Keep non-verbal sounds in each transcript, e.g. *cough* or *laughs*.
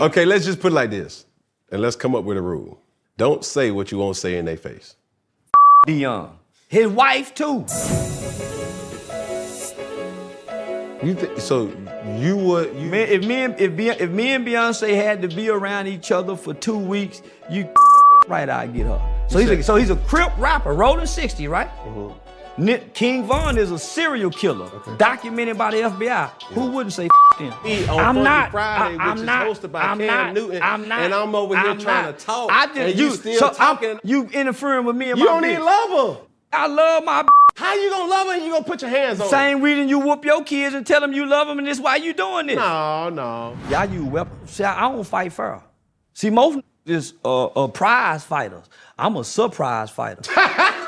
Okay, let's just put it like this, and let's come up with a rule. Don't say what you won't say in their face. Deion. His wife too. You th- so you would you Man, if me and if, Be- if me and Beyonce had to be around each other for two weeks, you *laughs* right, I get her. So he's a, so he's a crip rapper, rolling sixty, right? Nick King Von is a serial killer, documented by the FBI. Who wouldn't say him? I'm not. Friday, I, am not, hosted by I'm Cam not, Newton, I'm not, and I'm over here I'm trying not. to talk, I just and you you still so I'm- talking. you interfering with me and you my You don't bitch. even love her. I love my How you gonna love her and you gonna put your hands on her? same reason you whoop your kids and tell them you love them and this why you doing this. No, no. Y'all use weapons. See, I I don't fight fair. See, most is uh, uh, prize fighters. I'm a surprise fighter. *laughs*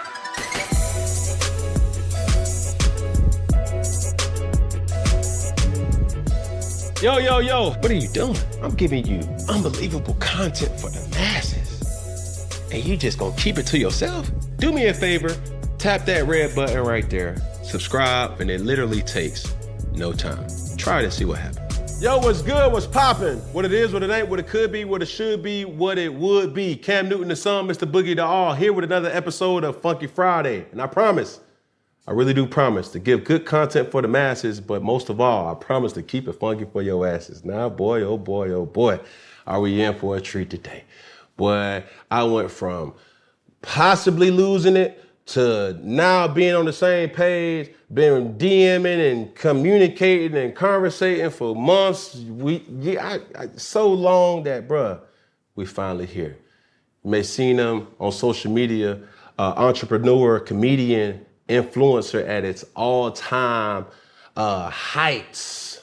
Yo, yo, yo, what are you doing? I'm giving you unbelievable content for the masses. And you just gonna keep it to yourself? Do me a favor, tap that red button right there, subscribe, and it literally takes no time. Try it and see what happens. Yo, what's good? What's popping? What it is, what it ain't, what it could be, what it should be, what it would be. Cam Newton the Son, Mr. Boogie the All, here with another episode of Funky Friday. And I promise, I really do promise to give good content for the masses, but most of all, I promise to keep it funky for your asses. Now, boy, oh boy, oh boy, are we in for a treat today? Boy, I went from possibly losing it to now being on the same page, been DMing and communicating and conversating for months, we yeah, I, I, so long that bruh, we finally here. You may seen him on social media, uh, entrepreneur, comedian, influencer at its all-time uh, heights.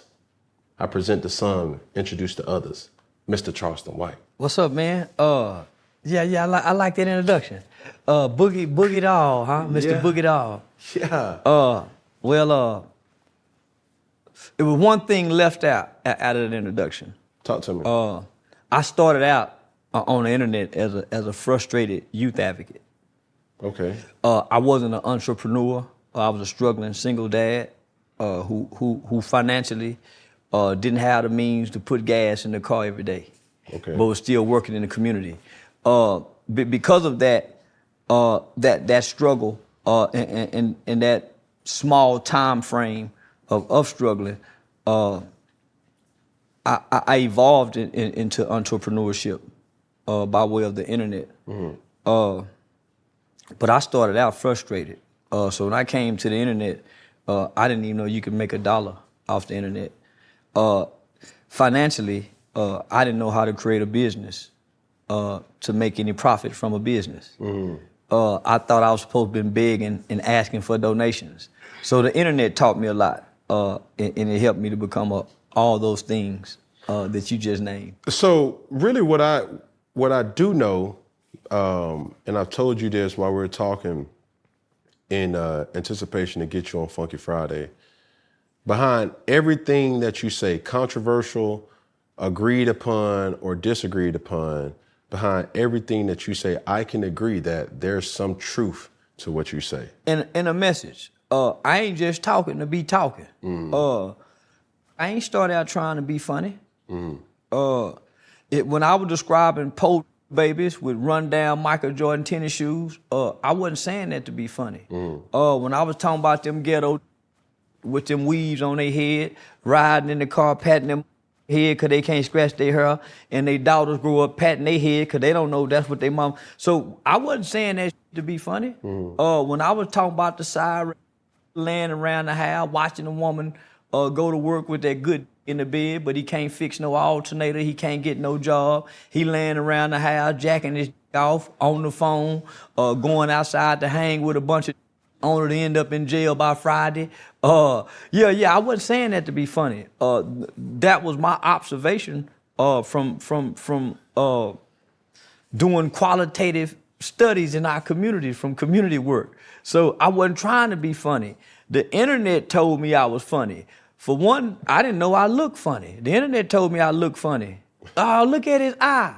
I present to some, introduce to others, Mr. Charleston White. What's up, man? Uh, yeah, yeah, I, like I like that introduction. Uh, Boogie, Boogie Doll, huh? Mr. Yeah. Boogie Doll. Yeah. Uh, well, uh, it was one thing left out out of the introduction. Talk to me. Uh, I started out uh, on the internet as a as a frustrated youth advocate. Okay. Uh, I wasn't an entrepreneur. Uh, I was a struggling single dad uh, who who who financially uh, didn't have the means to put gas in the car every day, Okay. but was still working in the community. Uh, be- because of that, uh, that that struggle uh, and, and, and that small time frame of, of struggling, uh, I, I evolved in, in, into entrepreneurship uh, by way of the internet. Uh, but I started out frustrated. Uh, so when I came to the internet, uh, I didn't even know you could make a dollar off the internet. Uh, financially, uh, I didn't know how to create a business uh, to make any profit from a business. Uh, I thought I was supposed to be begging and asking for donations. So the internet taught me a lot, uh, and, and it helped me to become a, all those things uh, that you just named. So really, what I what I do know, um, and I've told you this while we were talking in uh, anticipation to get you on Funky Friday. Behind everything that you say, controversial, agreed upon, or disagreed upon, behind everything that you say, I can agree that there's some truth to what you say. and and a message. Uh, I ain't just talking to be talking. Uh, I ain't started out trying to be funny. Uh, it, when I was describing po babies with run down Michael Jordan tennis shoes, uh, I wasn't saying that to be funny. Uh, when I was talking about them ghetto with them weaves on their head, riding in the car, patting them head because they can't scratch their hair, and their daughters grow up patting their head because they don't know that's what their mom. So I wasn't saying that to be funny. Uh, when I was talking about the siren laying around the house, watching a woman uh, go to work with that good in the bed, but he can't fix no alternator, he can't get no job. He laying around the house, jacking his off on the phone, uh, going outside to hang with a bunch of only to end up in jail by Friday. Uh, yeah, yeah, I wasn't saying that to be funny. Uh, that was my observation uh, from from from uh, doing qualitative studies in our community from community work. So I wasn't trying to be funny. The internet told me I was funny. For one, I didn't know I looked funny. The internet told me I look funny. Oh, look at his eye.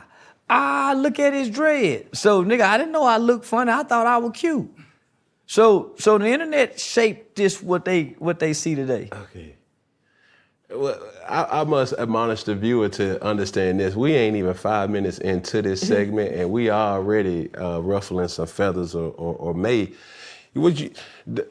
Ah, look at his dread. So, nigga, I didn't know I looked funny. I thought I was cute. So, so the internet shaped this what they what they see today. Okay. Well, I, I, must admonish the viewer to understand this. We ain't even five minutes into this *laughs* segment, and we already uh, ruffling some feathers, or, or, or may. Would you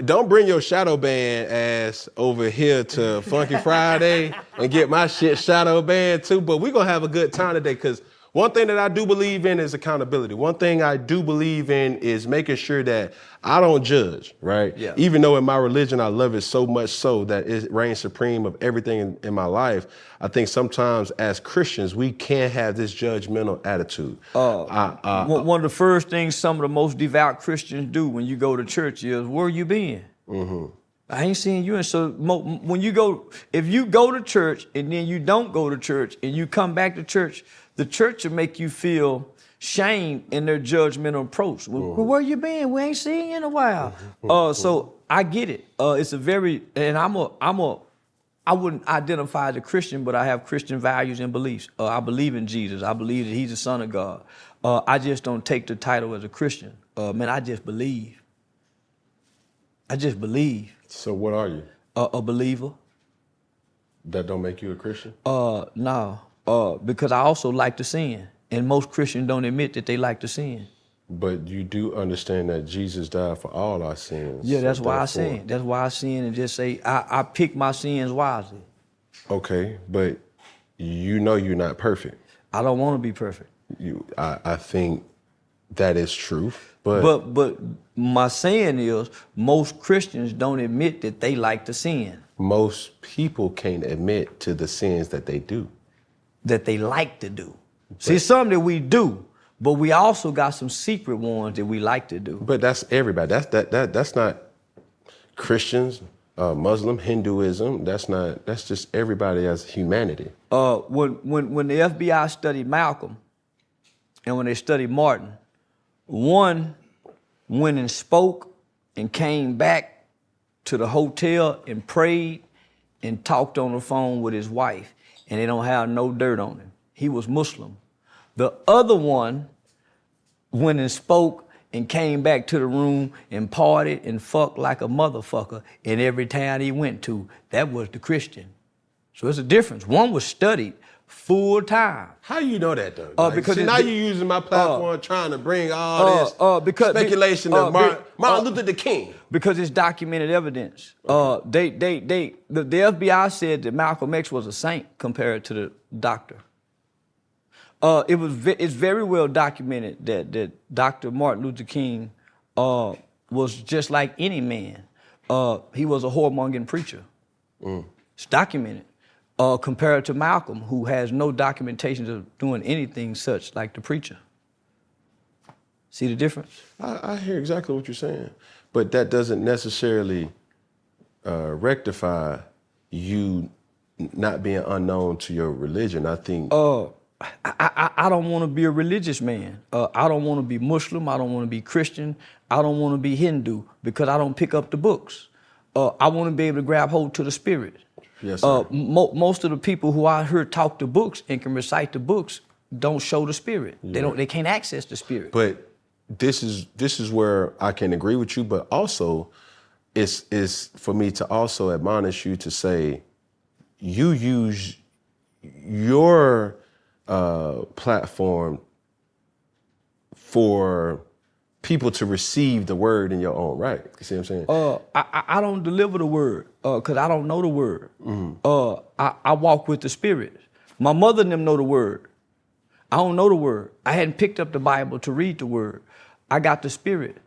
don't bring your shadow banned ass over here to Funky Friday and get my shit shadow banned too? But we're gonna have a good time today because one thing that I do believe in is accountability. One thing I do believe in is making sure that I don't judge, right? Yeah. Even though in my religion I love it so much so that it reigns supreme of everything in, in my life, I think sometimes as Christians we can't have this judgmental attitude. Uh, I, one of the first things some of the most devout Christians do when you go to church is, "Where you been?" Mm-hmm. I ain't seeing you. And so when you go, if you go to church and then you don't go to church and you come back to church, the church will make you feel shame in their judgmental approach. Well, mm-hmm. where you been? We ain't seen you in a while. Mm-hmm. Uh, so I get it. Uh, it's a very, and I'm a, I'm a, I wouldn't identify as a Christian, but I have Christian values and beliefs. Uh, I believe in Jesus. I believe that He's the Son of God. Uh, I just don't take the title as a Christian. Uh, man, I just believe. I just believe. So what are you? a believer. That don't make you a Christian? Uh, no uh, because I also like to sin, and most Christians don't admit that they like to sin. But you do understand that Jesus died for all our sins. Yeah, that's so why I sin. That's why I sin and just say I, I pick my sins wisely. Okay, but you know you're not perfect. I don't want to be perfect. You, I, I think that is true. But but but my saying is most Christians don't admit that they like to sin. Most people can't admit to the sins that they do that they like to do. But, See, some that we do, but we also got some secret ones that we like to do. But that's everybody. That's that that that's not Christians, uh, Muslim, Hinduism. That's not. That's just everybody as humanity. Uh, when when when the FBI studied Malcolm, and when they studied Martin, one went and spoke and came back to the hotel and prayed and talked on the phone with his wife and they don't have no dirt on him. He was Muslim. The other one went and spoke and came back to the room and partied and fucked like a motherfucker in every town he went to. That was the Christian. So it's a difference. One was studied full time. How you know that though? Uh, like, because see, now you're using my platform uh, trying to bring all uh, this uh, because, speculation of uh, Martin, Martin uh, Luther the King. Because it's documented evidence. Okay. they, they, they, the, the, FBI said that Malcolm X was a saint compared to the doctor. it was, it's very well documented that, that Dr. Martin Luther King was just like any man. he was a whoremongering preacher. Mm. It's documented uh, compared to Malcolm, who has no documentation of doing anything such like the preacher. See the difference? I, I hear exactly what you're saying, but that doesn't necessarily uh, rectify you not being unknown to your religion. I think. Uh, I, I, I don't want to be a religious man. Uh, I don't want to be Muslim. I don't want to be Christian. I don't want to be Hindu because I don't pick up the books. Uh, I want to be able to grab hold to the spirit. Yes, uh, mo- most of the people who I heard talk the books and can recite the books don't show the spirit. Yeah. They don't. They can't access the spirit. But this is this is where I can agree with you, but also it's it's for me to also admonish you to say you use your uh, platform for people to receive the word in your own right. You see what I'm saying? Uh, I, I don't deliver the word because uh, I don't know the word. Mm-hmm. Uh, I, I walk with the Spirit. My mother and them know the word. I don't know the word. I hadn't picked up the Bible to read the word. I got the Spirit.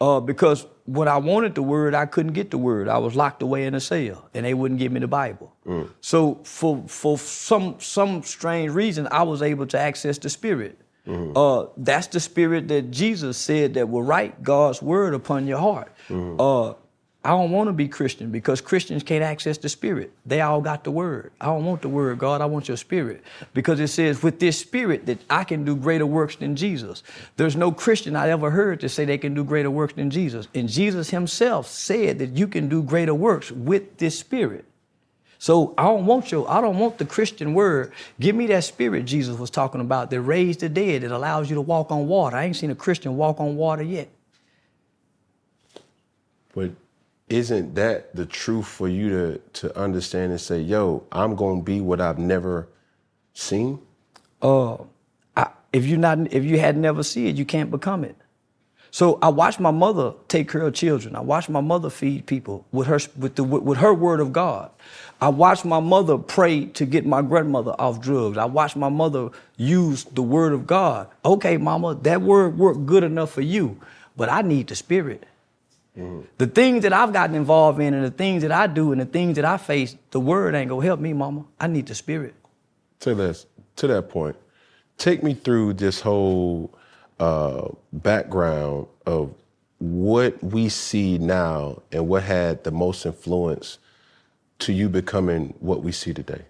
Uh, because when I wanted the word, I couldn't get the word. I was locked away in a cell, and they wouldn't give me the Bible. Mm. So for for some some strange reason, I was able to access the Spirit. Mm-hmm. Uh, that's the spirit that Jesus said that will write God's word upon your heart. Mm-hmm. Uh, I don't want to be Christian because Christians can't access the spirit. They all got the word. I don't want the word, God. I want your spirit. Because it says, with this spirit, that I can do greater works than Jesus. There's no Christian I ever heard to say they can do greater works than Jesus. And Jesus himself said that you can do greater works with this spirit. So I don't want your, I don't want the Christian word. Give me that spirit Jesus was talking about that raised the dead, that allows you to walk on water. I ain't seen a Christian walk on water yet. But isn't that the truth for you to to understand and say, "Yo, I'm gonna be what I've never seen"? Uh, I, if you not if you had never seen it, you can't become it. So I watched my mother take care of children. I watched my mother feed people with her with the with her word of God. I watched my mother pray to get my grandmother off drugs. I watched my mother use the word of God. Okay, mama, that word worked good enough for you, but I need the spirit. Mm-hmm. The things that I've gotten involved in and the things that I do and the things that I face, the word ain't gonna help me, mama. I need the spirit. To this, to that point, take me through this whole uh, background of what we see now and what had the most influence to you becoming what we see today?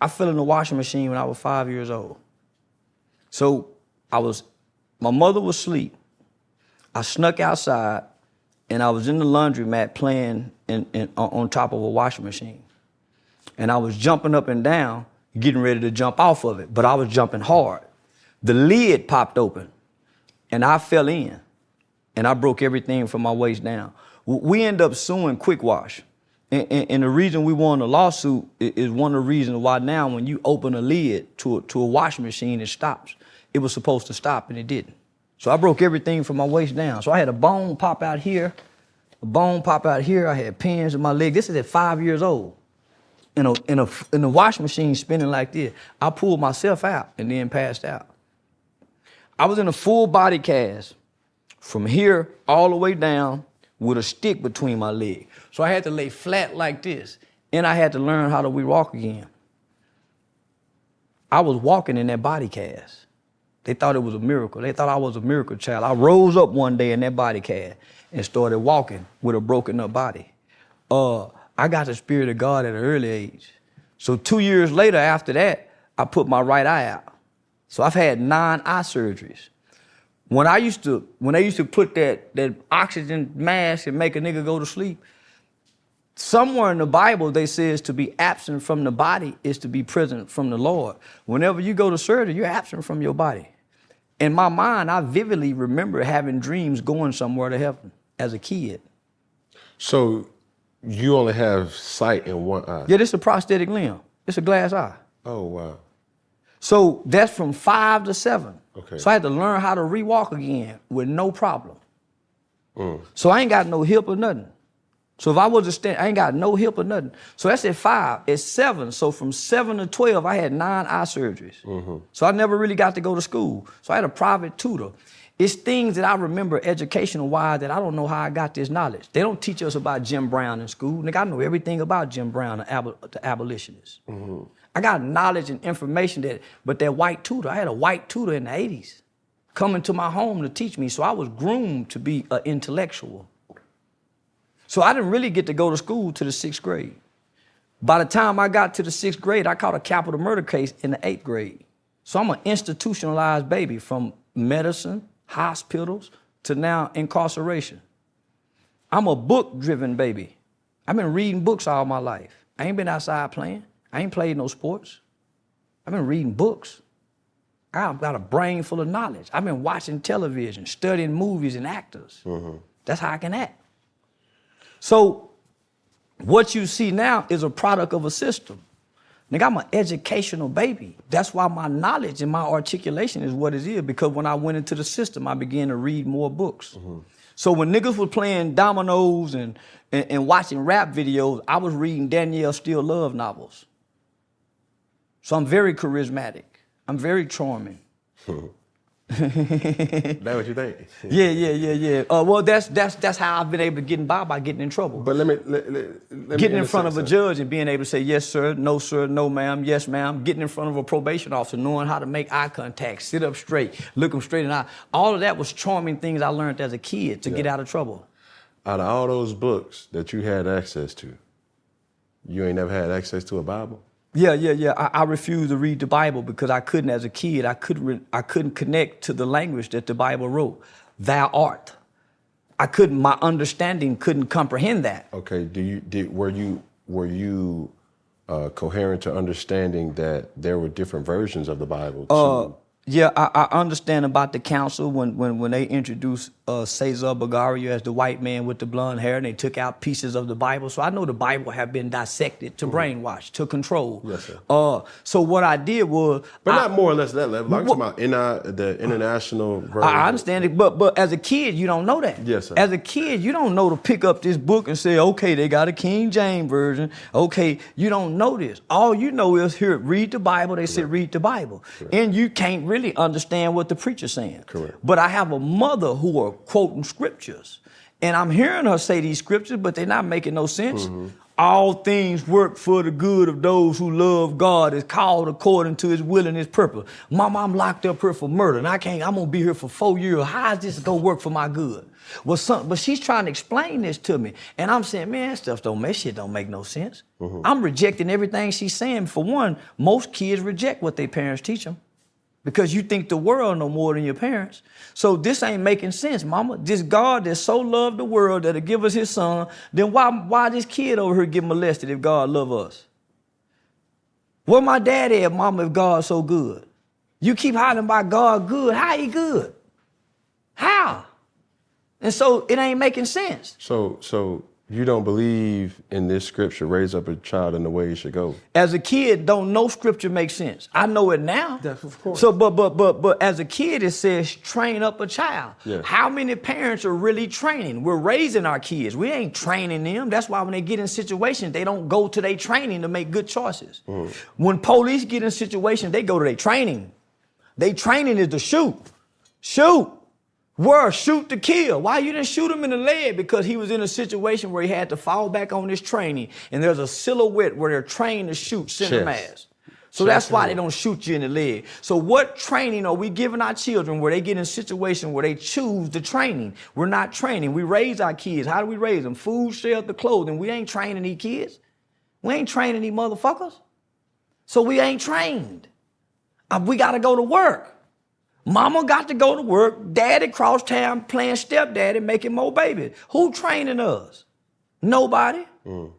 I fell in the washing machine when I was five years old. So I was, my mother was asleep. I snuck outside and I was in the laundromat playing in, in, on top of a washing machine. And I was jumping up and down, getting ready to jump off of it, but I was jumping hard. The lid popped open and I fell in and I broke everything from my waist down. We end up suing Quick Wash. And, and, and, the reason we won the lawsuit is one of the reasons why now when you open a lid to a, to a washing machine, it stops. It was supposed to stop and it didn't. So I broke everything from my waist down. So I had a bone pop out here, a bone pop out here. I had pins in my leg. This is at five years old. In a in a in a washing machine spinning like this. I pulled myself out and then passed out. I was in a full body cast from here all the way down with a stick between my legs. So I had to lay flat like this. And I had to learn how to walk again. I was walking in that body cast. They thought it was a miracle. They thought I was a miracle child. I rose up one day in that body cast and started walking with a broken up body. Uh, I got the Spirit of God at an early age. So two years later after that, I put my right eye out. So I've had nine eye surgeries. When I used to, when they used to put that, that oxygen mask and make a nigga go to sleep, somewhere in the Bible they says to be absent from the body is to be present from the Lord. Whenever you go to surgery, you're absent from your body in my mind, I vividly remember having dreams going somewhere to heaven as a kid. So you only have sight in one eye? Yeah, this is a prosthetic limb. It's a glass eye. Oh, wow. So that's from five to seven. Okay. So I had to learn how to rewalk again with no problem. Mm. So I ain't got no hip or nothing. So if I was to stand, I ain't got no hip or nothing. So that's at five. At seven, so from seven to 12, I had nine eye surgeries. Mm-hmm. So I never really got to go to school. So I had a private tutor. It's things that I remember educational wise that I don't know how I got this knowledge. They don't teach us about Jim Brown in school. Nigga, I know everything about Jim Brown, the, ab- the abolitionist. Mm-hmm. I got knowledge and information that, but that white tutor, I had a white tutor in the 80s coming to my home to teach me. So I was groomed to be an intellectual. So I didn't really get to go to school to the sixth grade. By the time I got to the sixth grade, I caught a capital murder case in the eighth grade. So I'm an institutionalized baby from medicine, hospitals, to now incarceration. I'm a book driven baby. I've been reading books all my life. I ain't been outside playing. I ain't played no sports. I've been reading books. I've got a brain full of knowledge. I've been watching television, studying movies and actors. Mm-hmm. That's how I can act. So what you see now is a product of a system. Nigga, I'm an educational baby. That's why my knowledge and my articulation is what it is, because when I went into the system, I began to read more books. Mm-hmm. So when niggas was playing dominoes and, and, and, watching rap videos, I was reading Danielle Steel Love novels. So I'm very charismatic. I'm very charming. *laughs* that what you think? *laughs* yeah, yeah, yeah, yeah. Uh, well, that's that's that's how I've been able to get by by getting in trouble. But let me let, let, let getting me in front of a judge and being able to say yes, sir, no, sir, no, ma'am, yes, ma'am. Getting in front of a probation officer, knowing how to make eye contact, sit up straight, look them straight in the eye. All of that was charming things I learned as a kid to yeah. get out of trouble. Out of all those books that you had access to, you ain't never had access to a Bible. Yeah, yeah, yeah. I, I refused to read the Bible because I couldn't, as a kid, I couldn't, I couldn't connect to the language that the Bible wrote. Thou art. I couldn't. My understanding couldn't comprehend that. Okay. Do you did were you were you uh, coherent to understanding that there were different versions of the Bible? Uh? Yeah, I, I understand about the council when when when they introduced uh, Cesare Borgia as the white man with the blonde hair, and they took out pieces of the Bible. So I know the Bible have been dissected to brainwash, to control. Mm-hmm. Yes, sir. Uh, so what I did was, but I- not more or less that level. I'm Well- talking about NI, the international version. I understand it, but but as a kid, you don't know that. Yes, sir. As a kid, you don't know to pick up this book and say, okay, they got a King James version. Okay, you don't know this. All you know is here, read the Bible. They said read the Bible, and you can't really understand what the preacher's saying. Correct. But I have a mother who are quoting scriptures, and I'm hearing her say these scriptures, but they're not making no sense. Mm-hmm. All things work for the good of those who love God, is called according to His will and His purpose. Mama, I'm locked up here for murder, and I can't. I'm gonna be here for four years. How is this gonna work for my good? Well, some, but she's trying to explain this to me, and I'm saying, man, stuff don't make shit don't make no sense. I'm rejecting everything she's saying. For one, most kids reject what their parents teach them because you think the world no more than your parents. So this ain't making sense, mama. This God that so loved the world that'll give us his son, then why why this kid over here get molested if God love us? Where my dad at, mama, if God's so good? You keep hollering by God good. How he good? How? And so it ain't making sense. So so you don't believe in this scripture, raise up a child in the way he should go. As a kid, don't know scripture makes sense. I know it now. That's of course. So, but but but but as a kid, it says train up a child. Yes. How many parents are really training? We're raising our kids. We ain't training them. That's why when they get in situations, they don't go to their training to make good choices. Mm-hmm. When police get in situations, they go to their training. They training is to shoot, shoot. Where shoot to kill? Why you didn't shoot him in the leg? Because he was in a situation where he had to fall back on his training, and there's a silhouette where they're trained to shoot center mass. So that's why they don't shoot you in the leg. So what training are we giving our children where they get in a situation where they choose the training? We're not training. We raise our kids. How do we raise them? Food, shelter, clothing. We ain't training these kids. We ain't training these motherfuckers. So we ain't trained. Uh, we got to go to work. Mama got to go to work. Daddy cross town playing stepdaddy, making more babies. Who training us? Nobody. Mm.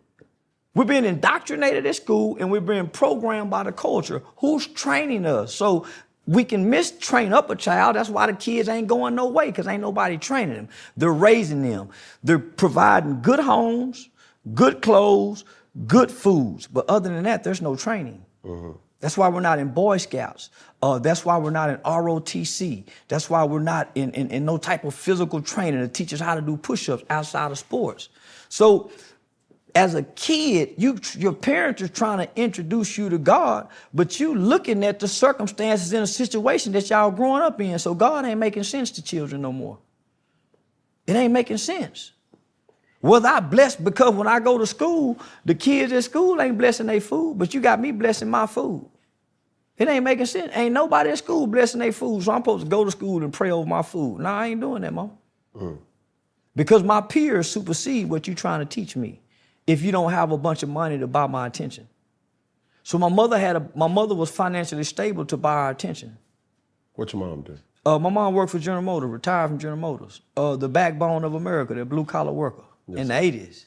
We're being indoctrinated at school and we're being programmed by the culture. Who's training us? So we can mistrain up a child. That's why the kids ain't going no way because ain't nobody training them. They're raising them. They're providing good homes, good clothes, good foods. But other than that, there's no training. Mm-hmm. That's why we're not in Boy Scouts. Uh, that's why we're not in ROTC. That's why we're not in, in, in no type of physical training to teach us how to do push-ups outside of sports. So as a kid, you your parents are trying to introduce you to God, but you looking at the circumstances in a situation that y'all growing up in. So God ain't making sense to children no more. It ain't making sense. Was I blessed because when I go to school, the kids at school ain't blessing their food, but you got me blessing my food. It ain't making sense. Ain't nobody at school blessing their food, so I'm supposed to go to school and pray over my food. No, I ain't doing that, mom. Because my peers supersede what you're trying to teach me if you don't have a bunch of money to buy my attention. So my mother had a my mother was financially stable to buy our attention. What your mom do? Uh, my mom worked for General Motors, retired from General Motors. Uh, the backbone of America, the blue collar worker in the 80s.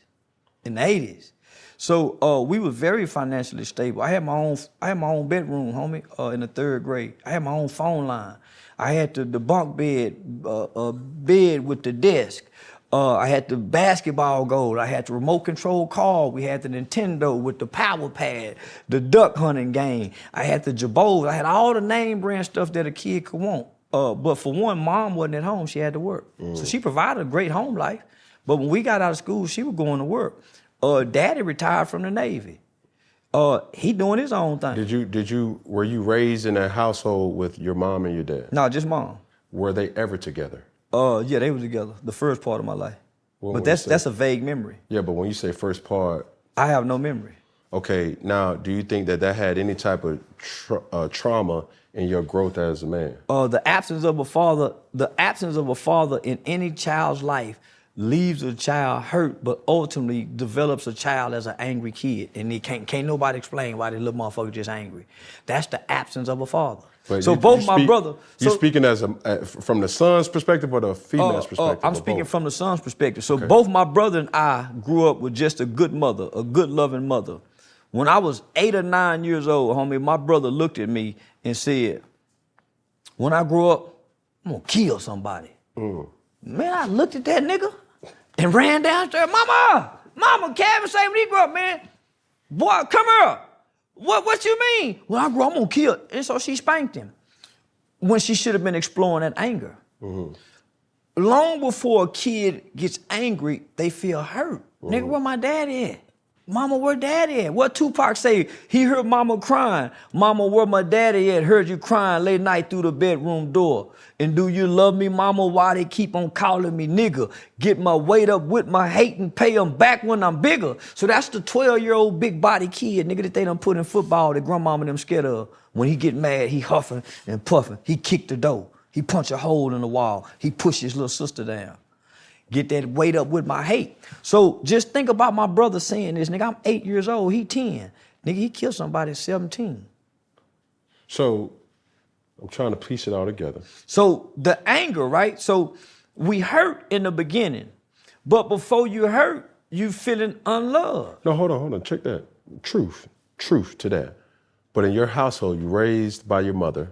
In the 80s. So uh, we were very financially stable. I had my own I had my own bedroom, homie, uh, in the third grade. I had my own phone line. I had the, the bunk bed, uh, uh, bed with the desk. Uh, I had the basketball goal. I had the remote control car. We had the Nintendo with the power pad, the duck hunting game. I had the Jabos. I had all the name brand stuff that a kid could want. Uh, but for one, mom wasn't at home. She had to work. So she provided a great home life. But when we got out of school, she was going to work. Uh, daddy retired from the Navy. Uh, he doing his own thing. Did you did you were you raised in a household with your mom and your dad? no, just mom. Were they ever together? Uh, yeah, they were together the first part of my life. But that's say? that's a vague memory. Yeah, but when you say first part, I have no memory. okay. Now, do you think that that had any type of tra- uh, trauma in your growth as a man? uh, the absence of a father, the absence of a father in any child's life leaves a child hurt, but ultimately develops a child as an angry kid. And he can't, can't nobody explain why the little motherfucker just angry. That's the absence of a father. So you- both you my speak- brother. You so, speaking as a uh, from the son's perspective or the uh, female's uh, perspective? I'm speaking both? from the son's perspective. So both my brother and I grew up with just a good mother, a good loving mother. When I was eight or nine years old, homie, my brother looked at me and said, "When I grow up, I'm gonna kill somebody." Man, I looked at that nigga and ran downstairs. Mama, mama, Kevin he grow up, man, boy, come here. What what you mean? Well, I grow, up, I'm gonna kill. And so she spanked him when she should have been exploring that anger. Mm-hmm. Long before a kid gets angry, they feel hurt. Nigga, mm-hmm. where my daddy at? Mama, where daddy at? What Tupac say? He heard mama crying. Mama, where my daddy at? Heard you crying late night through the bedroom door. And do you love me, mama? Why they keep on calling me nigga? Get my weight up with my hate and pay them back when I'm bigger. So that's the 12-year-old big body kid, nigga, that they done put in football that grandmama them scared of. When he get mad, he huffing and puffing. He kick the door. He punch a hole in the wall. He push his little sister down get that weight up with my hate. So just think about my brother saying this, nigga. I'm eight years old, he 10. Nigga, he killed somebody at 17. So I'm trying to piece it all together. So the anger, right? So we hurt in the beginning, but before you hurt, you feeling unloved. No, hold on, hold on. Check that. Truth, truth to that. But in your household, you raised by your mother.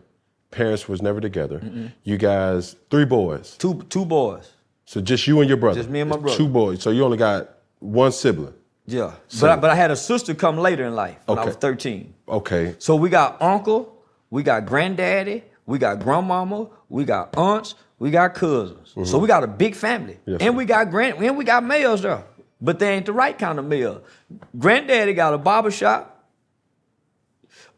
Parents was never together. You guys, three boys. Two two boys. So just you and your brother. Just me and my It's brother. Two boys. So you only got one sibling. Yeah. So- but I, but I had a sister come later in life when I Okay. was 13. Okay. So we got uncle, we got granddaddy, we got grandmama, we got aunts, we got cousins. So we got a big family. Mm-hmm. Yes, and sir. we got grand and we got males there. But they ain't the right kind of male. Granddaddy got a barber shop.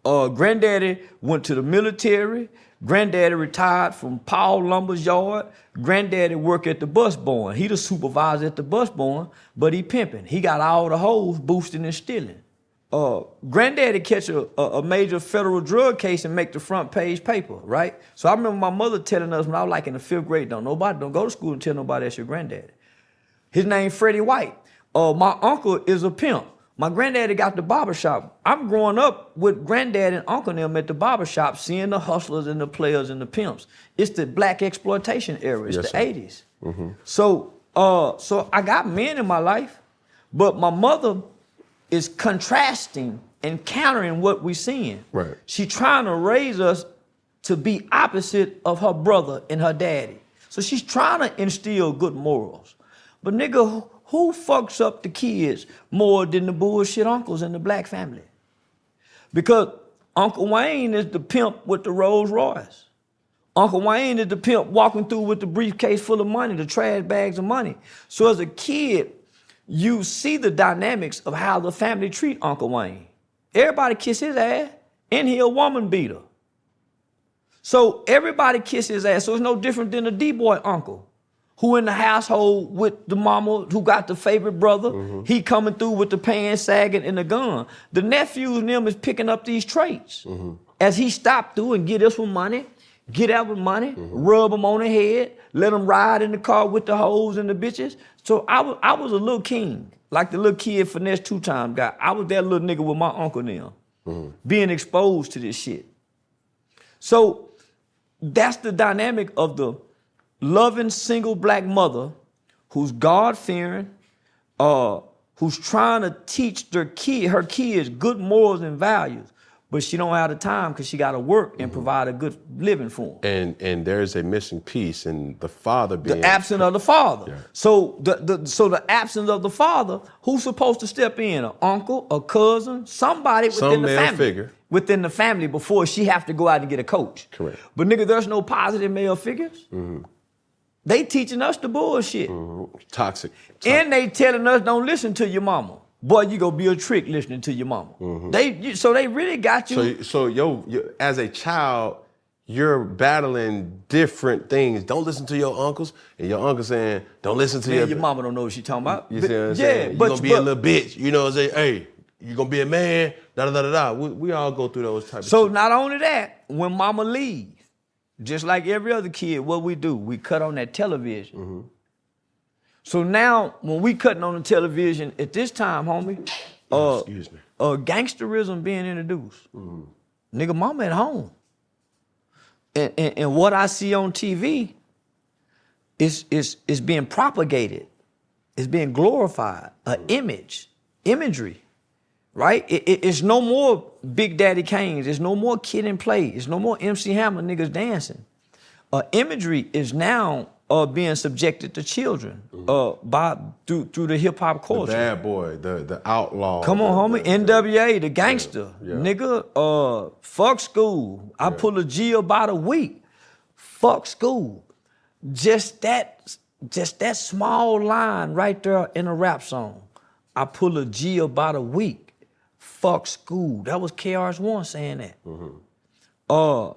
Uh, granddaddy went to the military. Granddaddy retired from Paul Lumber's yard. Granddaddy work at the bus barn. He the supervisor at the bus barn, but he pimping. He got all the hoes boosting and stealing. Uh, granddaddy catch a, a, a major federal drug case and make the front page paper, right? So I remember my mother telling us when I was like in the fifth grade, don't nobody, don't go to school and tell nobody that's your granddaddy. His name Freddie White. Uh, my uncle is a pimp. My granddaddy got the barber shop. I'm growing up with granddad and uncle them at the barber shop, seeing the hustlers and the players and the pimps. It's the black exploitation era. It's Yes, the sir. 80s. So, uh, so I got men in my life, but my mother is contrasting and countering what we're seeing. Right. She trying to raise us to be opposite of her brother and her daddy. So she's trying to instill good morals. But nigga, who- fucks up the kids more than the bullshit uncles in the black family? Because Uncle Wayne is the pimp with the Rolls Royce. Uncle Wayne is the pimp walking through with the briefcase full of money, the trash bags of money. So as a kid, you see the dynamics of how the family treat Uncle Wayne. Everybody kiss his ass, and he a woman beater. So everybody kiss his ass. So it's no different than a D-boy uncle who in the household with the mama who got the favorite brother. Mm-hmm. He coming through with the pants sagging and the gun. The nephews and them is picking up these traits. Mm-hmm. As he stopped through and get us with money, get out with money, mm-hmm. rub them on the head, let them ride in the car with the hoes and the bitches. So I was, I was a little king, like the little kid finesse two time guy. I was that little nigga with my uncle now, being exposed to this shit. So that's the dynamic of the loving single black mother who's God fearing, uh, who's trying to teach their kid, her kids good morals and values, but she don't have the time because she got to work and provide a good living for them. And and there's a missing piece in the father being The absence of the father. Yeah. So the, the so the absence of the father, who's supposed to step in? An uncle, a cousin, somebody within Some the family. figure. Within the family before she have to go out and get a coach. Correct. But nigga, there's no positive male figures. They teaching us the bullshit. Mm-hmm. toxic. And they telling us don't listen to your mama. Boy, you gonna be a trick listening to your mama. Mm-hmm. They you- so they really got you. So so yo, yo as a child, you're battling different things. Don't listen to your uncles, and your uncle saying, "Don't listen to Man, your." your mama don't know what she talking about. You see what I'm yeah, saying? You but gonna be but- a little bitch. You know what I'm saying? Hey, you gonna be a man. Da da da da. We, we all go through those types. So not only that, when mama leave, just like every other kid, what we do, we cut on that television. Mm-hmm. So now, when we cutting on the television at this time, homie, uh, excuse me. uh, gangsterism being introduced. Nigga, mama at home. and, and, and what I see on TV is is is being propagated, is being glorified, an image, imagery, right? It, it- it's no more Big Daddy Kane's. It's no more Kid and Play. It's no more MC Hammer niggas dancing. Uh, imagery is now uh, being subjected to children uh, by through through the hip hop The culture. bad boy, the the outlaw. Come on, the- homie. the- NWA, the gangster. yeah. Nigga, uh, fuck school. I pull a G about a week. Fuck school. Just that, just that small line right there in a rap song. I pull a G about a week. Fuck school. That was KRS-One saying that. Uh,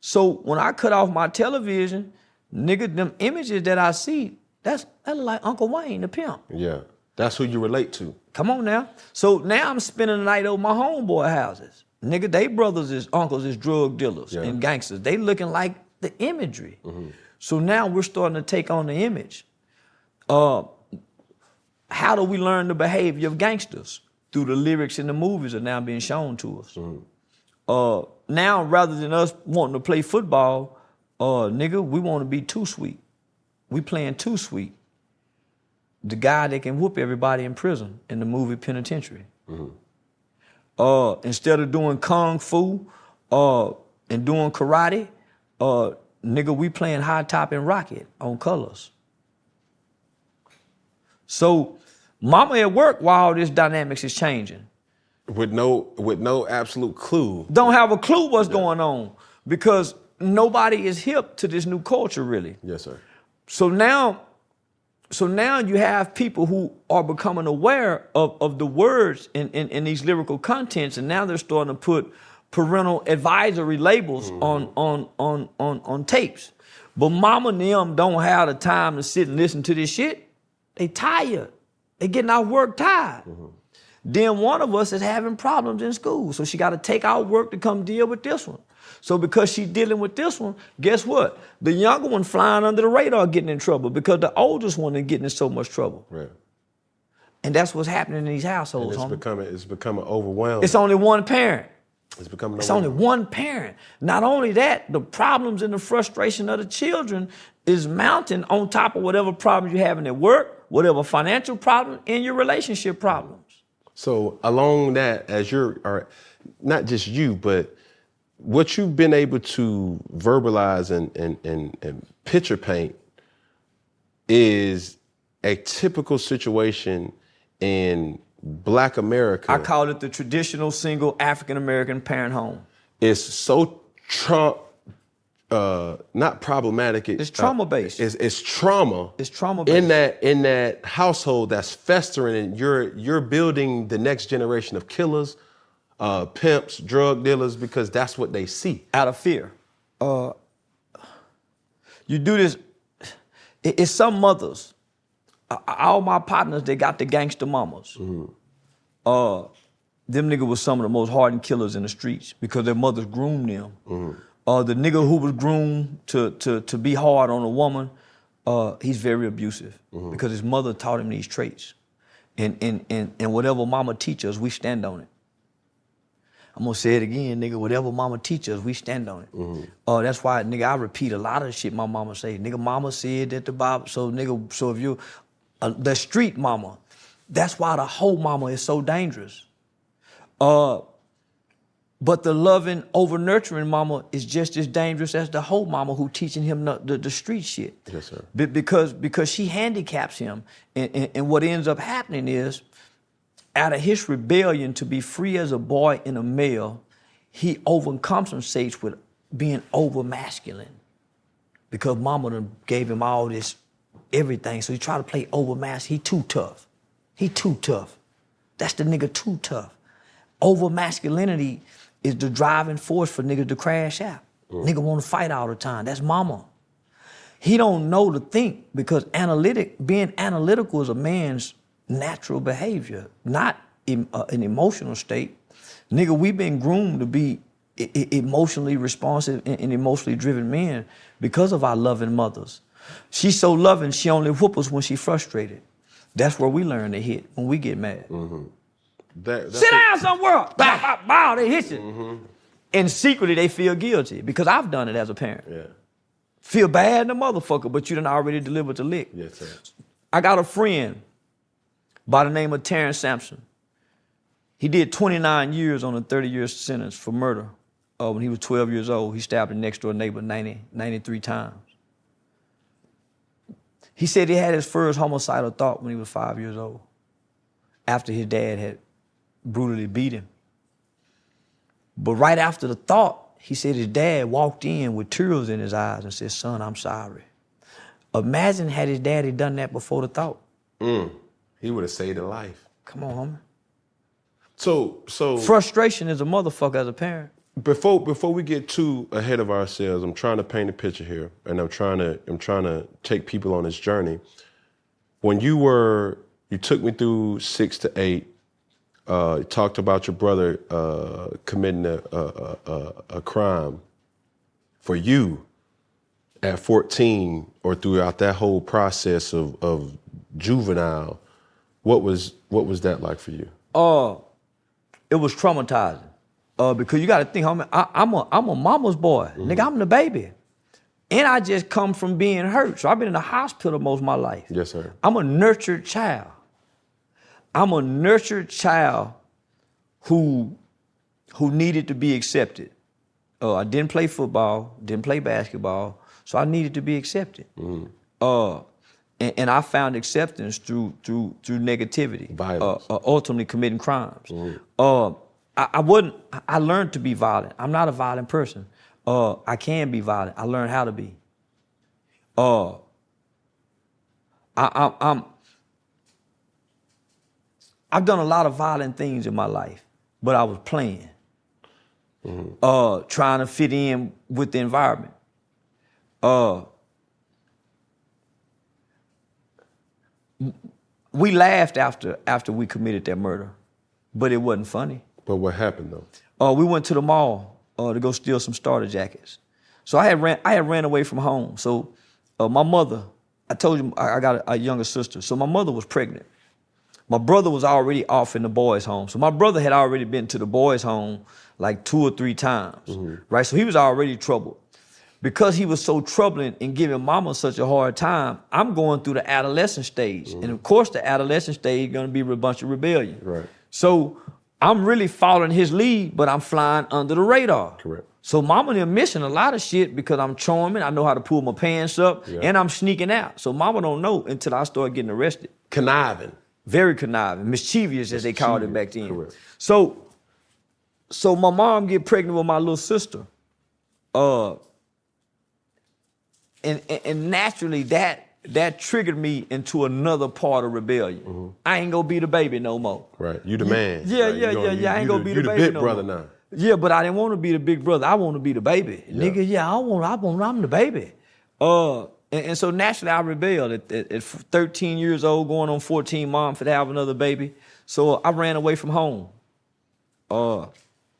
so when I cut off my television, nigga, them images that I see, that's that like Uncle Wayne, the pimp. Yeah, that's who you relate to. Come on now. So now I'm spending the night over my homeboy houses. Nigga, they brothers is uncles is drug dealers Yeah. and gangsters. They looking like the imagery. So now we're starting to take on the image. Uh, how do we learn the behavior of gangsters? Through the lyrics in the movies are now being shown to us. Uh, now rather than us wanting to play football, uh, nigga, we want to be too sweet. We playing too sweet the guy that can whoop everybody in prison in the movie Penitentiary. Uh, instead of doing kung fu uh, and doing karate, uh, nigga, we playing high top and rocket on colors. So, mama at work while all this dynamics is changing With no with no absolute clue. don't have a clue what's going on because nobody is hip to this new culture really. Yes, sir. So now, so now you have people who are becoming aware of, of the words in, in, in these lyrical contents, and now they're starting to put parental advisory labels mm-hmm. on, on, on, on, on tapes. But mama and them don't have the time to sit and listen to this shit. They tired. They getting our work tired. Mm-hmm. Then one of us is having problems in school. So she got to take out work to come deal with this one. So because she's dealing with this one, guess what? The younger one flying under the radar getting in trouble because the oldest one is getting in so much trouble. Right. And that's what's happening in these And households. it's homie. becoming it's becoming overwhelming. It's only one parent. It's becoming It's only one parent. Not only that, the problems and the frustration of the children is mounting on top of whatever problems you're having at work, whatever financial problem, and your relationship problems. So along that, as you're, or not just you, but what you've been able to verbalize and and and, and picture paint is a typical situation in Black America. I call it the traditional single African American parent home. it's so Trump, uh, not problematic. it- It's trauma-based. uh, it's, it's trauma. It's trauma-based. in that in that household that's festering, and you're you're building the next generation of killers, uh, pimps, drug dealers, because that's what they see. out of fear. Uh, you do this. it- It's some mothers. uh, All my partners, they got the gangster mamas. Uh, them nigga was some of the most hardened killers in the streets because their mothers groomed them. Uh, the nigga who was groomed to to to be hard on a woman, uh, he's very abusive because his mother taught him these traits. And and and and whatever mama teaches, we stand on it. I'm gonna say it again, nigga. Whatever mama teaches, we stand on it. Uh, that's why, nigga, I repeat a lot of shit my mama say. Nigga, mama said that the Bible. So, nigga, so if you, uh, the street mama, that's why the whole mama is so dangerous. Uh, but the loving, over nurturing mama is just as dangerous as the whole mama who teaching him the, the, the street shit. Yes, sir. Be- because because she handicaps him, and, and, and what ends up happening is out of his rebellion to be free as a boy and a male, he overcompensates with being over masculine. Because mama done gave him all this everything. So he tried to play over masculine. He too tough. He too tough. That's the nigga too tough. Over masculinity is the driving force for niggas to crash out. Nigga wanna fight all the time. That's mama. He don't know to think because analytic, being analytical is a man's natural behavior, not em- uh, an emotional state. Nigga, we've been groomed to be e- e- emotionally responsive and, and emotionally driven men because of our loving mothers. She's so loving, she only whoop us when she frustrated. That's where we learn to hit when we get mad. That, Sit it. down somewhere. Bow, bow, bow, they hit you. And secretly they feel guilty because I've done it as a parent. Yeah. Feel bad in the motherfucker, but you done already delivered the lick. Yes, sir. I got a friend by the name of Terrence Sampson. He did 29 years on a 30 year sentence for murder. Uh, when he was 12 years old, he stabbed a next door neighbor 90, 93 times. He said he had his first homicidal thought when he was five years old, after his dad had brutally beat him. But right after the thought, he said his dad walked in with tears in his eyes and said, Son, I'm sorry. Imagine had his daddy done that before the thought. Mm, he would have saved a life. Come on, homie. So, so Frustration is a motherfucker as a parent. before before we get too ahead of ourselves, I'm trying to paint a picture here, and I'm trying to I'm trying to take people on this journey. When you were you took me through six to eight, uh, talked about your brother uh, committing a, a, a, a crime for you at 14 or throughout that whole process of, of juvenile. What was what was that like for you? Uh, it was traumatizing. Uh, because you got to think, homie, I, I'm a I'm a mama's boy, nigga. I'm the baby, and I just come from being hurt. So I've been in the hospital most of my life. Yes, sir. I'm a nurtured child. I'm a nurtured child who who needed to be accepted. Uh, I didn't play football, didn't play basketball, so I needed to be accepted. Uh, and, and I found acceptance through through through negativity, Violence. Uh, uh, ultimately committing crimes. Uh, I, I wasn't. I- learned to be violent. I'm not a violent person. Uh, I can be violent. I learned how to be. Uh, I, I, I'm. I've done a lot of violent things in my life, but I was playing, uh, trying to fit in with the environment. Uh, we laughed after after we committed that murder, but it wasn't funny. But what happened though? Uh, we went to the mall uh, to go steal some starter jackets. So I had ran I had ran away from home. So uh, my mother, I told you I, I got a, a younger sister. So my mother was pregnant. My brother was already off in the boys' home. So my brother had already been to the boys' home like two or three times, mm-hmm. right? So he was already troubled. Because he was so troubling and giving mama such a hard time, I'm going through the adolescent stage. And mm-hmm. of course, the adolescent stage is gonna be a bunch of rebellion. Right. So I'm really following his lead, but I'm flying under the radar. Correct. So mama them missing a lot of shit because I'm charming. I know how to pull my pants up, Yeah. and I'm sneaking out. So mama don't know until I start getting arrested. Conniving. Very conniving, mischievous as they called it back then. Correct. So, so my mom get pregnant with my little sister, uh, and and, and naturally that that triggered me into another part of rebellion. I ain't gonna be the baby no more. Right. You the man. Yeah, Right. yeah, You yeah, yeah. I ain't you gonna the, be you the, the baby big no brother more. now. Yeah, but I didn't want to be the big brother. I want to be the baby, nigga. Yeah, I want. I want. I'm the baby. Uh, and, and so naturally, I rebelled at, at, at 13 years old, going on 14. Mom for to have another baby, so I ran away from home. Uh,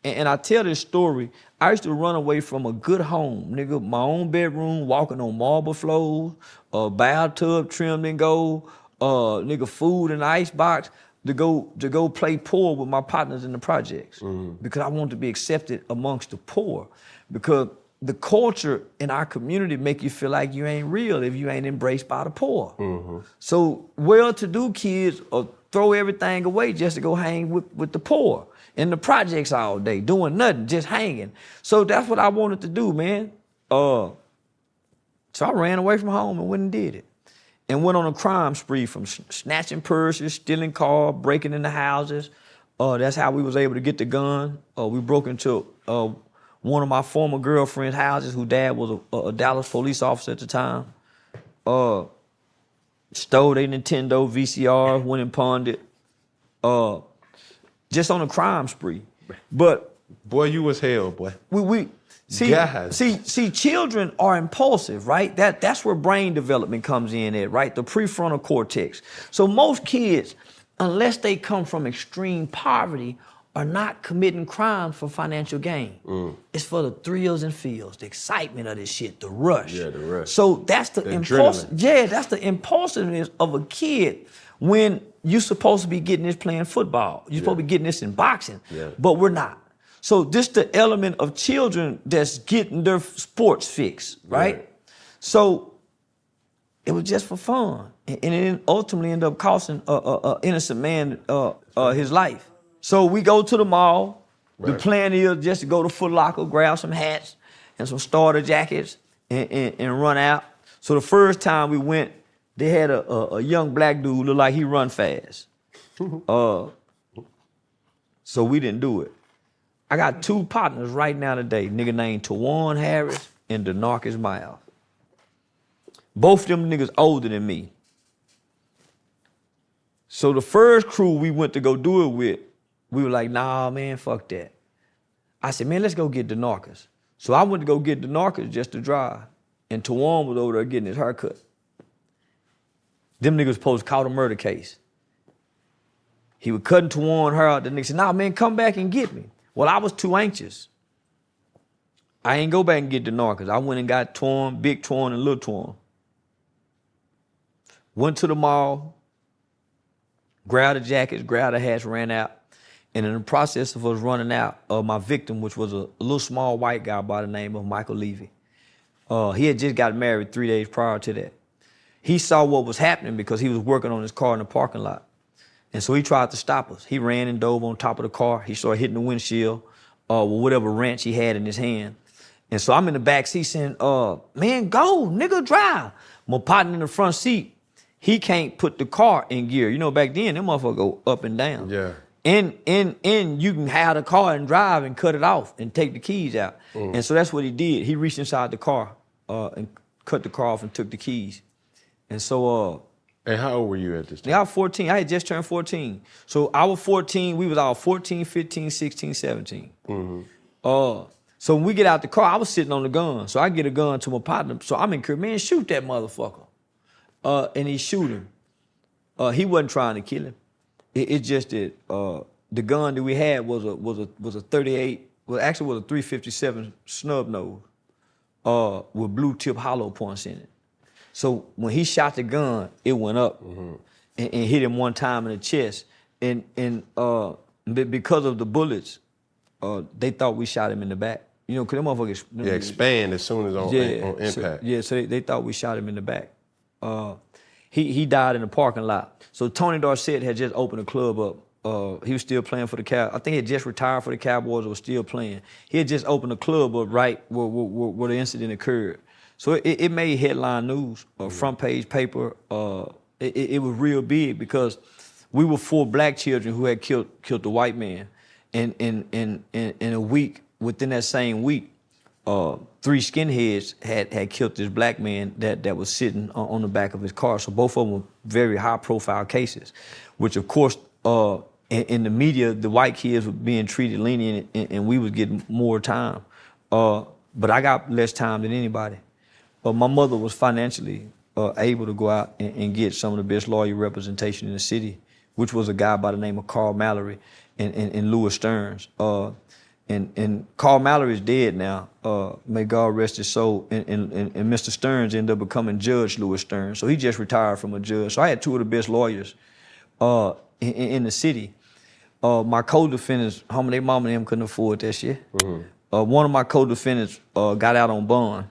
and, and I tell this story. I used to run away from a good home, nigga. My own bedroom, walking on marble floors, a bathtub trimmed in gold, uh, nigga, food in the ice box to go to go play poor with my partners in the projects because I wanted to be accepted amongst the poor because the culture in our community make you feel like you ain't real if you ain't embraced by the poor. So well-to-do kids uh, throw everything away just to go hang with, with the poor in the projects all day, doing nothing, just hanging. So that's what I wanted to do, man. Uh, so I ran away from home and went and did it. And went on a crime spree from snatching purses, stealing cars, breaking into houses. Uh, that's how we was able to get the gun. Uh, we broke into uh, one of my former girlfriend's houses, whose dad was a, a Dallas police officer at the time. Uh, stole their Nintendo VCR, went and pawned it. Uh, just on a crime spree. But Boy, you was hell, boy. we we see see see children are impulsive, right? That that's where brain development comes in at, right? The prefrontal cortex. So most kids, unless they come from extreme poverty, are not committing crimes for financial gain. Mm. It's for the thrills and feels, the excitement of this shit, the rush. Yeah, the rush. So that's the, The impulse. adrenaline. Yeah, that's the impulsiveness of a kid when you're supposed to be getting this playing football. You're supposed to be getting this in boxing, Yeah. but we're not. So this the element of children that's getting their sports fix, right? Right. So it was just for fun, and it ultimately ended up costing a, a, a innocent man uh, uh, his life. So we go to the mall. The plan is just to go to Foot Locker, grab some hats and some starter jackets, and, and, and run out. So the first time we went, they had a, a, a young black dude look like he run fast. *laughs* uh, so we didn't do it. I got two partners right now today, nigga named Tawan Harris and Denarcus Miles. Both of them niggas older than me. So the first crew we went to go do it with, we were like, nah, man, fuck that. I said, man, let's go get Denarcus. So I went to go get Denarcus just to drive. And Tawan was over there getting his haircut. Them niggas supposed to caught a murder case. He was cutting Tawan her out. The nigga said, nah, man, come back and get me. Well, I was too anxious. I ain't go back and get Denarcus. I went and got Torn, Big Torn, and Little Torn. Went to the mall, grabbed the jackets, grabbed the hats, ran out. And in the process of us running out, uh, my victim, which was a, little small white guy by the name of Michael Levy, uh, he had just got married three days prior to that. He saw what was happening because he was working on his car in the parking lot. And so he tried to stop us. He ran and dove on top of the car. He started hitting the windshield uh, with whatever wrench he had in his hand. And so I'm in the back seat saying, uh, man, go, nigga, drive. My partner in the front seat, he can't put the car in gear. You know, back then, them motherfucker go up and down. Yeah. And and and you can have the car and drive and cut it off and take the keys out. And so that's what he did. He reached inside the car uh, and cut the car off and took the keys. And so uh, And how old were you at this time? I was 14. I had just turned 14. So I was 14. We was all 14, 15, 16, 17. Uh, so when we get out the car, I was sitting on the gun. So I get a gun to my partner. So I'm in man, shoot that motherfucker. Uh, and he shoot him. Uh, he wasn't trying to kill him. It, it's just that uh, the gun that we had was a was a was a 38. Well, actually was a 357 snub nose uh, with blue tip hollow points in it. So when he shot the gun, it went up and, and hit him one time in the chest. And and uh, be- because of the bullets, uh, they thought we shot him in the back. You know, cause them motherfuckers. them Yeah, expand as soon as on, on so- impact. yeah, so they, they thought we shot him in the back. Uh, he he died in the parking lot. So Tony Dorsett had just opened a club up. Uh, he was still playing for the Cow. I think he had just retired for the Cowboys or was still playing. He had just opened a club up right where, where, where, the incident occurred. So it, it made headline news, uh, front page paper. Uh, it, it it was real big because we were four black children who had killed killed the white man, and in in in, in a week within that same week, uh, three skinheads had had killed this black man that that was sitting on, on the back of his car. So both of them were very high profile cases, which of course. Uh, in, in the media, the white kids were being treated lenient, and, and we was getting more time. Uh, but I got less time than anybody. But my mother was financially uh, able to go out and, and get some of the best lawyer representation in the city, which was a guy by the name of Carl Mallory and, and, and Louis Stearns. And, and Carl Mallory is dead now. Uh, may God rest his soul. And, and, and, and Mr. Stearns ended up becoming Judge Lewis Stearns. So he just retired from a judge. So I had two of the best lawyers uh, in, in the city. Uh, my co-defendants, homie, they mama and them couldn't afford that shit. Uh, one of my co-defendants uh, got out on bond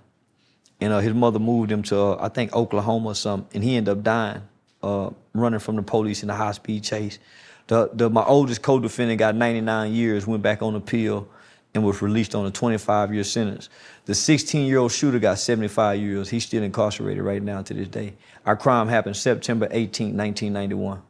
and uh, his mother moved him to uh, I think Oklahoma or something, and he ended up dying, uh, running from the police in a high speed chase. The, the my oldest co-defendant got 99 years, went back on appeal, and was released on a 25 year sentence. The 16 year old shooter got 75 years. He's still incarcerated right now to this day. Our crime happened September 18, 1991.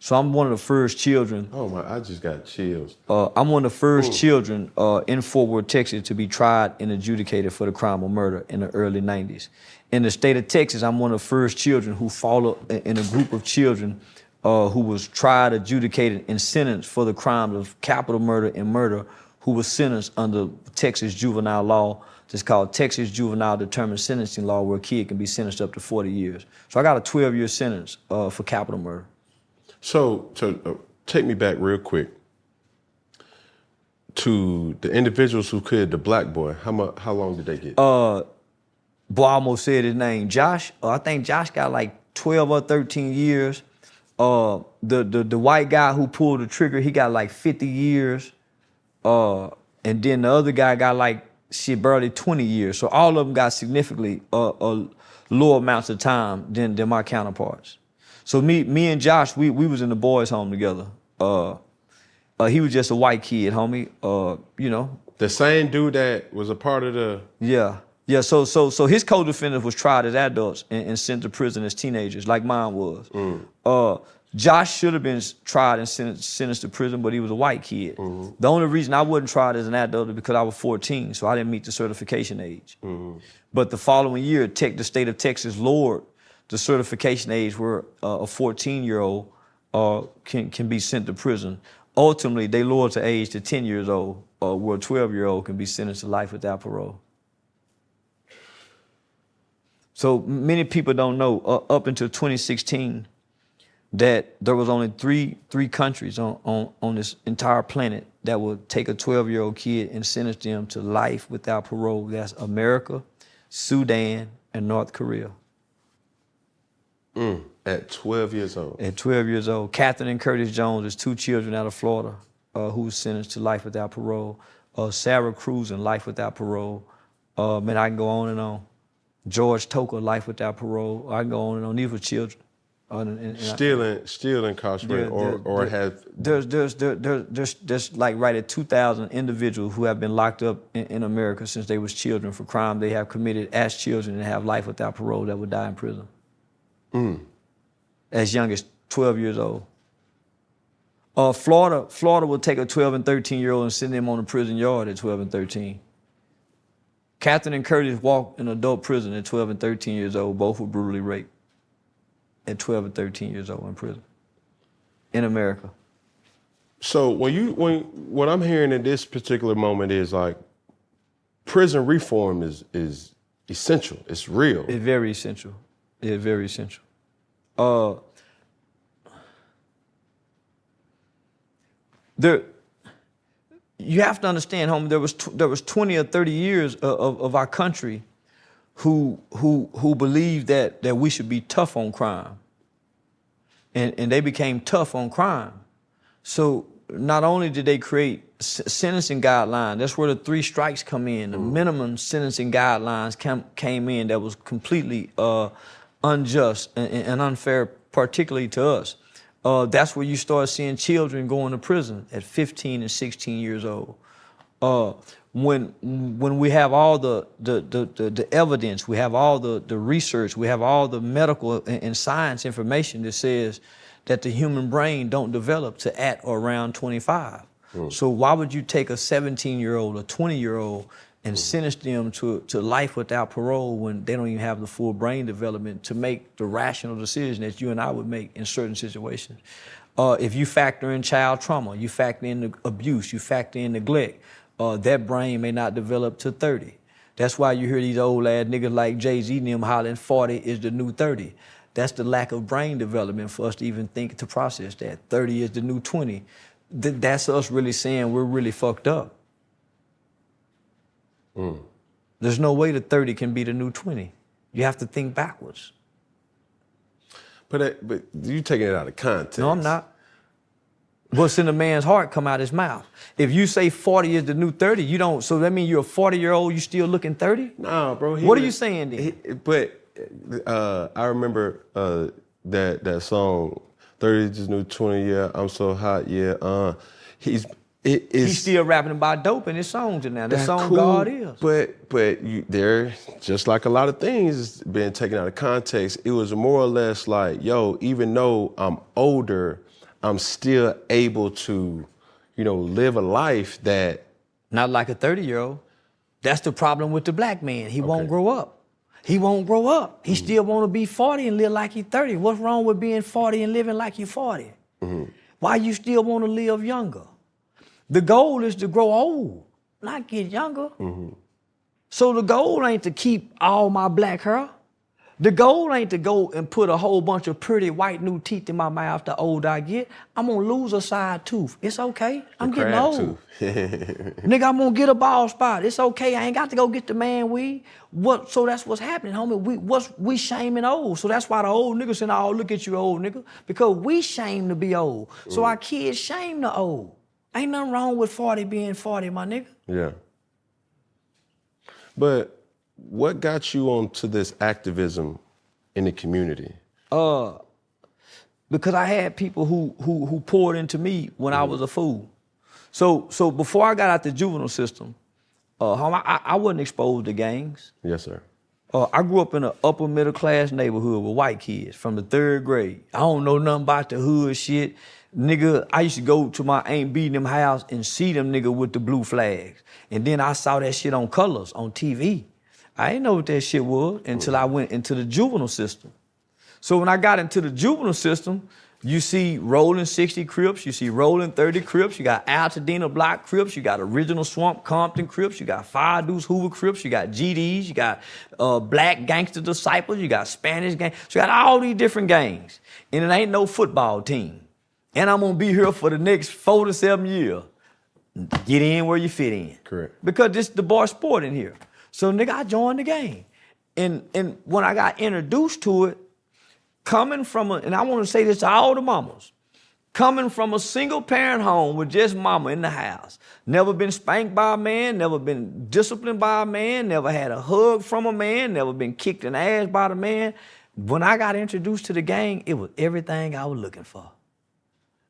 So I'm one of the first children Oh my, I just got chills. uh, I'm one of the first children uh, in Fort Worth, Texas, to be tried and adjudicated for the crime of murder in the early 90s. In the state of Texas, I'm one of the first children who followed in a group of children uh, who was tried, adjudicated, and sentenced for the crimes of capital murder and murder, who was sentenced under Texas juvenile law. It's called Texas Juvenile Determined Sentencing Law, where a kid can be sentenced up to 40 years. So I got a 12 year sentence uh, for capital murder. So, to uh, take me back real quick to the individuals who killed the black boy. How much? How long did they get? boy I almost said his name, Josh. Uh, I think Josh got like 12 or 13 years. Uh, the, the the white guy who pulled the trigger, he got like 50 years. Uh, and then the other guy got like shit barely 20 years. So all of them got significantly uh, uh, lower amounts of time than, than my counterparts. So me, me and Josh, we, we was in the boys' home together. Uh, uh, he was just a white kid, homie. Uh, you know, The same dude that was a part of the. yeah, yeah. So so so his co-defendants was tried as adults and, and sent to prison as teenagers, like mine was. Uh, Josh should have been tried and sentenced, sentenced to prison, but he was a white kid. The only reason I wasn't tried as an adult is because I was 14, so I didn't meet the certification age. But the following year, tech, the state of Texas lowered the certification age where uh, a 14-year-old uh, can can be sent to prison. Ultimately, they lowered the age to 10 years old, uh, where a 12-year-old can be sentenced to life without parole. So many people don't know uh, up until 2016 that there was only three three countries on, on, on this entire planet that would take a 12 year old kid and sentence them to life without parole. That's America, Sudan, and North Korea. At 12 years old. At 12 years old, Catherine and Curtis Jones is two children out of Florida uh, who was sentenced to life without parole. Uh, Sara Kruzan life without parole. Uh, man, I can go on and on. George Toker, life without parole. I can go on and on. These were children. Uh, and- and- and I- Still in, still incarcerated, there- or there- or there- have. there's there's there, there, there's there's like right at 2,000 individuals who have been locked up in, in America since they was children for crime they have committed as children and have life without parole that would die in prison. As young as 12 years old. Uh, Florida Florida will take a 12 and 13 year old and send them on a prison yard at 12 and 13. Catherine and Curtis walked in adult prison at 12 and 13 years old. Both were brutally raped at 12 and 13 years old in prison in America. So when you when what I'm hearing in this particular moment is like, prison reform is is essential. It's real. It's very essential. It's very essential. Uh, there, you have to understand, homie. There was tw- there was twenty or thirty years of, of, of our country who who who believed that that we should be tough on crime, and and they became tough on crime. So not only did they create s- sentencing guidelines, that's where the three strikes come in. The minimum sentencing guidelines came, came in that was completely uh, unjust and, and unfair, particularly to us. Uh, that's where you start seeing children going to prison at 15 and 16 years old. Uh, when when we have all the the, the, the, the evidence, we have all the, the research, we have all the medical and, and science information that says that the human brain don't develop to at or around 25. So why would you take a 17 year old a 20 year old and sentence them to, to life without parole when they don't even have the full brain development to make the rational decision that you and I would make in certain situations? Uh, if you factor in child trauma, you factor in abuse, you factor in neglect, uh, that brain may not develop to 30. That's why you hear these old ass niggas like Jay Z and them hollering 40 is the new 30. That's the lack of brain development for us to even think to process that. 30 is the new 20. Th- that's us really saying we're really fucked up. There's no way the 30 can be the new 20. You have to think backwards. But that, but you taking it out of context. No, I'm not. What's in a man's heart come out his mouth. If you say 40 is the new 30, you don't, so that means you're a 40 year old, you still looking 30? Nah, bro. What are you saying then? he- but uh, I remember uh, that that song, "30 is new 20." Yeah, I'm so hot. Yeah, uh, he's it is He's still rapping about dope in his songs now. The that's song cool, God is. But but you, they're just like a lot of things being taken out of context. It was more or less like, yo, even though I'm older, I'm still able to, you know, live a life that Not like a 30 year old. That's the problem with the black man. He won't grow up. He won't grow up. He mm-hmm. still want to be 40 and live like he's 30. What's wrong with being 40 and living like you're 40? Mm-hmm. Why you still want to live younger? The goal is to grow old, not get younger. Mm-hmm. So the goal ain't to keep all my black hair. The goal ain't to go and put a whole bunch of pretty white new teeth in my mouth the older I get. I'm gonna lose a side tooth. It's okay. I'm getting old. *laughs* Nigga, I'm gonna get a bald spot. It's okay. I ain't got to go get the man weed. What? So that's what's happening, homie. We what's we shaming old. So that's why the old niggas saying, "Oh, look at you, old nigga," because we shame to be old. So our kids shame the old. Ain't nothing wrong with 40 being 40, my nigga. Yeah. But what got you onto this activism in the community? Uh, because I had people who who who poured into me when I was a fool. So so before I got out the juvenile system, uh, I, I wasn't exposed to gangs. Yes, sir. Uh, I grew up in an upper middle class neighborhood with white kids from the third grade. I don't know nothing about the hood shit. Nigga, I used to go to my Aunt B them house and see them nigga with the blue flags. And then I saw that shit on colors on TV. I didn't know what that shit was until I went into the juvenile system. So when I got into the juvenile system, you see rolling 60 Crips, you see rolling 30 Crips, you got Altadena Block Crips, you got original Swamp Compton Crips, you got Five Deuce Hoover Crips, you got GDs, you got uh, Black Gangster Disciples, you got Spanish Gang. So you got all these different gangs. And it ain't no football team. And I'm gonna be here for the next four to seven years. Get in where you fit in. Correct. Because this the bar sport in here. So nigga, I joined the game. And and when I got introduced to it, coming from a, and I want to say this to all the mamas, coming from a single parent home with just mama in the house, never been spanked by a man, never been disciplined by a man, never had a hug from a man, never been kicked in the ass by the man. When I got introduced to the gang, it was everything I was looking for.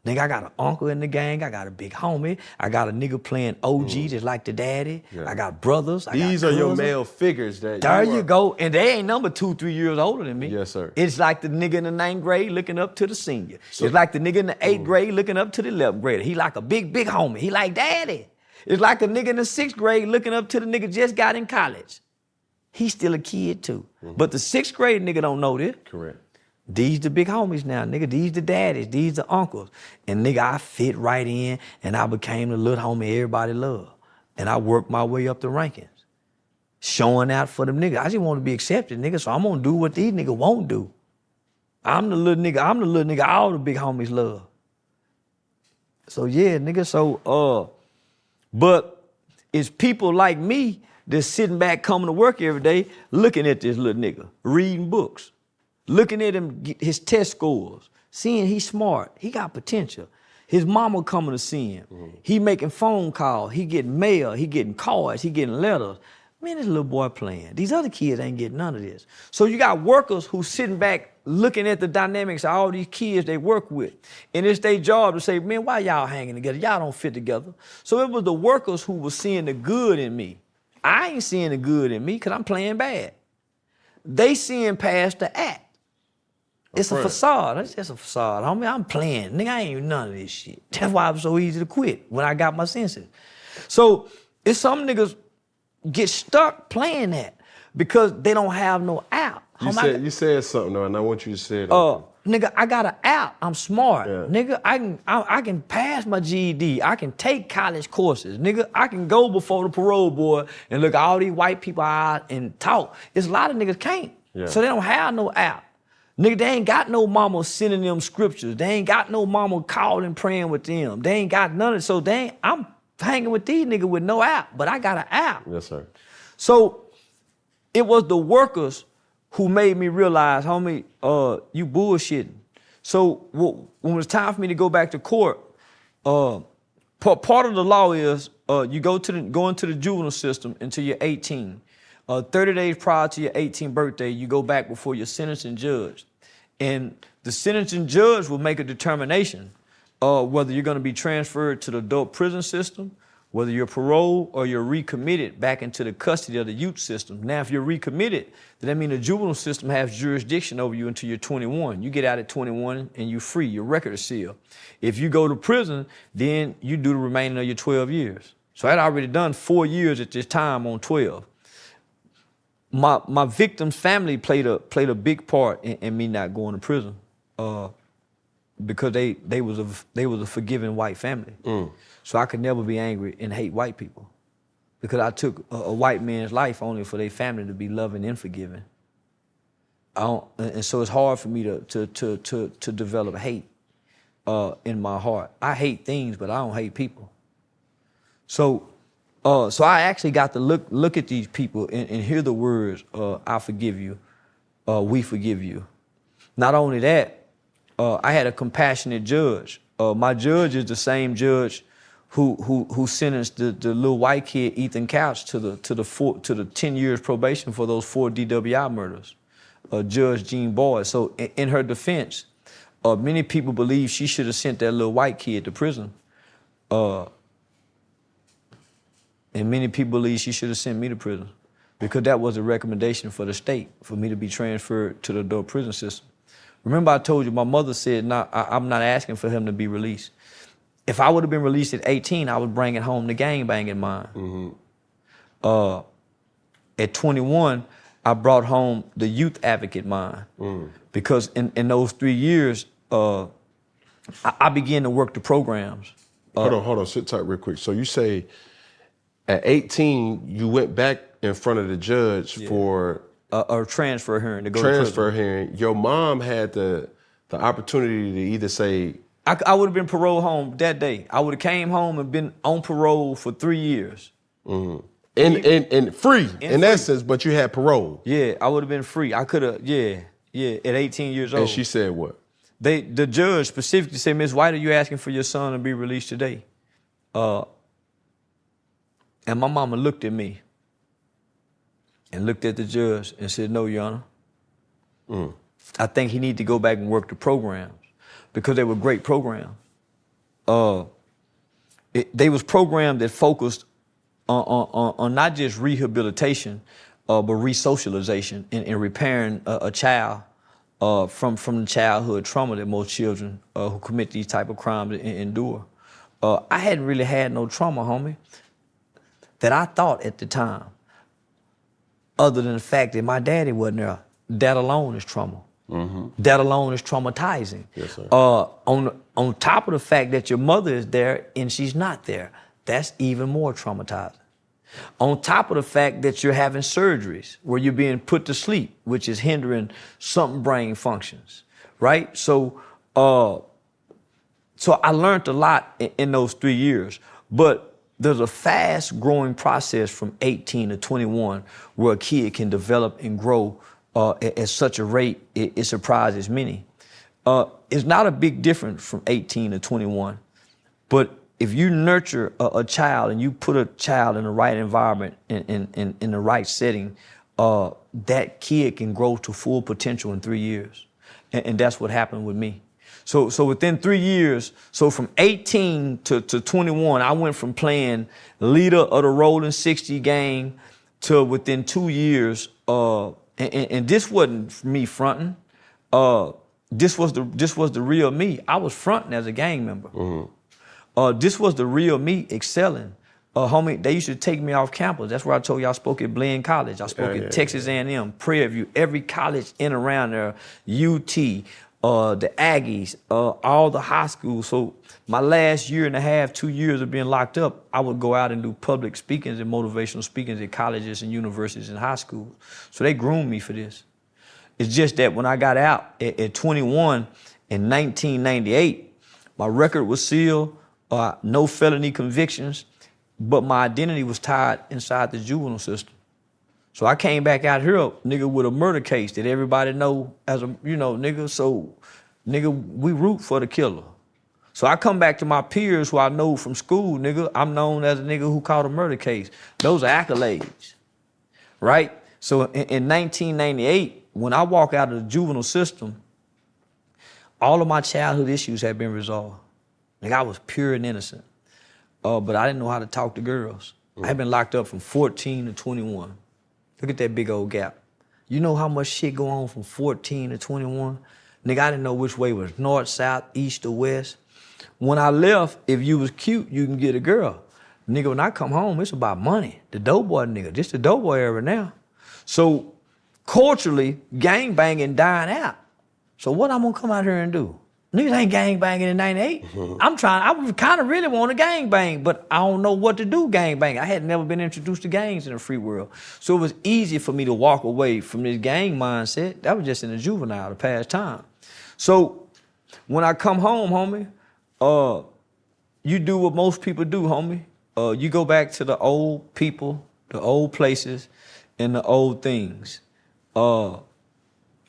Nigga, I got an uncle in the gang. I got a big homie. I got a nigga playing OG just like the daddy. Yeah. I got brothers. I These got are your male figures that There you, you go. And they ain't number two, three years older than me. Yes, sir. It's like the nigga in the ninth grade looking up to the senior. it's like the nigga in the eighth grade looking up to the 11th grader. He like a big, big homie. He like daddy. It's like a nigga in the sixth grade looking up to the nigga just got in college. He's still a kid too. Mm-hmm. But the sixth grade nigga don't know this. Correct. These the big homies now, nigga. These the daddies. These the uncles. And nigga, I fit right in, and I became the little homie everybody loved. And I worked my way up the rankings, showing out for them niggas. I just want to be accepted, nigga. So I'm gonna do what these niggas won't do. I'm the little nigga. I'm the little nigga. All the big homies love. So yeah, nigga. So uh, but it's people like me that's sitting back, coming to work every day, looking at this little nigga, reading books, looking at him, his test scores, seeing he's smart, he got potential. His mama coming to see him. Mm-hmm. He making phone calls, he getting mail, he getting cards, he getting letters. Man, this little boy playing. These other kids ain't getting none of this. So you got workers who sitting back looking at the dynamics of all these kids they work with. And it's their job to say, man, why y'all hanging together? Y'all don't fit together. So it was the workers who was seeing the good in me. I ain't seeing the good in me because I'm playing bad. They seeing past the act. It's a facade. It's just a facade. Homie, I'm playing. Nigga, I ain't none of this shit. That's why it was so easy to quit when I got my senses. So it's some niggas get stuck playing that because they don't have no out. You Homie, I said you said something though, and I want you to say it. uh, nigga, I got an app. I'm smart. Yeah. Nigga, I can I, I can pass my GED. I can take college courses. Nigga, I can go before the parole board and look all these white people out and talk. It's a lot of niggas can't. Yeah. So they don't have no app. Nigga, they ain't got no mama sending them scriptures. They ain't got no mama calling, praying with them. They ain't got none of it. So they ain't, I'm hanging with these niggas with no app, but I got an app. yes, sir. So it was the workers who made me realize, homie, uh, you bullshitting. So wh- when it was time for me to go back to court, uh, part of the law is uh, you go to the go into the juvenile system until you're 18. Uh, 30 days prior to your 18th birthday, you go back before your sentencing judge, and the sentencing judge will make a determination uh, whether you're going to be transferred to the adult prison system, whether you're paroled or you're recommitted back into the custody of the youth system. Now, if you're recommitted, then that means the juvenile system has jurisdiction over you until you're 21. You get out at 21 and you're free. Your record is sealed. If you go to prison, then you do the remaining of your 12 years. So I'd already done four years at this time on 12 my my victim's family played a played a big part in, in me not going to prison, uh, because they they was a they was a forgiving white family, so I could never be angry and hate white people, because I took a, a white man's life only for their family to be loving and forgiving. I don't, and and so it's hard for me to to to to, to develop hate uh, in my heart. I hate things, but I don't hate people. So, uh, so I actually got to look look at these people and, and hear the words, uh, "I forgive you," uh, "We forgive you." Not only that, uh, I had a compassionate judge. Uh, my judge is the same judge who who who sentenced the, the little white kid Ethan Couch to the to the four, to the ten years probation for those four DWI murders. Uh, Judge Jean Boyd. So in, in her defense, many people believe she should have sent that little white kid to prison. And many people believe she should have sent me to prison because that was a recommendation for the state for me to be transferred to the adult prison system. Remember, I told you my mother said, "No, I, am not asking for him to be released." If I would have been released at 18, I would bring it home the gang banging mind. Mm-hmm. Uh, at 21, I brought home the youth advocate mind mm. because in, in those three years, uh, I, I, began to work the programs. Uh, hold on, hold on, sit tight real quick. So you say at 18, you went back in front of the judge yeah. for a, a, transfer hearing to go transfer to hearing. Your mom had the the opportunity to either say I, I would have been paroled home that day. I would have came home and been on parole for three years. Mm-hmm. And, and, and free in, in free. essence, but you had parole. Yeah, I would have been free. I could have, yeah, yeah, at 18 years old. And she said what? They the judge specifically said, Miss White, are you asking for your son to be released today? Uh, and my mama looked at me and looked at the judge and said, No, Your Honor. Mm. I think he need to go back and work the programs because they were great programs. Uh, it, they was programs that focused on, on, on not just rehabilitation, uh, but resocialization and, and repairing a, a child uh, from from the childhood trauma that most children uh, who commit these type of crimes endure. Uh, I hadn't really had no trauma, homie, that I thought at the time, other than the fact that my daddy wasn't there. That alone is trauma. Mm-hmm. That alone is traumatizing. Yes, sir. Uh, on on top of the fact that your mother is there and she's not there, that's even more traumatizing. On top of the fact that you're having surgeries where you're being put to sleep, which is hindering some brain functions, right? So, uh, so I learned a lot in, in those three years, but there's a fast growing process from 18 to 21 where a kid can develop and grow uh, at, at, such a rate, it, it surprises many. Uh, it's not a big difference from 18 to 21, but if you nurture a, a, child and you put a child in the right environment, in, in, in, in the right setting, uh, that kid can grow to full potential in three years. And, and, that's what happened with me. So, so within three years, so from 18 to, to 21, I went from playing leader of the Rolling 60 gang to within two years, uh, and, and, and, this wasn't me fronting. Uh, this was the this was the real me. I was fronting as a gang member. Mm-hmm. Uh, this was the real me excelling. Uh, homie, they used to take me off campus. That's where I told you I spoke at Blinn College. I spoke yeah, at yeah, Texas yeah. A&M, Prairie View, every college in around there, UT, uh, the Aggies, uh, all the high schools. So my last year and a half, two years of being locked up, I would go out and do public speakings and motivational speakings at colleges and universities and high schools. So they groomed me for this. It's just that when I got out at, at 21 in 1998, my record was sealed uh, no felony convictions, but my identity was tied inside the juvenile system. So I came back out here, nigga, with a murder case that everybody know as a, you know, nigga. So, nigga, we root for the killer. So I come back to my peers who I know from school, nigga. I'm known as a nigga who caught a murder case. Those are accolades, right? So in, in 1998, when I walk out of the juvenile system, all of my childhood issues had been resolved. Like I was pure and innocent. Uh, but I didn't know how to talk to girls. Mm. I had been locked up from 14 to 21. Look at that big old gap. You know how much shit go on from 14 to 21? Nigga, I didn't know which way was north, south, east, or west. When I left, if you was cute, you can get a girl. Nigga, when I come home, it's about money. The dope boy nigga. just the dope boy era now. So culturally, gang banging dying out. So what I'm gonna come out here and do? Niggas ain't gang banging in 98. Mm-hmm. I'm trying, I kind of really want to gang bang, but I don't know what to do gang bang. I had never been introduced to gangs in the free world. So it was easy for me to walk away from this gang mindset. That was just in the juvenile, the past time. So when I come home, homie, uh, you do what most people do, homie. Uh, you go back to the old people, the old places, and the old things. Uh,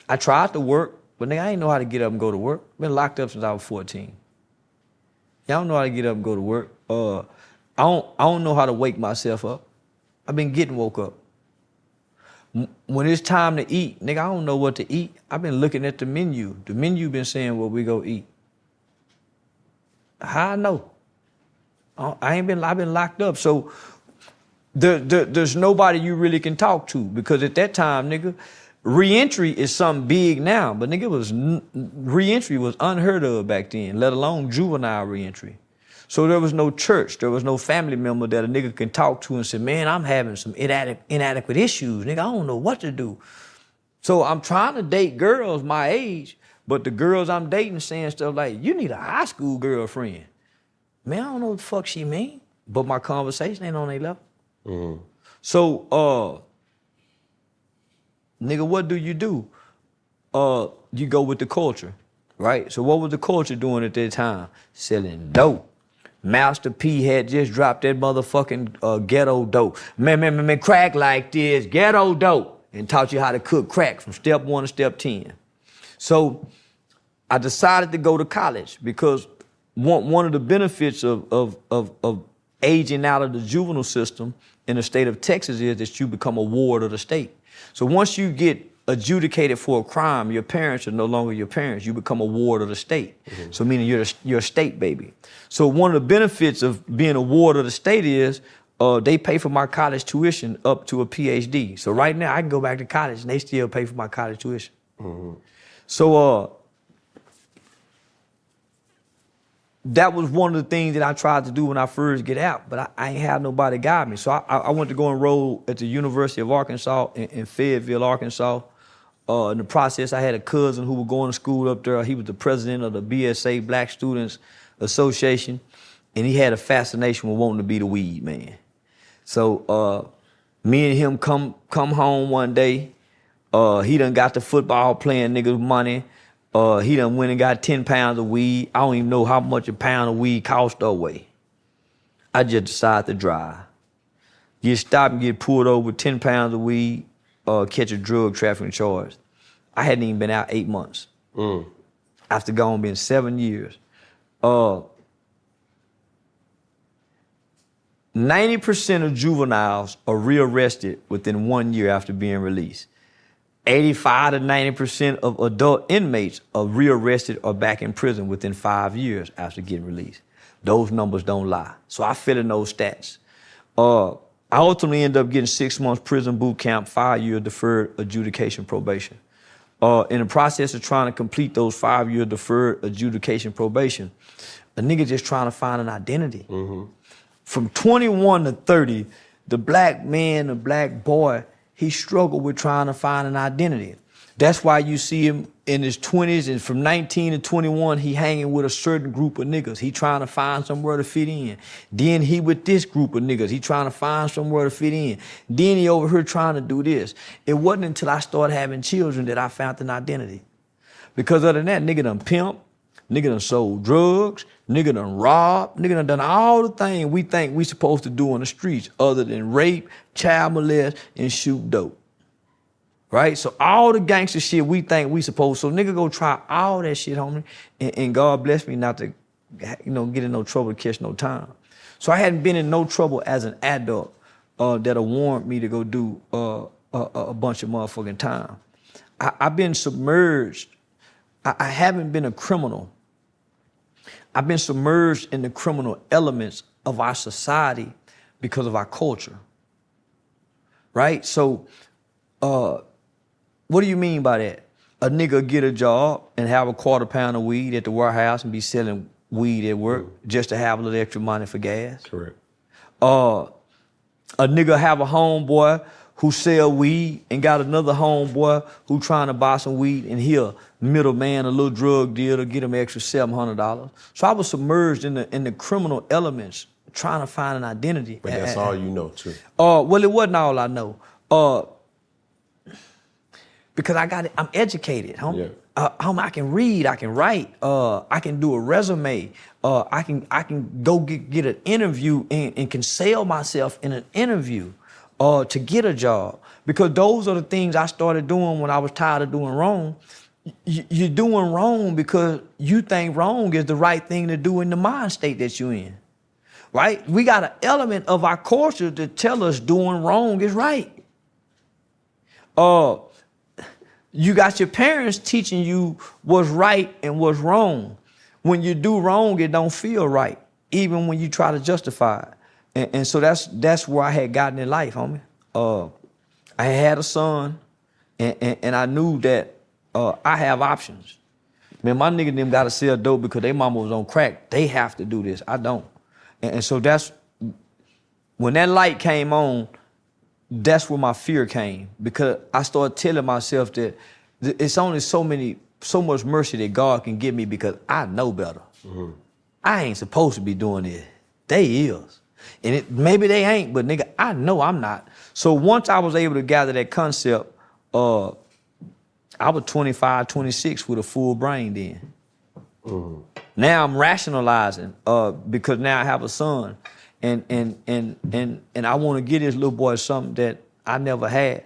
I tried to work. But nigga, I ain't know how to get up and go to work. Been locked up since I was 14. Y'all don't know how to get up and go to work. Uh, I don't I don't know how to wake myself up. I've been getting woke up. When it's time to eat, nigga, I don't know what to eat. I've been looking at the menu. The menu been saying what we go eat. How I know? I ain't been I've been locked up. So there, there, there's nobody you really can talk to because at that time, nigga, reentry is something big now, but nigga was reentry was unheard of back then, let alone juvenile reentry. So there was no church, there was no family member that a nigga can talk to and say, man, I'm having some inadequate, inadequate issues, nigga. I don't know what to do. So I'm trying to date girls my age, but the girls I'm dating saying stuff like, you need a high school girlfriend. Man, I don't know what the fuck she mean, but my conversation ain't on their level. So, uh, nigga, what do you do? Uh, you go with the culture, right? So, what was the culture doing at that time? Selling dope. Master P had just dropped that motherfucking uh, ghetto dope. Man, man, man, man, crack like this, ghetto dope, and taught you how to cook crack from step one to step 10. So, I decided to go to college because one, one of the benefits of, of, of, of aging out of the juvenile system in the state of Texas is that you become a ward of the state. So once you get adjudicated for a crime, your parents are no longer your parents. You become a ward of the state. So meaning you're a, you're a state baby. So one of the benefits of being a ward of the state is uh, they pay for my college tuition up to a PhD. So right now I can go back to college and they still pay for my college tuition. So uh, that was one of the things that I tried to do when I first get out, but I, I ain't have nobody guide me. So I, I I went to go enroll at the University of Arkansas in, in Fayetteville, Arkansas. Uh, in the process, I had a cousin who was going to school up there. He was the president of the BSA Black Students Association, and he had a fascination with wanting to be the weed man. So uh, me and him come come home one day. Uh, he done got the football playing niggas money. Uh, he done went and got 10 pounds of weed. I don't even know how much a pound of weed cost away. I just decided to drive. Get stopped and get pulled over with 10 pounds of weed, uh, catch a drug trafficking charge. I hadn't even been out eight months. After gone been seven years. Uh, 90% of juveniles are rearrested within one year after being released. 85 to 90% of adult inmates are rearrested or back in prison within five years after getting released. Those numbers don't lie. So I fit in those stats. Uh, I ultimately end up getting six months prison boot camp, five year deferred adjudication probation. Uh, in the process of trying to complete those five year deferred adjudication probation, a nigga just trying to find an identity from 21 to 30, the black man, the black boy, he struggled with trying to find an identity. That's why you see him in his 20s and from 19 to 21, he hanging with a certain group of niggas. He trying to find somewhere to fit in. Then he with this group of niggas. He trying to find somewhere to fit in. Then he over here trying to do this. It wasn't until I started having children that I found an identity. Because other than that, nigga done pimp, nigga done sold drugs, nigga done robbed, nigga done done all the things we think we supposed to do on the streets other than rape, child molest, and shoot dope. Right? So all the gangster shit we think we supposed, to. so nigga go try all that shit, homie, and, and God bless me not to, you know, get in no trouble to catch no time. So I hadn't been in no trouble as an adult uh, that'll warrant me to go do uh, a, a bunch of motherfucking time. I, I've been submerged. I, I haven't been a criminal. I've been submerged in the criminal elements of our society because of our culture. Right? So, uh, what do you mean by that? A nigga get a job and have a quarter pound of weed at the warehouse and be selling weed at work just to have a little extra money for gas. Correct. Uh, a nigga have a homeboy who sell weed and got another homeboy who trying to buy some weed and he a middleman, a little drug dealer, get him extra seven hundred dollars. So I was submerged in the in the criminal elements, trying to find an identity. But that's And- all you know, too. uh, well, it wasn't all I know. Uh, because I got it, I'm educated, homie. Yeah. Uh, homie, I can read, I can write, uh, I can do a resume, uh, I can I can go get, get an interview and, and can sell myself in an interview uh, to get a job. Because those are the things I started doing when I was tired of doing wrong. You're doing wrong because you think wrong is the right thing to do in the mind state that you're in. right? We got an element of our culture to tell us doing wrong is right. Uh, you got your parents teaching you what's right and what's wrong. When you do wrong, it don't feel right, even when you try to justify it. And, and so that's that's where I had gotten in life, homie. Uh, I had a son, and, and, and I knew that uh, I have options. Man, my nigga them gotta sell dope because they mama was on crack. They have to do this. I don't. And, and so that's when that light came on, that's where my fear came because I started telling myself that th- it's only so many, so much mercy that God can give me because I know better. I ain't supposed to be doing this. They is. And it, maybe they ain't, but nigga, I know I'm not. So once I was able to gather that concept, uh, I was 25, 26 with a full brain then. Now I'm rationalizing uh, because now I have a son, and and and and and I want to give this little boy something that I never had,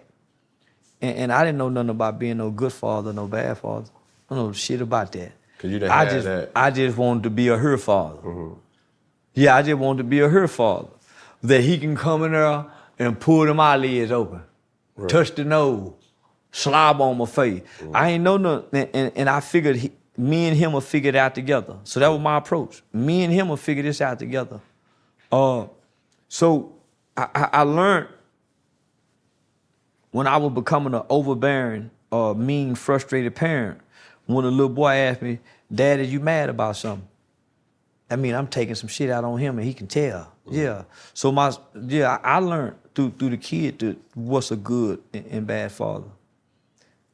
and, and I didn't know nothing about being no good father, no bad father. I don't know shit about that. 'Cause you done I just that. I just wanted to be a her father. Yeah, I just wanted to be a her father, that he can come in there and pull them eyelids open, touch the nose, slob on my face. I ain't know nothing, and, and, and I figured he, me and him will figure it out together. So that was my approach. Me and him will figure this out together. Uh, so I, I, I learned when I was becoming an overbearing, uh, mean, frustrated parent. When a little boy asked me, "Dad, is you mad about something?" I mean, I'm taking some shit out on him, and he can tell. Yeah. So my yeah, I, I learned through through the kid that what's a good and, and bad father.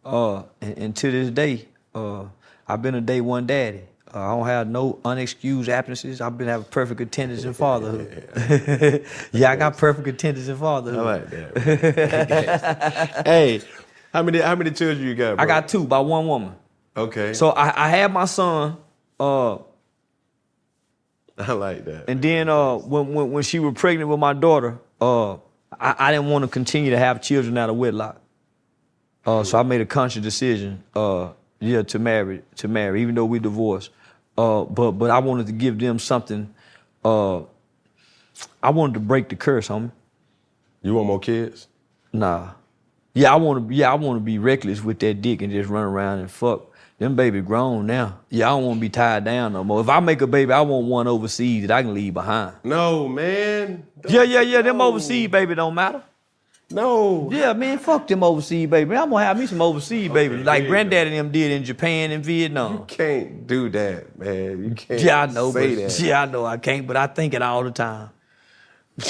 Uh, and, and to this day, uh, I've been a day one daddy. Uh, I don't have no unexcused absences. I've been having perfect attendance in fatherhood. *laughs* *laughs* yeah, I got perfect attendance in fatherhood. I like that. *laughs* hey, how many how many children you got? Bro? I got two by one woman. Okay. So I, I had my son, uh, I like that. and then uh, when, when when she was pregnant with my daughter, uh, I, I didn't want to continue to have children out of wedlock. Uh, so I made a conscious decision, uh, yeah, to marry, to marry, even though we divorced. Uh, but but I wanted to give them something. Uh, I wanted to break the curse, homie. you want more kids? Nah. Yeah, I want to. Yeah, I want to be reckless with that dick and just run around and fuck. Them baby grown now. Yeah, I don't want to be tied down no more. If I make a baby, I want one overseas that I can leave behind. No, man. Don't- Yeah, yeah, yeah. Them no. overseas baby don't matter. No. Yeah, man, fuck them overseas baby. I'm gonna have me some overseas babies like yeah. granddaddy and them did in Japan and Vietnam. You can't do that, man. You can't Yeah, I know, say but that. yeah, I know I can't, but I think it all the time. *laughs*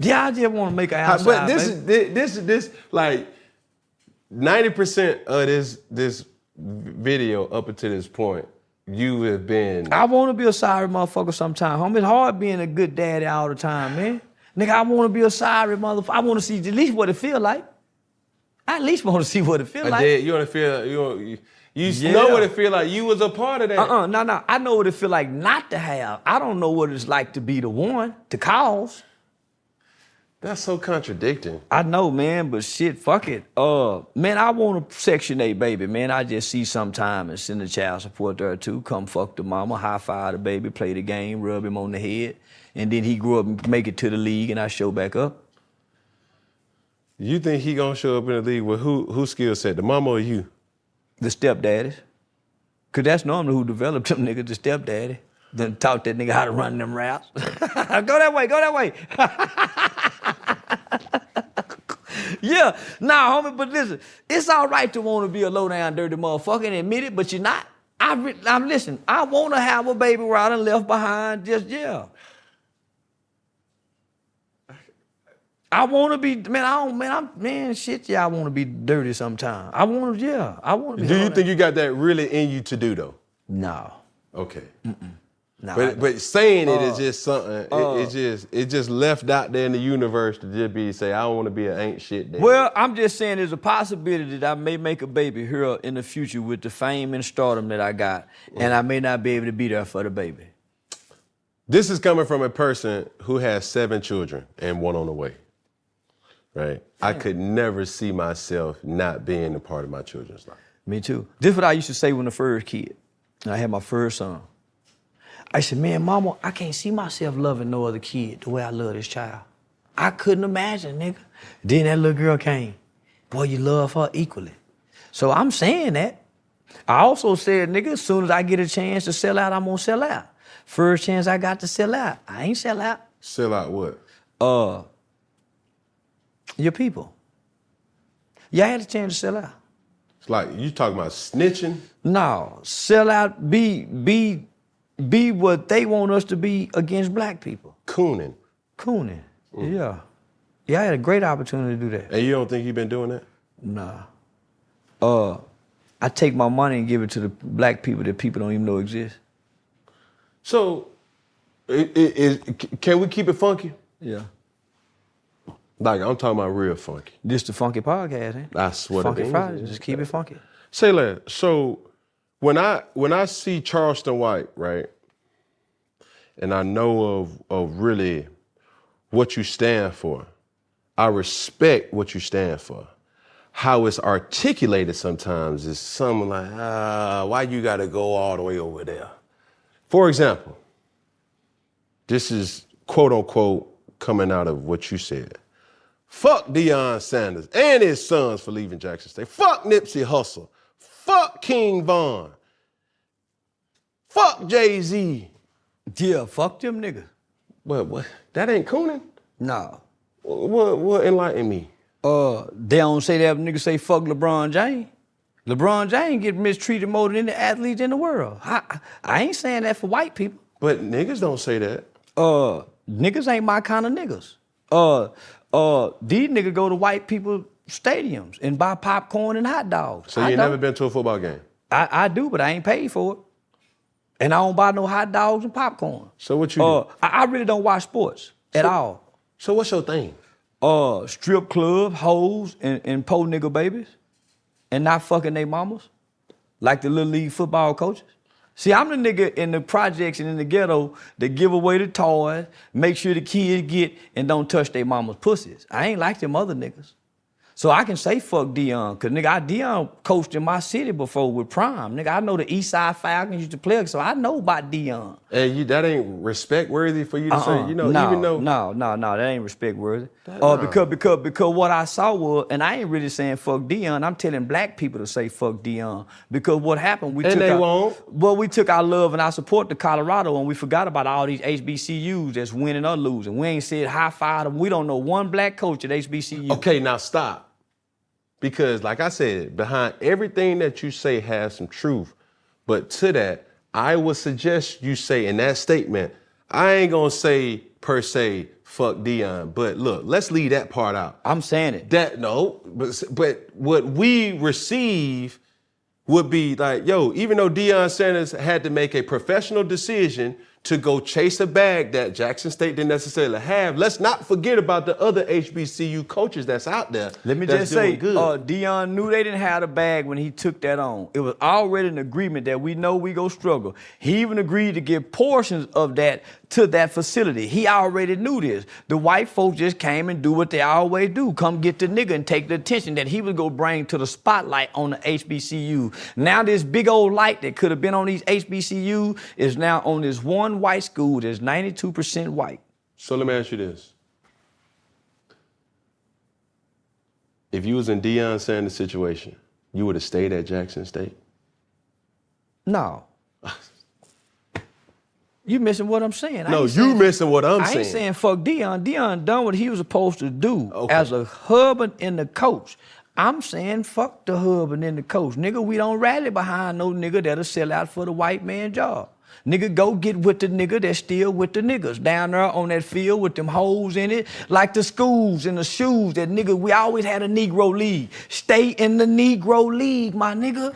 yeah, I just want to make an outside. but this baby. is this, this is this like ninety percent of this this video up until this point, you have been I want to be a sorry motherfucker sometime. Homie, it's hard being a good daddy all the time, man. Nigga, I want to be a sorry motherfucker. I want to see at least what it feel like. I at least want to *laughs* see what it feel a like. Did. You want to feel you you, you Yeah. know what it feel like. You was a part of that. Uh-uh, no, no. I know what it feel like not to have. I don't know what it's like to be the one, to cause. That's so contradicting. I know, man, but shit, fuck it. Uh, man, I want a Section 8 baby, man. I just see sometime and send the child support there too. Come fuck the mama, high five the baby, play the game, rub him on the head, and then he grew up and make it to the league, and I show back up. You think he gonna show up in the league with who who skill set, the mama or you? The stepdaddies. Cause that's normally who developed them niggas, the stepdaddy. Then taught that nigga how to run them routes. *laughs* go that way, go that way. *laughs* yeah, nah, homie, but listen, it's all right to want to be a low down, dirty motherfucker and admit it, but you're not. I, re- I'm listen. I want to have a baby where I done left behind. Just yeah. I want to be man. I don't man. I'm man. Shit. Yeah, I want to be dirty sometime. I want to. Yeah, I want to. Do you think you got that really in you to do though? No. Okay. No. But but saying it is Uh, just something. It, it's just it just left out there in the universe to just be say I don't want to be an ain't shit. Daddy. Well, I'm just saying there's a possibility that I may make a baby here in the future with the fame and stardom that I got, and I may not be able to be there for the baby. This is coming from a person who has seven children and one on the way. Right? I could never see myself not being a part of my children's life. Me too. This is what I used to say when the first kid. I had my first son. I said, man, mama, I can't see myself loving no other kid the way I love this child. I couldn't imagine, nigga. Then that little girl came. Boy, you love her equally. So I'm saying that. I also said, nigga, as soon as I get a chance to sell out, I'm gonna sell out. First chance I got to sell out, I ain't sell out. Sell out what? Uh, your people. Y'all had a chance to sell out. It's like you talking about snitching. No, sell out. Be be be what they want us to be against black people. Cooning. Cooning. Yeah. Yeah, I had a great opportunity to do that. And you don't think you've been doing that? Nah. Uh, I take my money and give it to the black people that people don't even know exist. So, i- i- is, can we keep it funky? Yeah. Like I'm talking about real funky. This the funky podcast, eh? That's what funky it is. Fridays. Just keep it funky. Say that. So when I when I see Charleston White, right, and I know of of really what you stand for, I respect what you stand for. How it's articulated sometimes is something like, ah, why you gotta go all the way over there? For example, this is quote unquote coming out of what you said. Fuck Deion Sanders and his sons for leaving Jackson State. Fuck Nipsey Hussle. Fuck King Von. Fuck Jay Z. Yeah, fuck them niggas. What? What? That ain't cooning. No. What? What? Enlighten me. Uh, they don't say that niggas say fuck LeBron James. LeBron James get mistreated more than any athlete in the world. I, I ain't saying that for white people. But niggas don't say that. Uh, niggas ain't my kind of niggas. Uh, uh, these niggas go to white people stadiums and buy popcorn and hot dogs. So you don't. never been to a football game. I, I do, but I ain't paid for it. And I don't buy no hot dogs and popcorn. So what you Uh? I, I really don't watch sports at all. So what's your thing? Uh, strip club, hoes, and, and po nigga babies, and not fucking they mamas, like the little league football coaches. See, I'm the nigga in the projects and in the ghetto that give away the toys, make sure the kids get and don't touch their mama's pussies. I ain't like them other niggas. So I can say fuck Deion, cause nigga, I Deion coached in my city before with Prime. Nigga, I know the East Side Falcons used to play, so I know about Deion. And you that ain't respect worthy for you to say. You know, no, even though no, no, no, that ain't respect worthy. Uh, because because because what I saw was, and I ain't really saying fuck Deion. I'm telling black people to say fuck Deion because what happened? We And took they our, won't. Well, we took our love and our support to Colorado, and we forgot about all these HBCUs that's winning or losing. We ain't said high five them. We don't know one black coach at HBCU. Okay, now stop. Because, like I said, behind everything that you say has some truth. But to that, I would suggest you say in that statement, I ain't gonna say per se, fuck Deion. But look, let's leave that part out. I'm saying it. That no, but but what we receive would be like, yo, even though Deion Sanders had to make a professional decision to go chase a bag that Jackson State didn't necessarily have, let's not forget about the other HBCU coaches that's out there. Let me just say, good. uh, Deion knew they didn't have a bag when he took that on. It was already an agreement that we know we go struggle. He even agreed to give portions of that to that facility. He already knew this. The white folks just came and do what they always do: come get the nigga and take the attention that he was gonna bring to the spotlight on the HBCU. Now this big old light that could have been on these HBCU is now on this one white school that's 92% white. so let me ask you this. If you was in Deion Sanders' situation, you would have stayed at Jackson State? No. You missing what I'm saying? I No, you saying- missing what I'm I saying. I ain't saying fuck Deion. Deion done what he was supposed to do Okay. as a hub and- the coach. I'm saying fuck the hub and then the coach. Nigga, we don't rally behind no nigga that'll sell out for the white man job. Nigga, go get with the nigga that's still with the niggas down there on that field with them holes in it, like the schools and the shoes. That nigga, we always had a Negro league. Stay in the Negro league, my nigga.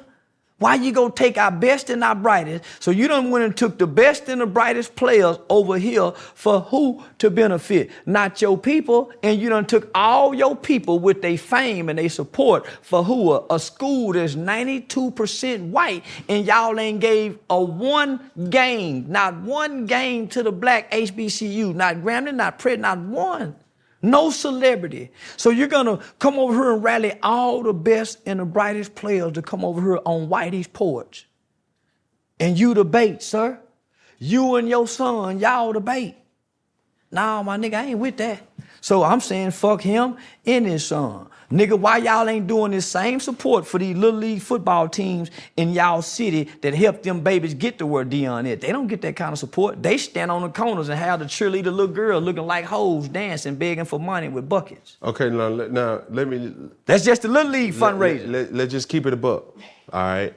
Why you gonna take our best and our brightest? So you done went and took the best and the brightest players over here for who to benefit? Not your people, and you done took all your people with their fame and their support for who? A, a school that's 92% white, and y'all ain't gave a one game, not one game to the black HBCU, not Grambling, not Pratt, not one. No celebrity. So you're gonna come over here and rally all the best and the brightest players to come over here on Whitey's porch. And you bait, sir. You and your son, y'all bait. Nah, my nigga, I ain't with that. So I'm saying fuck him and his son. Nigga, why y'all ain't doing this same support for these little league football teams in y'all city that help them babies get to where Deion is? They don't get that kind of support. They stand on the corners and have the cheerleader little girl looking like hoes dancing, begging for money with buckets. Okay, now, now let me That's just the little league fundraiser. Let, let, us just keep it a buck. All right.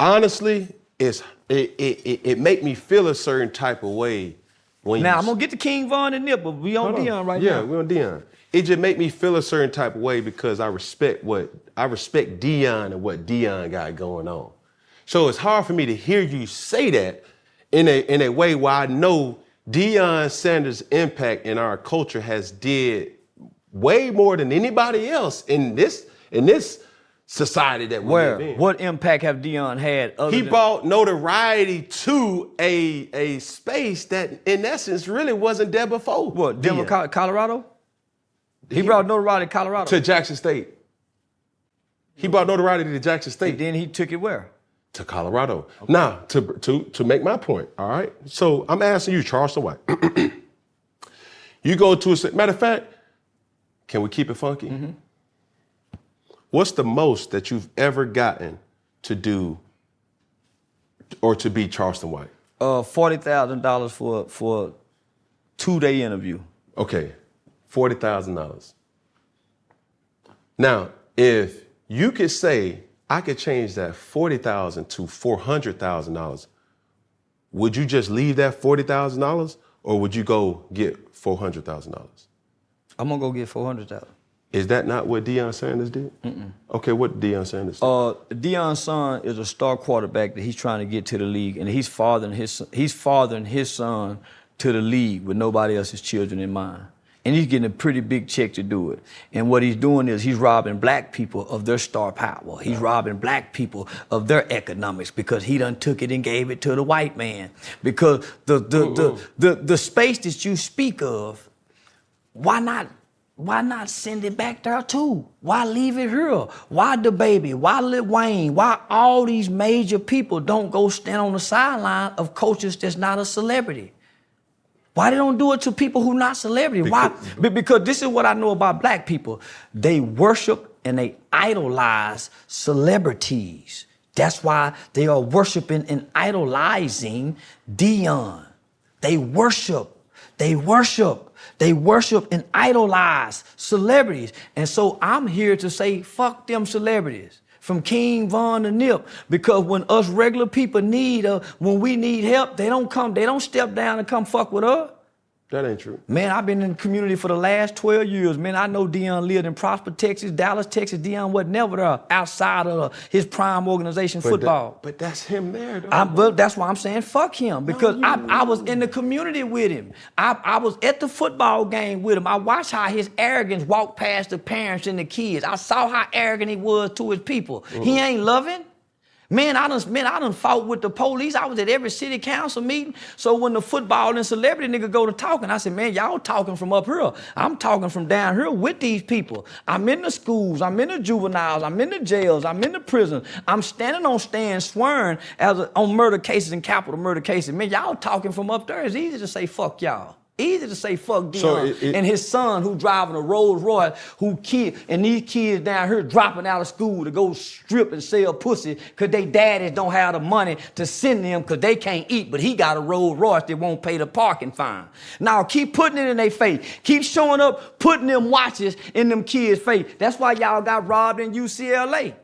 Honestly, it's it, it, it, it make me feel a certain type of way when now you I'm gonna get to King Von and Nip, but we on Hold on. Deion right yeah, now. Yeah, we're on Deion. It just make me feel a certain type of way because I respect what I respect Deion and what Deion got going on. So it's hard for me to hear you say that in a in a way where I know Deion Sanders' impact in our culture has did way more than anybody else in this in this society that we live Where? in. What impact have Deion had? Other He than, brought notoriety to a a space that in essence really wasn't there before. what? Denver, Colorado. He brought notoriety to Colorado. to Jackson State. He brought notoriety to Jackson State and then he took it where? to Colorado. Now, to to to make my point, all right. So I'm asking you, Charleston White. *clears throat* you go to a matter of fact, can we keep it funky? What's the most that you've ever gotten to do or to be Charleston White? Uh, forty thousand dollars for for a two day interview. Okay, forty thousand dollars. Now, if you could say I could change that $40,000 to four hundred thousand dollars, would you just leave that forty thousand dollars, or would you go get four hundred thousand dollars? I'm gonna go get four hundred thousand. Is that not what Deion Sanders did? Okay, what did Deion Sanders? do? Uh, son is a star quarterback that he's trying to get to the league, and he's fathering his he's fathering his son to the league with nobody else's children in mind. And he's getting a pretty big check to do it. And what he's doing is he's robbing black people of their star power. He's robbing black people of their economics because he done took it and gave it to the white man. Because the the the, the, the space that you speak of, why not why not send it back there too? Why leave it here? Why the baby? Why Lil Wayne? Why all these major people don't go stand on the sideline of coaches that's not a celebrity? Why they don't do it to people who not celebrity? Why? Because this is what I know about black people. They worship and they idolize celebrities. That's why they are worshiping and idolizing Deion. They worship. They worship. They worship and idolize celebrities. And so I'm here to say, fuck them celebrities. From King Von to Nip. Because when us regular people need, uh, when we need help, they don't come, they don't step down and come fuck with us. That ain't true. Man, I've been in the community for the last 12 years. Man, I know Deion lived in Prosper, Texas, Dallas, Texas. Deion was never there outside of his prime organization But football. that- but that's him there, though. I, but that's why I'm saying fuck him because I, I was in the community with him. I, I was at the football game with him. I watched how his arrogance walked past the parents and the kids. I saw how arrogant he was to his people. He mm-hmm. ain't loving. Man, I done, man, I done fought with the police. I was at every city council meeting. So when the football and celebrity nigga go to talking, I said, man, y'all talking from up here. I'm talking from down here with these people. I'm in the schools. I'm in the juveniles. I'm in the jails. I'm in the prison. I'm standing on stand swearing as a, on murder cases and capital murder cases. Man, y'all talking from up there. It's easy to say fuck y'all. Easy to say fuck Deion So it- it- and his son who driving a Rolls Royce, who kid and these kids down here dropping out of school to go strip and sell pussy because they daddies don't have the money to send them because they can't eat, but he got a Rolls Royce that won't pay the parking fine. Now keep putting it in their face. Keep showing up, putting them watches in them kids' face. That's why y'all got robbed in UCLA.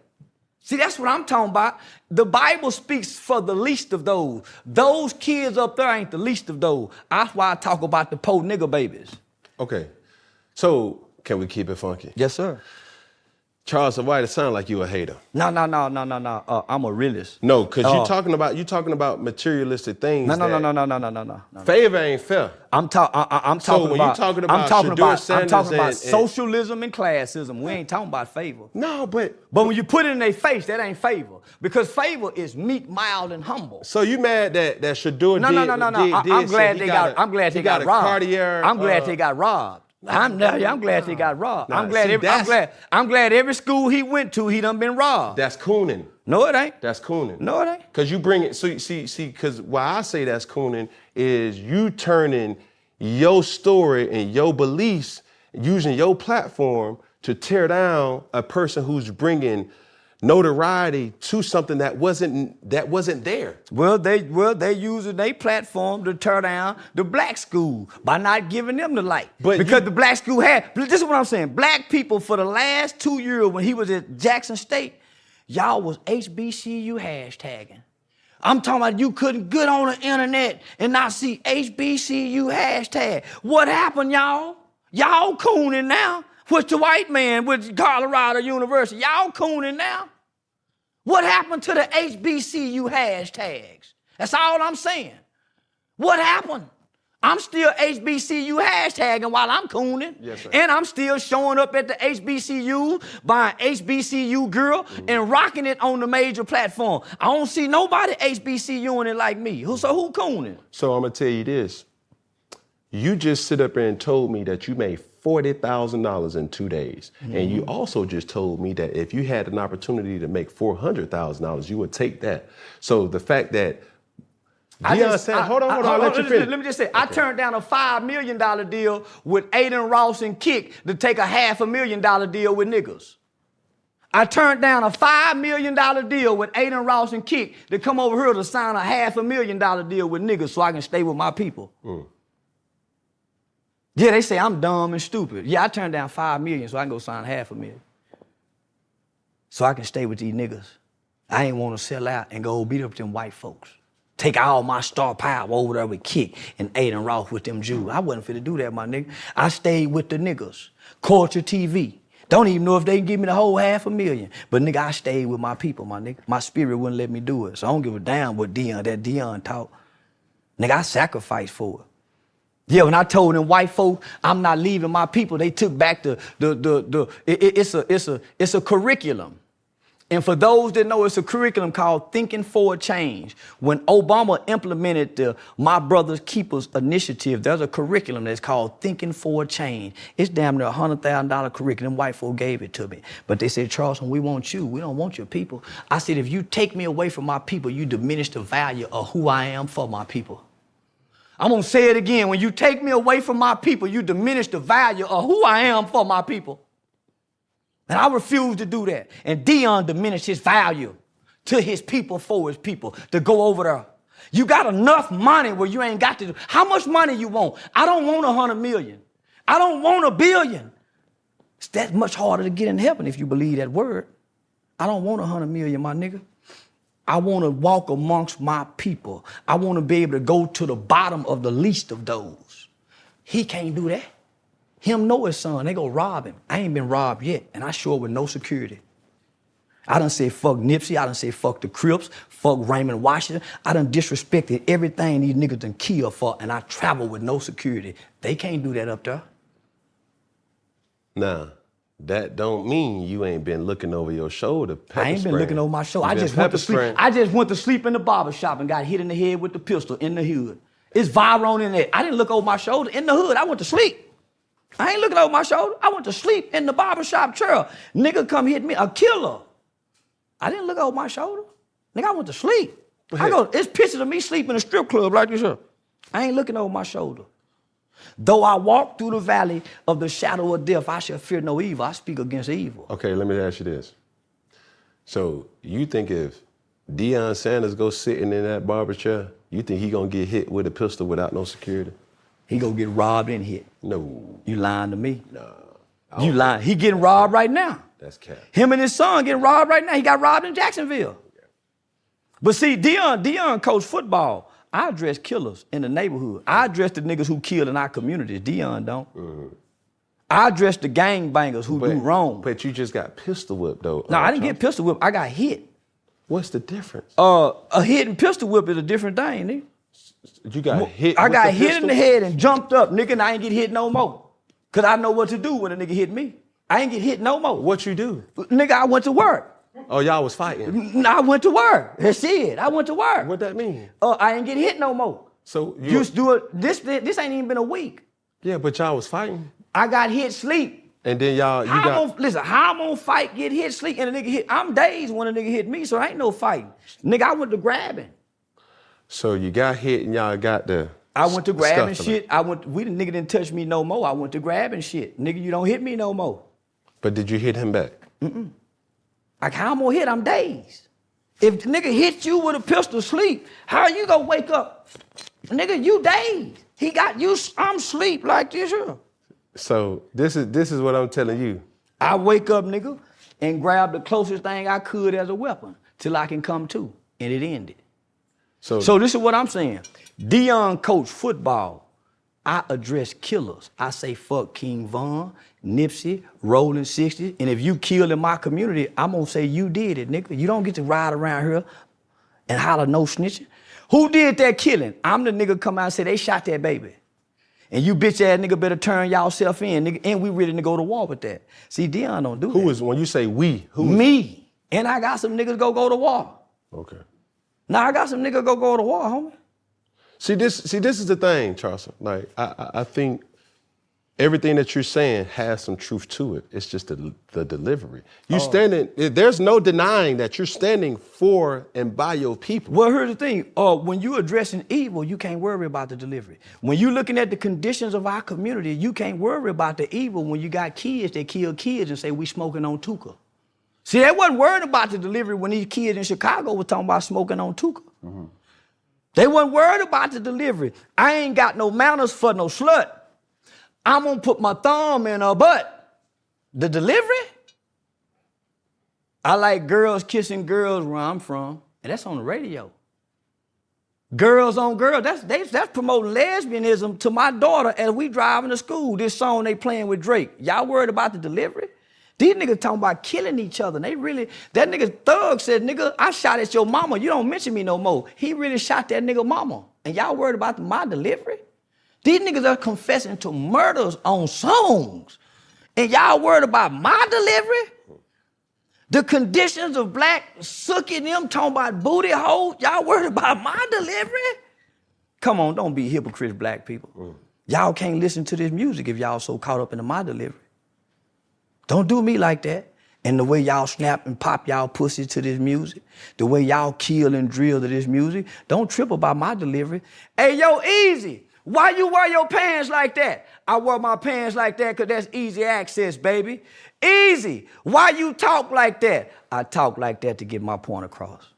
See, that's what I'm talking about. The Bible speaks for the least of those. Those kids up there ain't the least of those. That's why I talk about the poor nigga babies. okay, so can we keep it funky? Yes, sir. Charles White, it sound like you a hater. No, no, no, no, no, no. Uh, I'm a realist. No, because Oh. you talking about you talking about materialistic things. No, no, no, no, no, no, no, no, no. no. Favor ain't fair. I'm, ta- I, I'm So talking when you about. talking I'm about talking Shedeur about. I'm Sanders talking about and- and- socialism and classism. We ain't talking about favor. No, but But when you put it in their face, that ain't favor. Because favor is meek, mild, and humble. so you mad that that Shedeur No, did? no, no, no, no. did- I, am glad they got. a- I'm glad they got, a robbed. Cartier, I'm glad uh, they got robbed. I'm, I'm glad they got robbed. Nah, I'm glad. see, every, I'm glad. I'm glad every school he went to, he done been robbed. That's cooning. No, it ain't. That's cooning. No, it ain't. Cause you bring it. So you see, see, cause why I say that's cooning is you turning your story and your beliefs, using your platform to tear down a person who's bringing notoriety to something that wasn't that wasn't there. Well, they well they using their platform to tear down the black school by not giving them the light. But because you- the black school had this is what I'm saying. Black people for the last two years when he was at Jackson State, y'all was HBCU hashtagging. I'm talking about you couldn't get on the internet and not see HBCU hashtag. What happened, y'all? Y'all cooning now with the white man with Colorado University. Y'all cooning now. What happened to the HBCU hashtags? That's all I'm saying. What happened? I'm still HBCU hashtagging while I'm cooning. Yes. And I'm still showing up at the HBCU buying HBCU girl mm-hmm. and rocking it on the major platform. I don't see nobody HBCUing it like me. Who so who cooning? So I'm gonna tell you this. You just sit up there and told me that you made forty thousand dollars in two days, and Mm-hmm. you also just told me that if you had an opportunity to make four hundred thousand dollars, you would take that. So the fact that I Deion just- Sanders, I- hold on, hold on, I'll let you me- finish. Let me just say, I turned down a five million dollar deal with Adin Ross and Kick to take a half a million dollar deal with niggas. I turned down a five million dollar deal with Adin Ross and Kick to come over here to sign a half a million dollar deal with niggas so I can stay with my people. Yeah, they say I'm dumb and stupid. Yeah, I turned down five million so I can go sign half a million. So I can stay with these niggas. I ain't want to sell out and go beat up them white folks. Take all my star power over there with Kick and Adin Ross with them Jews. I wasn't to do that, my nigga. I stayed with the niggas. Culture TV. Don't even know if they can give me the whole half a million. But nigga, I stayed with my people, my nigga. My spirit wouldn't let me do it. So I don't give a damn what Deion, that Deion talk. Nigga, I sacrificed for it. Yeah, when I told them white folk I'm not leaving my people, they took back the the the the it- it- it's a it's a it's a curriculum. And for those that know, it's a curriculum called Thinking for a Change. When Obama implemented the My Brother's Keepers initiative, there's a curriculum that's called Thinking for a Change. It's damn near a hundred thousand dollar curriculum. White folk gave it to me, but they said, Charleston, we want you. We don't want your people. I said, if you take me away from my people, you diminish the value of who I am for my people. I'm gonna say it again. When you take me away from my people, you diminish the value of who I am for my people. And I refuse to do that. And Deion diminished his value to his people for his people to go over there. You got enough money where you ain't got to do. How much money you want? I don't want a hundred million. I don't want a billion. It's that much harder to get in heaven if you believe that word. I don't want a hundred million, my nigga. I want to walk amongst my people. I want to be able to go to the bottom of the least of those. He can't do that. Him know his son. They go rob him. I ain't been robbed yet, and I sure with no security. I done said fuck Nipsey. I done said fuck the Crips. Fuck Raymond Washington. I done disrespected everything these niggas done killed for, and I travel with no security. They can't do that up there. Nah, that don't mean you ain't been looking over your shoulder. I ain't been looking over my shoulder. spraying. I just went to sleep. spraying. I just went to sleep in the barber shop and got hit in the head with the pistol in the hood. It's viral in there. I didn't look over my shoulder in the hood. I went to sleep. I ain't looking over my shoulder. I went to sleep in the barber shop chair. Nigga come hit me, a killer. I didn't look over my shoulder. Nigga, I went to sleep. I go, it's pictures of me sleeping in a strip club like this here. I ain't looking over my shoulder. Though I walk through the valley of the shadow of death, I shall fear no evil. I speak against evil. Okay, let me ask you this. So you think if Deion Sanders goes sitting in that barber chair, you think he gonna get hit with a pistol without no security? He gonna get robbed and hit. No, You lying to me? No. You oh. lying. He getting robbed right now. that's cap. Him and his son getting robbed right now. He got robbed in Jacksonville. Yeah. But see, Deion, Deion coached football. I address killers in the neighborhood. I address the niggas who kill in our communities. Deion don't. I address the gang bangers who do wrong. But you just got pistol whipped though. no, uh, I didn't Charles. get pistol whipped. I got hit. What's the difference? Uh, a hit and pistol whip is a different thing, nigga. you got hit. I got hit in the head and jumped up, nigga, and I ain't get hit no more. Cause I know what to do when a nigga hit me. I ain't get hit no more. What you do? Nigga, I went to work. Oh, y'all was fighting. I went to work. That's it. I went to work. What that mean? Uh, I ain't get hit no more. So you, Used to do it. This this ain't even been a week. yeah, but y'all was fighting. I got hit sleep. And then y'all, you How got gonna, listen, how I'm gonna fight, get hit, sleep, and a nigga hit. I'm dazed when a nigga hit me, so I ain't no fighting. Nigga, I went to grabbing. so you got hit and y'all got the. I went to grabbing shit. I went. We the nigga didn't touch me no more. I went to grabbing shit. Nigga, you don't hit me no more. But did you hit him back? Like how I'm gonna hit? I'm dazed. If the nigga hit you with a pistol sleep, how you gonna wake up? Nigga, you dazed. He got you. I'm sleep like this here. So this is this is what I'm telling you. I wake up, nigga, and grab the closest thing I could as a weapon till I can come to, and it ended. So, So this is what I'm saying. Deion coach football. I address killers. I say fuck King Von, Nipsey, Rolling 60. And if you kill in my community, I'm gonna say you did it, nigga. You don't get to ride around here and holler no snitching. Who did that killing? I'm the nigga come out and say they shot that baby. And you bitch ass nigga better turn y'all self in, nigga. And we ready to go to war with that. See, Deion don't do that. who is when you say we? Who me? And I got some niggas go go to war. Okay. Now I got some niggas go go to war, homie. See this. See this is the thing, Charleston. Like I, I, I think everything that you're saying has some truth to it. It's just the, the delivery. You standing. There's no denying that you're standing for and by your people. Well, here's the thing. Uh, when you're addressing evil, you can't worry about the delivery. When you're looking at the conditions of our community, you can't worry about the evil when you got kids that kill kids and say we smoking on Tooka. See, they wasn't worried about the delivery when these kids in Chicago were talking about smoking on Tooka. They wasn't worried about the delivery. I ain't got no manners for no slut. I'm gonna put my thumb in her butt. The delivery? I like girls kissing girls where I'm from, and that's on the radio. Girls on girls, that's they, that's promoting lesbianism to my daughter as we driving to school. This song they playing with Drake. Y'all worried about the delivery? These niggas talking about killing each other. They really, that nigga Thug said, nigga, I shot at your mama. You don't mention me no more. He really shot that nigga mama. And y'all worried about my delivery? These niggas are confessing to murders on songs. And y'all worried about my delivery? The conditions of black sucking them talking about booty holes. Y'all worried about my delivery? Come on, don't be hypocrites, black people. Mm. Y'all can't listen to this music if y'all so caught up in my delivery. Don't do me like that. And the way y'all snap and pop y'all pussy to this music, the way y'all kill and drill to this music, don't trip about my delivery. Hey, yo, easy. Why you wear your pants like that? I wear my pants like that because that's easy access, baby. Easy. Why you talk like that? I talk like that to get my point across.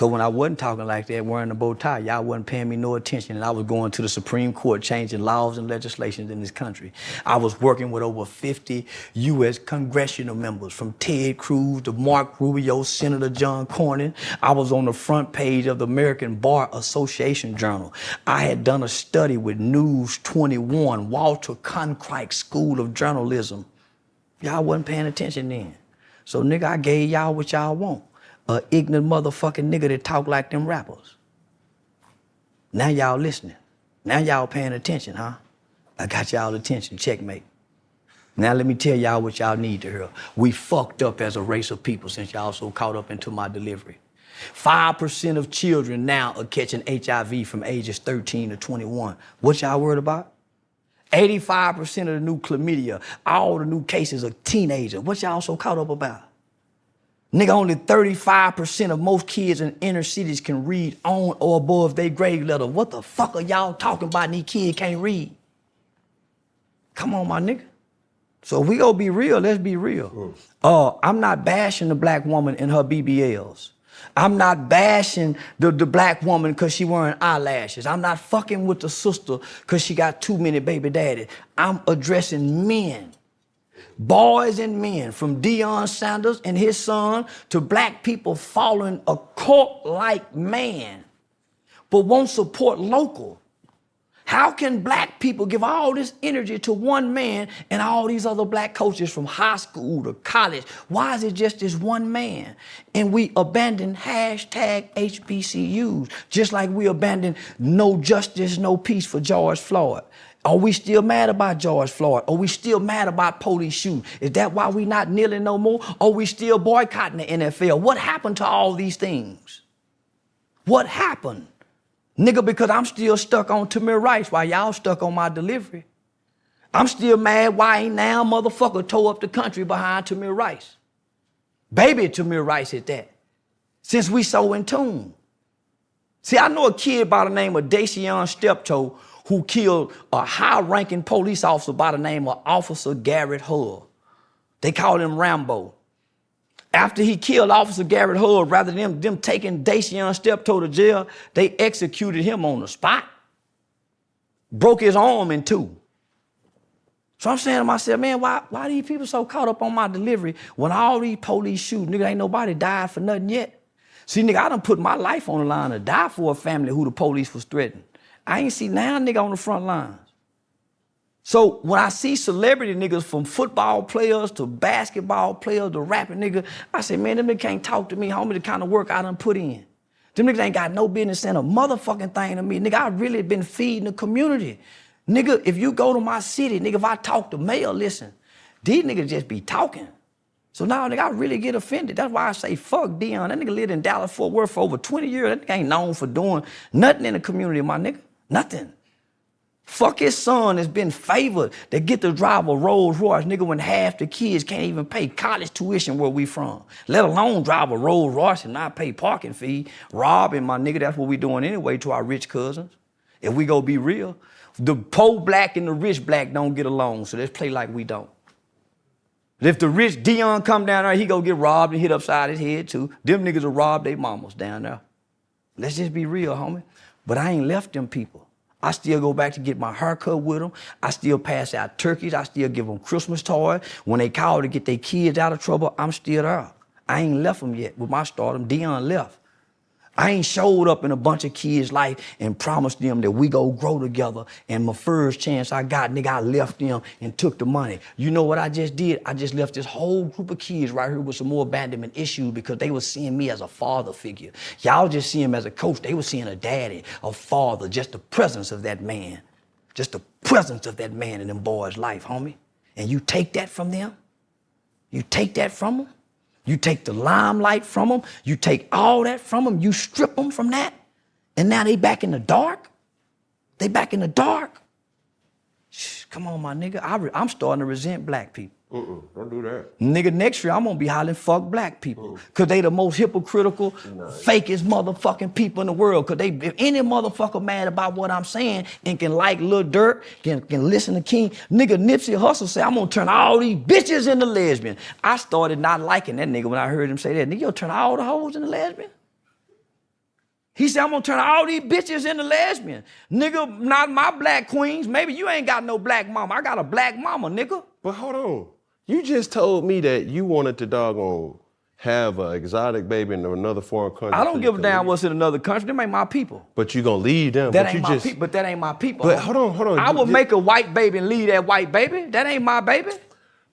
Because when I wasn't talking like that, wearing a bow tie, y'all wasn't paying me no attention. And I was going to the Supreme Court changing laws and legislations in this country. I was working with over 50 U.S. congressional members, from Ted Cruz to Marco Rubio, Senator John Cornyn. I was on the front page of the American Bar Association Journal. I had done a study with News 21, Walter Cronkite School of Journalism. Y'all wasn't paying attention then. So, nigga, I gave y'all what y'all want. A ignorant motherfucking nigga that talk like them rappers. Now y'all listening. Now y'all paying attention, huh? I got y'all attention. Checkmate. Now let me tell y'all what y'all need to hear. We fucked up as a race of people since y'all so caught up into my delivery. 5% of children now are catching HIV from ages 13 to 21. What y'all worried about? 85% of the new chlamydia, all the new cases are teenagers. What y'all so caught up about? Nigga, only 35% of most kids in inner cities can read on or above their grade level. What the fuck are y'all talking about and these kids can't read? Come on, my nigga. So if we gonna be real, let's be real. Uh, I'm not bashing the black woman in her BBLs. I'm not bashing the, the black woman because she wearing eyelashes. I'm not fucking with the sister because she got too many baby daddies. I'm addressing men boys and men, from Deion Sanders and his son to black people following a cult like man, but won't support local. How can black people give all this energy to one man and all these other black coaches from high school to college? Why is it just this one man? And we abandon hashtag HBCUs, just like we abandon no justice, no peace for George Floyd. Are we still mad about George Floyd? Are we still mad about police shooting? Is that why we not kneeling no more? Are we still boycotting the NFL? What happened to all these things? What happened? Nigga, because I'm still stuck on Tamir Rice while y'all stuck on my delivery. I'm still mad why ain't now motherfucker tore up the country behind Tamir Rice. Baby Tamir Rice at that. Since we so in tune. See, I know a kid by the name of Dacian Steptoe who killed a high-ranking police officer by the name of Officer Garrett Hull. They called him Rambo. After he killed Officer Garrett Hull, rather than them taking Dacian Steptoe to jail, they executed him on the spot. Broke his arm in two. So I'm saying to myself, man, why, why these people so caught up on my delivery when all these police shoot? Nigga, ain't nobody died for nothing yet. See, nigga, I done put my life on the line to die for a family who the police was threatening. I ain't see now nigga on the front lines. So when I see celebrity niggas from football players to basketball players to rapping niggas, I say, man, them niggas can't talk to me, homie, the kind of work I done put in. Them niggas ain't got no business saying a motherfucking thing to me. Nigga, I really been feeding the community. Nigga, if you go to my city, nigga, if I talk to mayor, listen, these niggas just be talking. So now, nigga, I really get offended. That's why I say, fuck Deion. That nigga lived in Dallas Fort Worth for over 20 years. That nigga ain't known for doing nothing in the community, my nigga. Nothing. Fuck his son has been favored to get to drive a Rolls Royce, nigga, when half the kids can't even pay college tuition where we from. Let alone drive a Rolls Royce and not pay parking fee. Robbing my nigga, that's what we doing anyway to our rich cousins. If we go be real. The poor black and the rich black don't get along, so let's play like we don't. If the rich Deion come down there, he go get robbed and hit upside his head too. Them niggas will rob their mamas down there. Let's just be real, homie. But I ain't left them people. I still go back to get my haircut with them. I still pass out turkeys. I still give them Christmas toys. When they call to get their kids out of trouble, I'm still there. I ain't left them yet with my stardom. Deion left. I ain't showed up in a bunch of kids' life and promised them that we go grow together. And my first chance I got, nigga, I left them and took the money. You know what I just did? I just left this whole group of kids right here with some more abandonment issues because they were seeing me as a father figure. Y'all just see him as a coach. They were seeing a daddy, a father, just the presence of that man. Just the presence of that man in them boys' life, homie. And you take that from them? You take that from them? You take the limelight from them, you take all that from them, you strip them from that, and now they back in the dark. They back in the dark. Shh, come on, my nigga. I am starting to resent black people. Mm-mm, don't do that. Nigga, next year I'm gonna be hollering fuck black people. Mm. Cause they the most hypocritical, nice. fakest motherfucking people in the world. Cause they if any motherfucker mad about what I'm saying and can like Lil Durk, can, can listen to King, nigga Nipsey Hussle say, I'm gonna turn all these bitches into lesbian. I started not liking that nigga when I heard him say that. Nigga, you'll turn all the hoes into lesbian? He said, I'm gonna turn all these bitches into lesbian. Nigga, not my black queens. Maybe you ain't got no black mama. I got a black mama, nigga. But hold on. You just told me that you wanted to doggone have an exotic baby in another foreign country. I don't give a damn what's in another country. Them ain't my people. But you gonna leave them. That but ain't my just, people. But that ain't my people. But hold on, hold on. I would make a white baby and leave that white baby. That ain't my baby.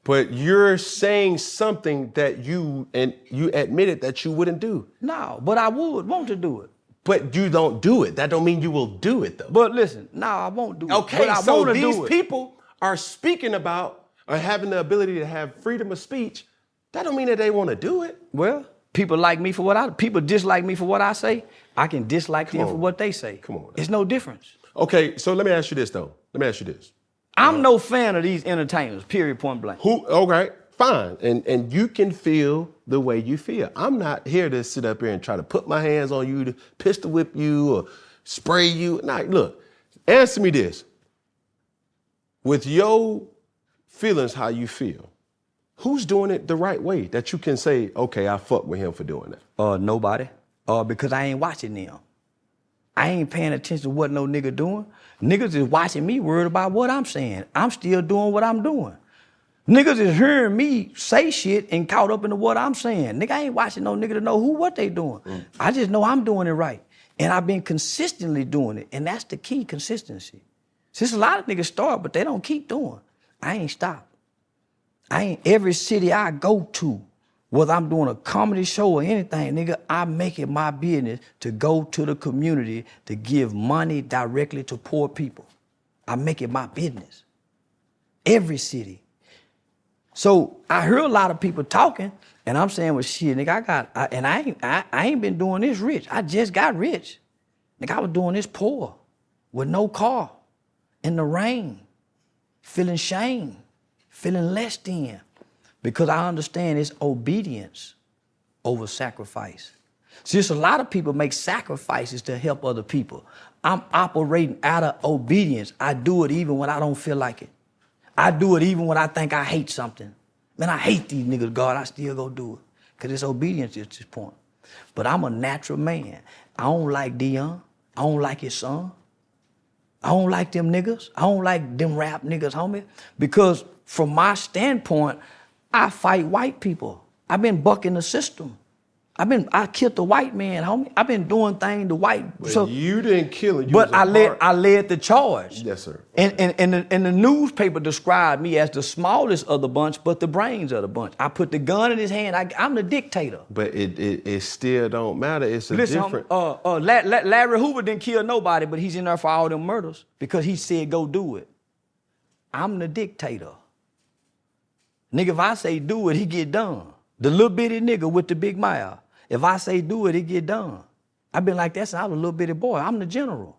But you're saying something that you and you admitted that you wouldn't do. No, but I would want to do it. But you don't do it. That don't mean you will do it though. But listen, no, I won't do it. Okay, but so these people are speaking about or having the ability to have freedom of speech, that don't mean that they want to do it. Well, people like me for what I people dislike me for what I say. I can dislike Come them on. for what they say. Come on. It's no difference. Okay, so let me ask you this though. Let me ask you this. I'm no fan of these entertainers, period, point blank. Who okay, fine. And and you can feel the way you feel. I'm not here to sit up here and try to put my hands on you to pistol whip you or spray you. Nah, look, answer me this. With your feelings how you feel, who's doing it the right way that you can say, okay, I fuck with him for doing that? Uh, nobody. Uh, because I ain't watching them. I ain't paying attention to what no nigga doing. Niggas is watching me, worried about what I'm saying. I'm still doing what I'm doing. Niggas is hearing me say shit and caught up into what I'm saying. Nigga, I ain't watching no nigga to know who what they doing. Mm. I just know I'm doing it right. And I've been consistently doing it. And that's the key, consistency. Since a lot of niggas start, but they don't keep doing. I ain't stopped. I ain't every city I go to, whether I'm doing a comedy show or anything, nigga, I make it my business to go to the community to give money directly to poor people. I make it my business. Every city. So I hear a lot of people talking, and I'm saying, well, shit, nigga, I got, I, and I ain't, I, I ain't been doing this rich. I just got rich. Nigga, I was doing this poor with no car in the rain feeling shame, feeling less than, because I understand it's obedience over sacrifice. See, there's a lot of people make sacrifices to help other people. I'm operating out of obedience. I do it even when I don't feel like it. I do it even when I think I hate something. Man, I hate these niggas, God. I still go do it. Because it's obedience at this point. But I'm a natural man. I don't like Deion. I don't like his son. I don't like them niggas. I don't like them rap niggas, homie. Because from my standpoint, I fight white people. I've been bucking the system. I've been I killed the white man, homie. I've been doing things the white. But so you didn't kill him. but I led I led the charge. Yes, sir. And and, and, the, and the newspaper described me as the smallest of the bunch, but the brains of the bunch. I put the gun in his hand. I, am the dictator. But it, it, it still don't matter. It's a Listen, different. Homie, uh, uh, Larry Hoover didn't kill nobody, but he's in there for all them murders because he said go do it. I'm the dictator. Nigga, if I say do it, he get done. The little bitty nigga with the big mouth. If I say do it, it get done. I've been like that since I was a little bitty boy. I'm the general.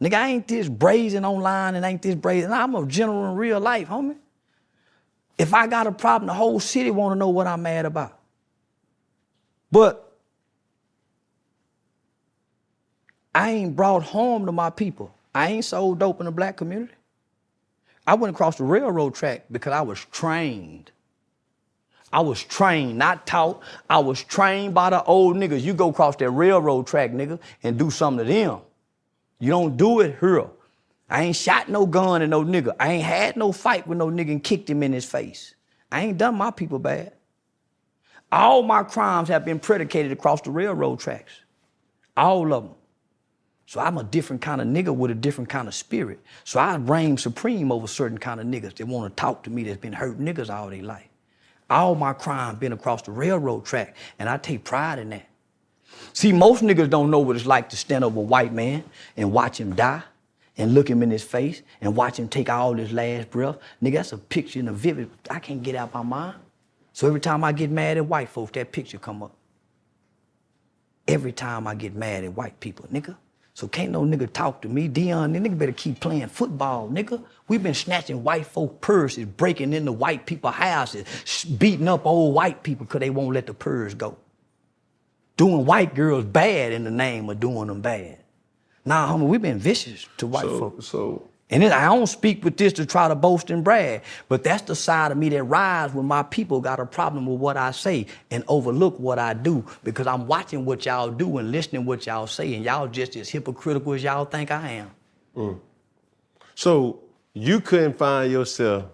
Nigga, I ain't this brazen online and ain't this brazen. I'm a general in real life, homie. If I got a problem, the whole city want to know what I'm mad about. But I ain't brought home to my people. I ain't sold dope in the black community. I went across the railroad track because I was trained. I was trained, not taught. I was trained by the old niggas. You go across that railroad track, nigga, and do something to them. You don't do it here. I ain't shot no gun at no nigga. I ain't had no fight with no nigga and kicked him in his face. I ain't done my people bad. All my crimes have been predicated across the railroad tracks. All of them. So I'm a different kind of nigga with a different kind of spirit. So I reign supreme over certain kind of niggas that want to talk to me that's been hurt niggas all their life. All my crime been across the railroad track, and I take pride in that. See, most niggas don't know what it's like to stand over a white man and watch him die and look him in his face and watch him take all his last breath. Nigga, that's a picture in a vivid, I can't get out my mind. So every time I get mad at white folks, that picture come up. Every time I get mad at white people, nigga. So can't no nigga talk to me. Deion, nigga better keep playing football, nigga. We've been snatching white folk purses, breaking into white people houses, beating up old white people because they won't let the purse go. Doing white girls bad in the name of doing them bad. Nah, homie, we've been vicious to white so, folk. So and I don't speak with this to try to boast and brag, but that's the side of me that rides when my people got a problem with what I say and overlook what I do because I'm watching what y'all do and listening what y'all say, and y'all just as hypocritical as y'all think I am. Mm. So you couldn't find yourself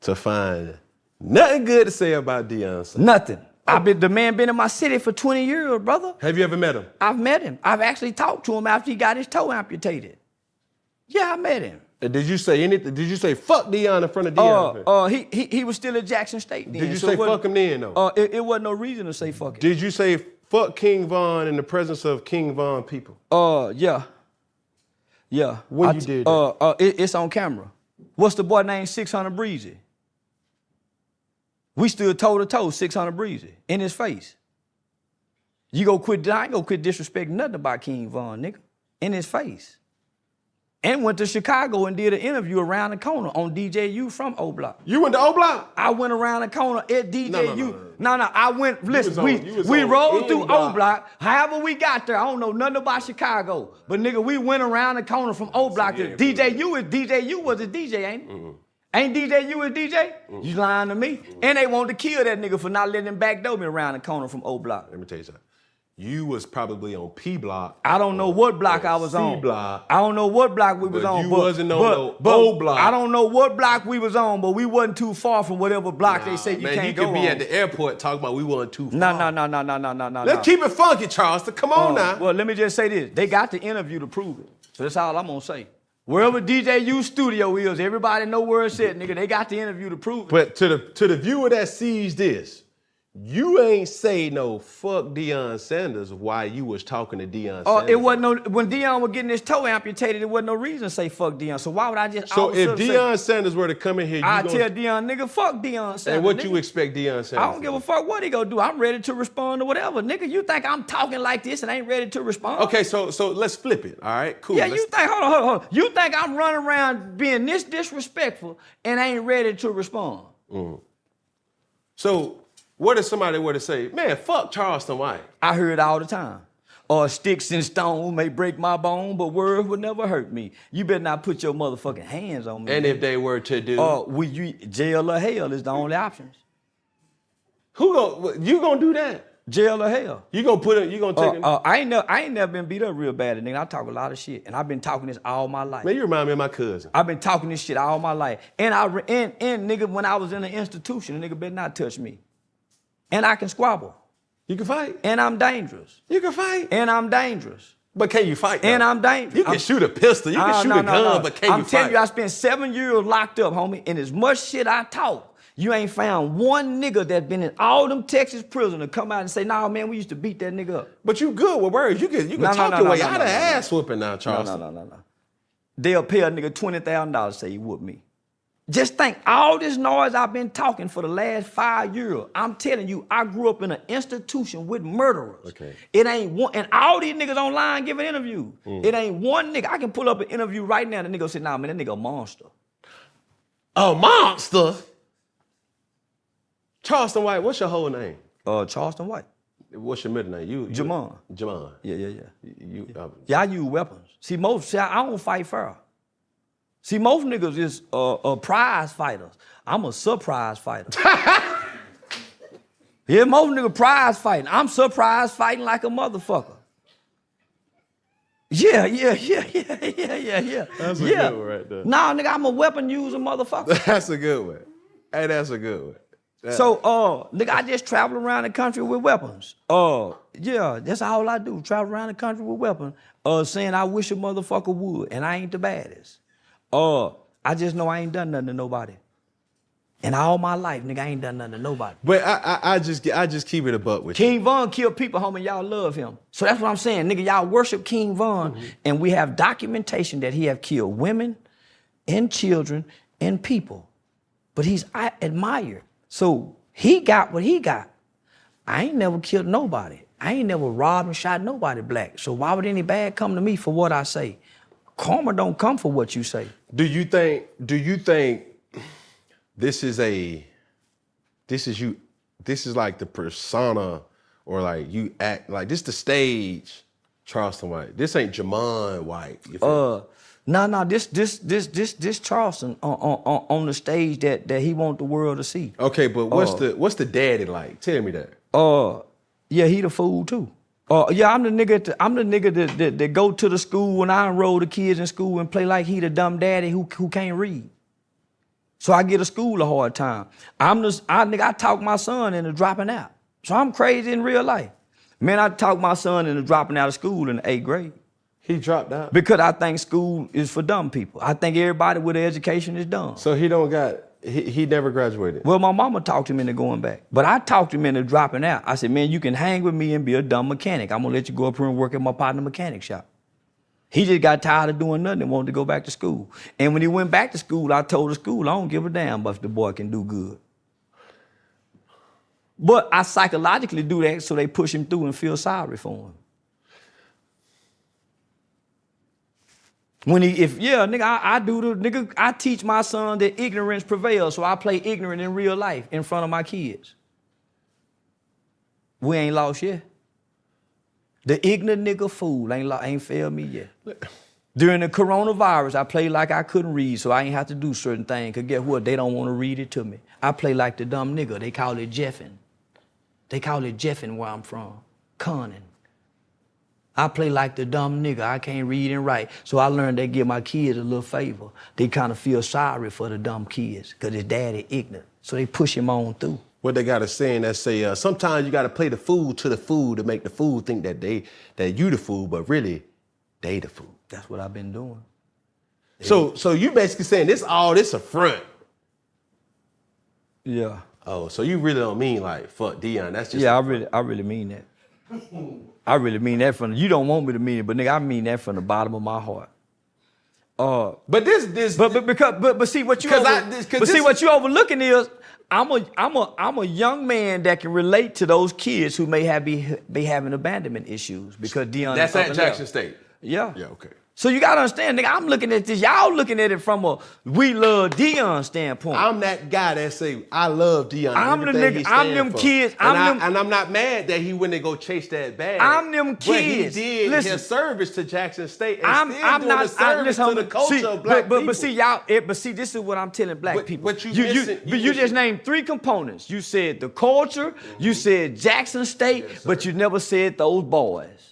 to find nothing good to say about Deion. Nothing. I've been the man been in my city for 20 years, brother. Have you ever met him? I've met him. I've actually talked to him after he got his toe amputated. Yeah, I met him. Did you say anything? Did you say fuck Deion in front of Deion? Uh, uh, he, he he was still at Jackson State then. Did you so say fuck him then though? Uh, it, it wasn't no reason to say fuck him. Did you say fuck King Von in the presence of King Von people? Uh, yeah, yeah. What I, you did? Uh, uh, it, it's on camera. What's the boy named 600 Breezy? We stood toe to toe, 600 Breezy, in his face. You go quit, I ain't go quit disrespecting nothing about King Von, nigga. In his face and went to Chicago and did an interview around the corner on DJU from O Block. You went to O Block? I went around the corner at DJU. No, no, no, no. no I went, listen, on, we, we rolled through O Block. However we got there, I don't know nothing about Chicago. But nigga, we went around the corner from O Block to DJU. Is DJU was a DJ, ain't it? Mm-hmm. Ain't DJ you a DJ? Mm-hmm. You lying to me? Mm-hmm. And they want to kill that nigga for not letting him backdoor me around the corner from O Block. Let me tell you something. You was probably on P block. I don't know what block I was C on. block. I don't know what block we was on. You but, wasn't on but, no but O block. I don't know what block we was on, but we wasn't too far from whatever block nah, they say you man, can't you go Man, you could be on. at the airport talking about we wasn't too far. No, no, no, no, no, no, no, no. Let's keep it funky, Charleston. Come on uh, now. Well, let me just say this: they got the interview to prove it. So that's all I'm gonna say. Wherever DJU studio is, everybody know where it's at, nigga. They got the interview to prove it. But to the to the viewer that sees this, you ain't say no fuck Deion Sanders while you was talking to Deion Oh, Sanders. it wasn't no when Deion was getting his toe amputated. It wasn't no reason to say fuck Deion. So why would I just? all So of a if sudden say- Deion Sanders were to come in here, you I gonna, tell Deion, nigga, fuck Deion. Sanders, and what nigga. you expect Deion Sanders? I don't give a fuck what he gonna do. I'm ready to respond to whatever, nigga. You think I'm talking like this and ain't ready to respond? Okay, so so let's flip it. All right, cool. Yeah, Let's- you think? Hold on, hold on, hold on. You think I'm running around being this disrespectful and ain't ready to respond? Mm-hmm. So what if somebody were to say, man, fuck Charleston White? I hear it all the time. Or sticks and stone may break my bone, but words will never hurt me. You better not put your motherfucking hands on me. And if they were to do, or will you jail or hell is the only options. who go, you gonna do that? Jail or hell. You gonna put it? You gonna take Uh, it? uh, I ain't never, I ain't never been beat up real bad, nigga. I talk a lot of shit, and I've been talking this all my life. man, you remind me of my cousin. I've been talking this shit all my life. And I re- and, and nigga, when I was in the institution, a nigga better not touch me. And I can squabble. You can fight. And I'm dangerous. You can fight. And I'm dangerous. But can you fight? And? I'm dangerous. You can I'm- shout a pistol. You can Ah, shoot no, a gun, no. but can I'm you fight? I'm telling you, I spent seven years locked up, homie, and as much shit I talk, you ain't found one nigga that's been in all them Texas prisons to come out and say, nah, man, we used to beat that nigga up. but you good with words. You can you can No, no, talk no, your no, way no, out no, of no, no. ass whooping now, No, Charleston. no, no, no, no. They'll pay a nigga $20,000 to say he whooped me. Just think, all this noise I've been talking for the last five years, I'm telling you, I grew up in an institution with murderers. Okay. It ain't one, and all these niggas online giving interviews. Mm. It ain't one nigga. I can pull up an interview right now, and the nigga say, nah, man, that nigga a monster. A monster. Charleston White, what's your whole name? Uh, Charleston White. What's your middle name? You, you Jamon. Jamon. Yeah, yeah, yeah. You, uh, Yeah, I use weapons. See, most, see, I I don't fight fair. See, most niggas is uh, uh, prize fighters. I'm a surprise fighter. *laughs* yeah, most niggas prize fighting. I'm surprise fighting like a motherfucker. Yeah, yeah, yeah, *laughs* yeah, yeah, yeah, yeah. That's a yeah. good one right there. Nah, nigga, I'm a weapon user motherfucker. *laughs* that's a good one. Hey, that's a good one. That- So, uh, nigga, I just travel around the country with weapons. Uh, yeah, that's all I do. Travel around the country with weapons. Uh, saying I wish a motherfucker would, and I ain't the baddest. Uh, I just know I ain't done nothing to nobody. And all my life, nigga, I ain't done nothing to nobody. But I, I, I just I just keep it a buck with you. King Von killed people, homie. Y'all love him. So that's what I'm saying, nigga. Y'all worship King Von, Mm-hmm. and we have documentation that he have killed women, and children, and people. But he's I admired. So he got what he got. I ain't never killed nobody. I ain't never robbed and shot nobody black. So why would any bad come to me for what I say? Karma don't come for what you say. Do you think? Do you think this is a? This is you. This is like the persona, or like you act like this. The stage, Charleston White. This ain't Jamon White. You feel me? Uh, no, no, this, this, this, this, this Charleston on, on, on the stage that that he want the world to see. okay, but what's uh, the what's the daddy like? Tell me that. Uh, yeah, he the fool too. Uh, yeah, I'm the nigga. To, I'm the nigga that, that that go to the school when I enroll the kids in school and play like he the dumb daddy who who can't read. So I get a school a hard time. I'm the I nigga. I talk my son into dropping out. So I'm crazy in real life. Man, I talk my son into dropping out of school in the eighth grade He dropped out. because I think school is for dumb people. I think everybody with an education is dumb. So he don't got. He, he never graduated. Well, my mama talked him into going back. But I talked him into dropping out. I said, man, you can hang with me and be a dumb mechanic. I'm gonna let you go up here and work at my partner mechanic shop. He just got tired of doing nothing and wanted to go back to school. And when he went back to school, I told the school, I don't give a damn if the boy can do good. But I psychologically do that so they push him through and feel sorry for him. When he, if yeah, nigga, I, I do the nigga, I teach my son that ignorance prevails, so I play ignorant in real life in front of my kids. We ain't lost yet. The ignorant nigga fool ain't ain't failed me yet. During the coronavirus, I played like I couldn't read, so I ain't have to do certain things. Cause guess what? They don't want to read it to me. I play like the dumb nigga. They call it Jeffin. They call it Jeffin where I'm from. Conning. I play like the dumb nigga. I can't read and write. So I learned they give my kids a little favor. They kind of feel sorry for the dumb kids because his daddy ignorant. So they push him on through. What they got a saying that say uh, sometimes you got to play the fool to the fool to make the fool think that they that you the fool, but really they the fool. That's what I've been doing. So so you basically saying this all this a front. Yeah. Oh, so you really don't mean like fuck Deion? That's just Yeah, I really, I really mean that. *laughs* I really mean that from you don't want me to mean it, but nigga, I mean that from the bottom of my heart. Uh, But this this but but because but but see what you over, I- this- but see what you overlooking is I'm a I'm a I'm a young man that can relate to those kids who may have be be having abandonment issues because Deion. that's at Jackson left. State. Yeah. Yeah, okay. So you gotta understand, nigga. I'm looking at this. Y'all looking at it from a we love Deion standpoint. I'm that guy that say I love Deion. I'm the nigga- I'm them for." kids, And, I'm I, them- and I'm not mad that he went and go chase that bag. I'm them kids. But he did Listen. his service to Jackson State and I'm, still I'm doing not a service listen, to the culture see, of black but, but, people. but see y'all, it, but see, this is what I'm telling black But- people. but you you, missing- you, you you just named three components. You said the culture, you mm-hmm. said Jackson State, but you never said those boys.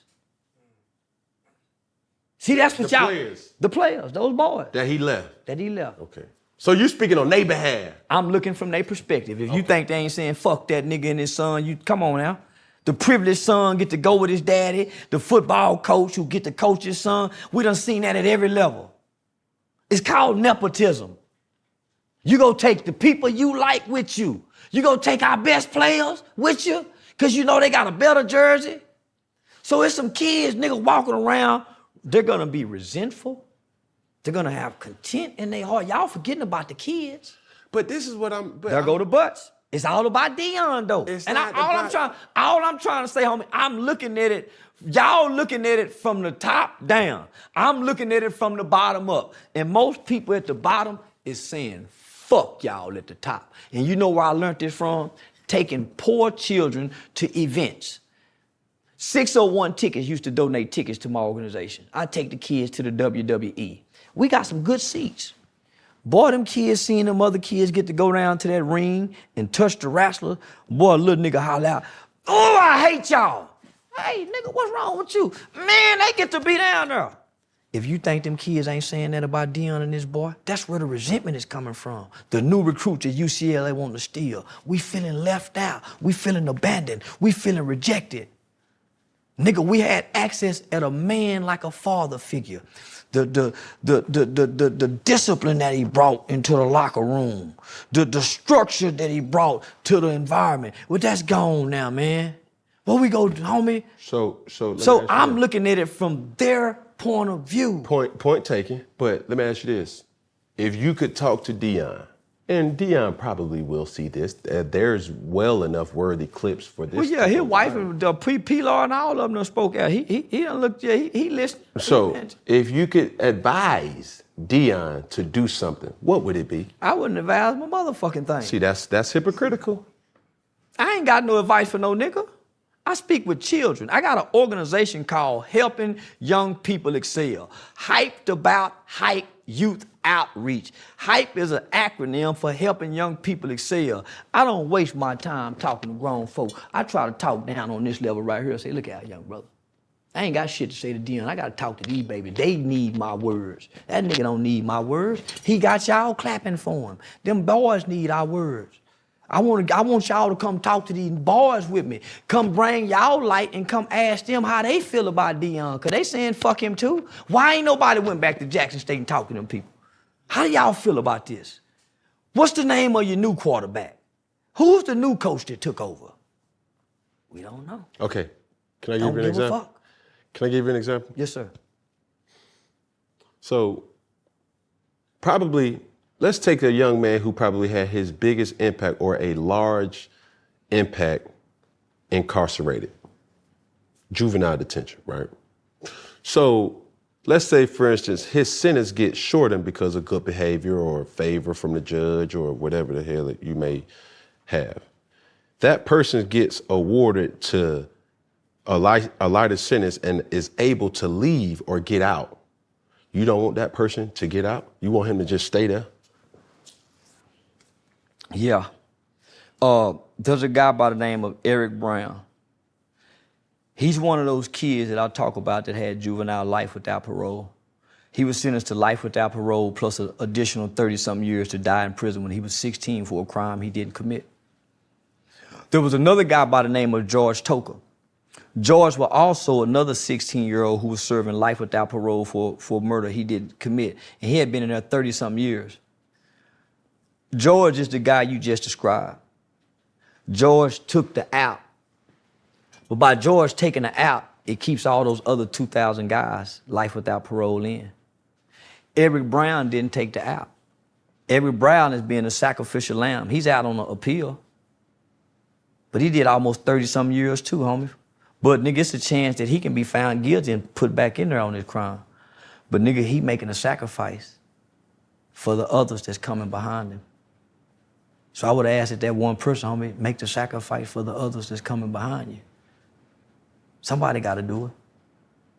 See, that's what The y'all. players. The players, those boys that he left. that he left. Okay. So you speaking on their behalf. I'm looking from their perspective. If you think they ain't saying fuck that nigga and his son, you come on now. The privileged son get to go with his daddy. The football coach who get to coach his son. We done seen that at every level. It's called nepotism. You go take the people you like with you. You go take our best players with you because you know they got a better jersey. So it's some kids, nigga, walking around. They're gonna be resentful. They're gonna have content in their heart. Y'all forgetting about the kids. But this is what I'm. But There I'm- go the butts. It's all about Deion though. It's and I, all I'm trying, all I'm trying to say, homie, I'm looking at it. Y'all looking at it from the top down. I'm looking at it from the bottom up. And most people at the bottom is saying, fuck y'all at the top. And you know where I learned this from? Taking poor children to events. 601 Tickets used to donate tickets to my organization. I take the kids to the WWE. We got some good seats. Boy, them kids seeing them other kids get to go down to that ring and touch the wrestler. Boy, a little nigga holler out, Oh, I hate y'all. Hey, nigga, what's wrong with you? Man, they get to be down there. If you think them kids ain't saying that about Deion and this boy, that's where the resentment is coming from. The new recruits at UCLA want to steal. We feeling left out. We feeling abandoned. We feeling rejected. Nigga, we had access at a man like a father figure. The, the, the, the, the, the, the discipline that he brought into the locker room, the, the structure that he brought to the environment. Well, that's gone now, man. Where we go, homie? So so. So I'm this. looking at it from their point of view. Point point taken. But let me ask you this: If you could talk to Deion, and Deion probably will see this, uh, there's well enough worthy clips for this. Well, yeah, his wife and the pre Pilar and all of them done spoke out. He he he done looked. Yeah, he he listened. So if you could advise Deion to do something, what would it be? I wouldn't advise my motherfucking thing. See, that's that's hypocritical. I ain't got no advice for no nigga. I speak with children. I got an organization called Helping Young People Excel. Hyped about Hype Youth Outreach. Hype is an acronym for helping young people excel. I don't waste my time talking to grown folk. I try to talk down on this level right here and say, look out, young brother. I ain't got shit to say to Deion. I gotta talk to these babies. They need my words. That nigga don't need my words. He got y'all clapping for him. Them boys need our words. I want I want y'all to come talk to these boys with me. Come bring y'all light and come ask them how they feel about Deion. Cause they saying fuck him too. Why ain't nobody went back to Jackson State and talked to them people? How do y'all feel about this? What's the name of your new quarterback? Who's the new coach that took over? We don't know. Okay, can I give Don't you an give a example? fuck. Can I give you an example? Yes, sir. So, probably, let's take a young man who probably had his biggest impact or a large impact incarcerated, juvenile detention, right? So, let's say, for instance, his sentence gets shortened because of good behavior or favor from the judge or whatever the hell that you may have. That person gets awarded to a, light, a lighter sentence and is able to leave or get out. You don't want that person to get out. You want him to just stay there. Yeah. Uh, there's a guy by the name of Eric Brown. He's one of those kids that I talk about that had juvenile life without parole. He was sentenced to life without parole plus an additional 30 something years to die in prison when he was 16 for a crime he didn't commit. There was another guy by the name of George Toker. George was also another 16 year old who was serving life without parole for, for murder he didn't commit. And he had been in there 30 something years. George is the guy you just described. George took the out. But by George taking the out, it keeps all those other 2,000 guys life without parole in. Eric Brown didn't take the out. Eric Brown is being a sacrificial lamb. He's out on an appeal. But he did almost 30 some years too, homie. But nigga, it's a chance that he can be found guilty and put back in there on his crime. But nigga, he making a sacrifice for the others that's coming behind him. So I would ask that that one person, homie, make the sacrifice for the others that's coming behind you. Somebody got to do it.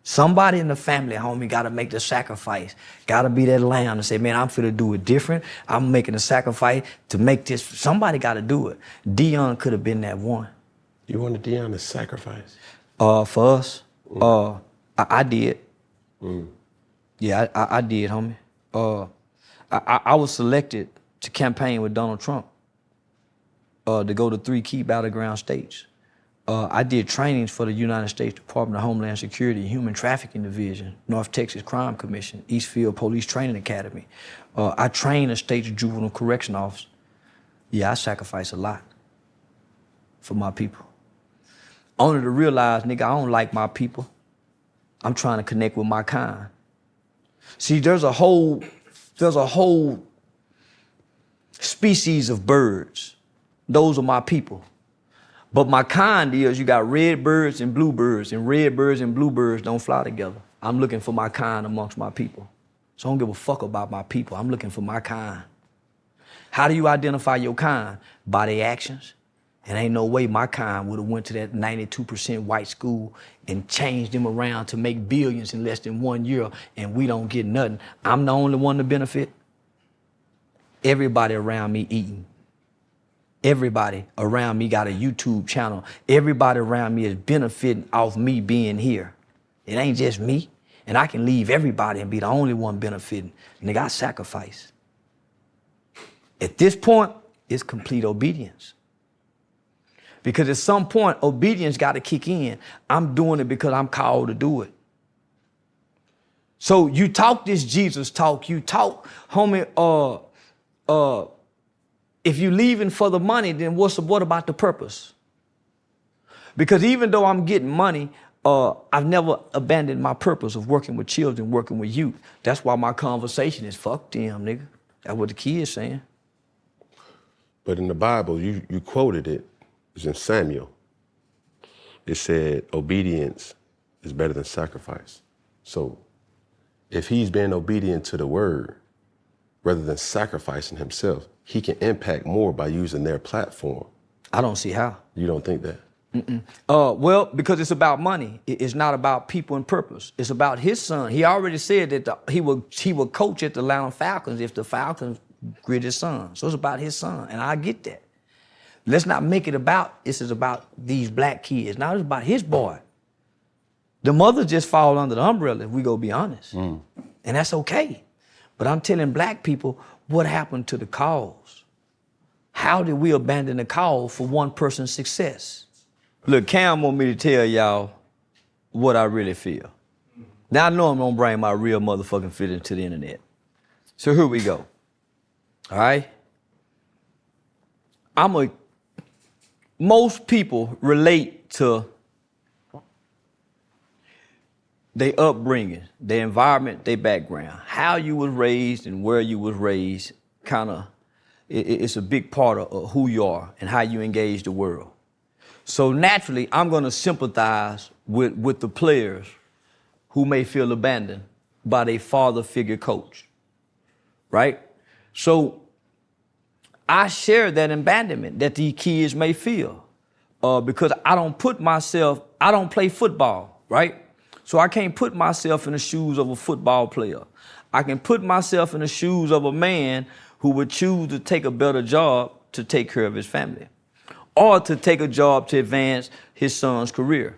Somebody in the family, homie, got to make the sacrifice. Got to be that lamb and say, man, I'm finna do it different. I'm making a sacrifice to make this. Somebody got to do it. Deion could have been that one. You wanted Deion to sacrifice? Uh, for us, mm. uh, I, I did. Mm. Yeah, I, I, I, did, homie. Uh, I, I was selected to campaign with Donald Trump uh, to go to three key battleground states. Uh, I did trainings for the United States Department of Homeland Security, Human Trafficking Division, North Texas Crime Commission, Eastfield Police Training Academy. Uh, I trained a state juvenile correction officer. Yeah, I sacrifice a lot for my people. Only to realize, nigga, I don't like my people. I'm trying to connect with my kind. See, there's a whole, there's a whole species of birds. Those are my people. But my kind is you got red birds and blue birds, and red birds and blue birds don't fly together. I'm looking for my kind amongst my people. So I don't give a fuck about my people. I'm looking for my kind. How do you identify your kind? By their actions. And ain't no way my kind would have went to that 92% white school and changed them around to make billions in less than one year, and we don't get nothing. I'm the only one to benefit. Everybody around me eating. Everybody around me got a YouTube channel. Everybody around me is benefiting off me being here. It ain't just me. And I can leave everybody and be the only one benefiting. Nigga, I sacrifice. At this point, it's complete obedience. Because at some point, obedience got to kick in. I'm doing it because I'm called to do it. So you talk this Jesus talk. You talk, homie, uh, uh, if you're leaving for the money, then what's what about the purpose? Because even though I'm getting money, uh, I've never abandoned my purpose of working with children, working with youth. That's why my conversation is fuck them, nigga. That's what the kid is saying. But in the Bible, you, you quoted it, it was in Samuel. It said, obedience is better than sacrifice. So if he's being obedient to the word rather than sacrificing himself, he can impact more by using their platform. I don't see how. You don't think that? Mm-mm. Uh, well, because it's about money. It's not about people and purpose. It's about his son. He already said that the, he will he will coach at the Atlanta Falcons if the Falcons grid his son. So it's about his son, and I get that. Let's not make it about this is about these black kids. Now it's about his boy. The mother just fall under the umbrella if we go be honest, mm. and that's okay. But I'm telling black people what happened to the cause? How did we abandon the cause for one person's success? Look, Cam want me to tell y'all what I really feel. Now I know I'm gonna bring my real motherfucking feeling to the internet. So here we go. All right? I'm a most people relate to their upbringing, their environment, their background, how you was raised and where you was raised, kind of, it, it's a big part of, of who you are and how you engage the world. So naturally, I'm going to sympathize with, with the players who may feel abandoned by their father figure coach, right? So I share that abandonment that these kids may feel uh, because I don't put myself, I don't play football, right? So I can't put myself in the shoes of a football player. I can put myself in the shoes of a man who would choose to take a better job to take care of his family or to take a job to advance his son's career.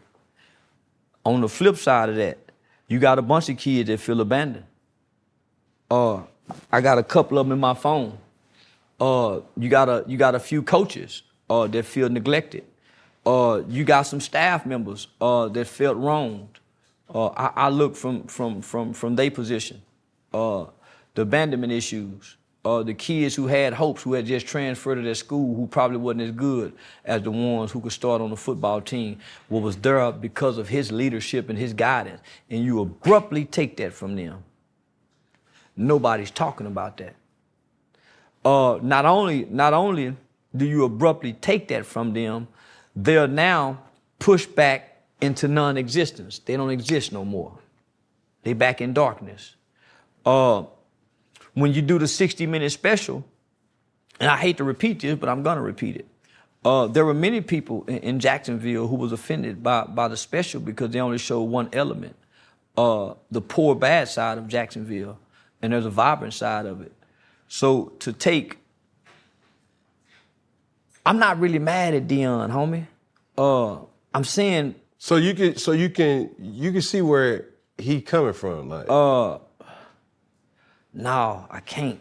On the flip side of that, you got a bunch of kids that feel abandoned. Uh, I got a couple of them in my phone. Uh, you got a you got a few coaches uh, that feel neglected. Uh, you got some staff members uh, that felt wronged. Uh, I, I, look from from from from their position, uh, the abandonment issues uh, the kids who had hopes, who had just transferred to their school, who probably wasn't as good as the ones who could start on the football team, what was there because of his leadership and his guidance, and you abruptly take that from them. Nobody's talking about that. Uh, not only, not only do you abruptly take that from them, they're now pushed back into non-existence. They don't exist no more. They back in darkness. Uh, when you do the 60 minute special, and I hate to repeat this, but I'm gonna repeat it. Uh, there were many people in, in, Jacksonville who was offended by, by the special because they only showed one element, uh, the poor bad side of Jacksonville, and there's a vibrant side of it. So to take, I'm not really mad at Deion, homie. Uh, I'm saying. So you can, so you can, you can see where he coming from, like. Uh, no, I can't.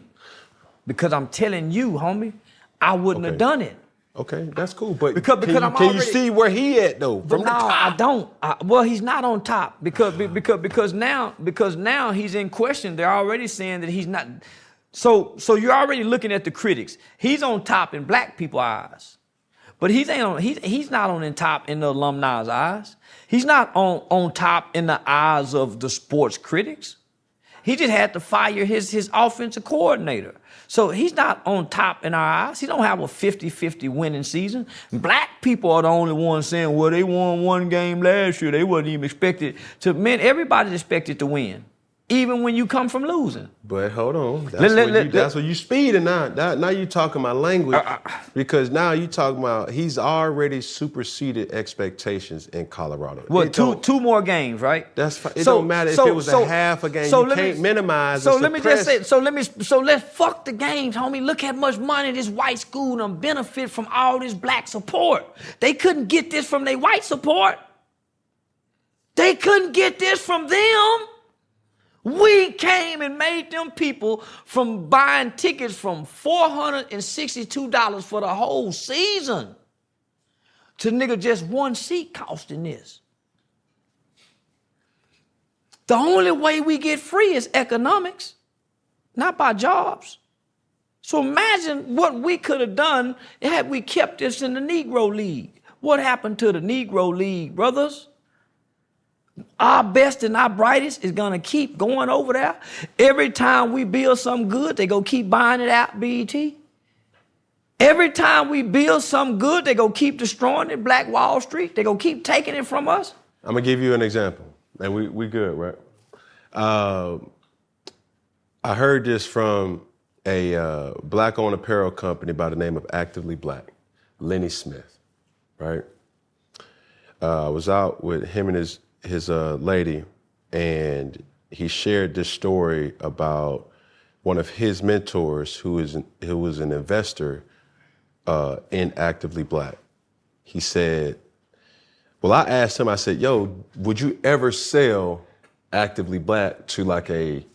Because I'm telling you, homie, I wouldn't okay. have done it. Okay, that's cool. But because, because can, you, I'm can already, you see where he at though? From no, I don't. I, well, he's not on top because *sighs* because because now because now he's in question. They're already saying that he's not. So so you're already looking at the critics. He's on top in black people's eyes, but he's ain't on. He's he's not on in top in the alumni's eyes. He's not on on top in the eyes of the sports critics. He just had to fire his, his offensive coordinator. So he's not on top in our eyes. He don't have a 50-50 winning season. Black people are the only ones saying, well, they won one game last year. They wasn't even expected to man, everybody's expected to win even when you come from losing. But hold on, that's, let, let, you, that's what you speeding now. Now, now you talking my language uh, uh, because now you're talking about he's already superseded expectations in Colorado. Well, two two more games, right? That's fine. It so, don't matter so, if it was so, a half a game. So you can't me, minimize. So let me just say. So let me. So let's fuck the games, homie. Look how much money this white school them benefit from all this black support. They couldn't get this from their white support. They couldn't get this from them. We came and made them people from buying tickets from $462 for the whole season to nigga just one seat costing this. The only way we get free is economics, not by jobs. So imagine what we could have done had we kept this in the Negro League. What happened to the Negro League, brothers? Our best and our brightest is gonna keep going over there. Every time we build something good, they go keep buying it out, BET. Every time we build something good, they go keep destroying it, Black Wall Street. They go keep taking it from us. I'm gonna give you an example, and we we good, right? Uh, I heard this from a uh, black-owned apparel company by the name of Actively Black, Lanny Smith, right? Uh, I was out with him and his his uh, lady, and he shared this story about one of his mentors who is who was an investor uh, in Actively Black. He said, "Well, I asked him. I said, "Yo, would you ever sell Actively Black to like a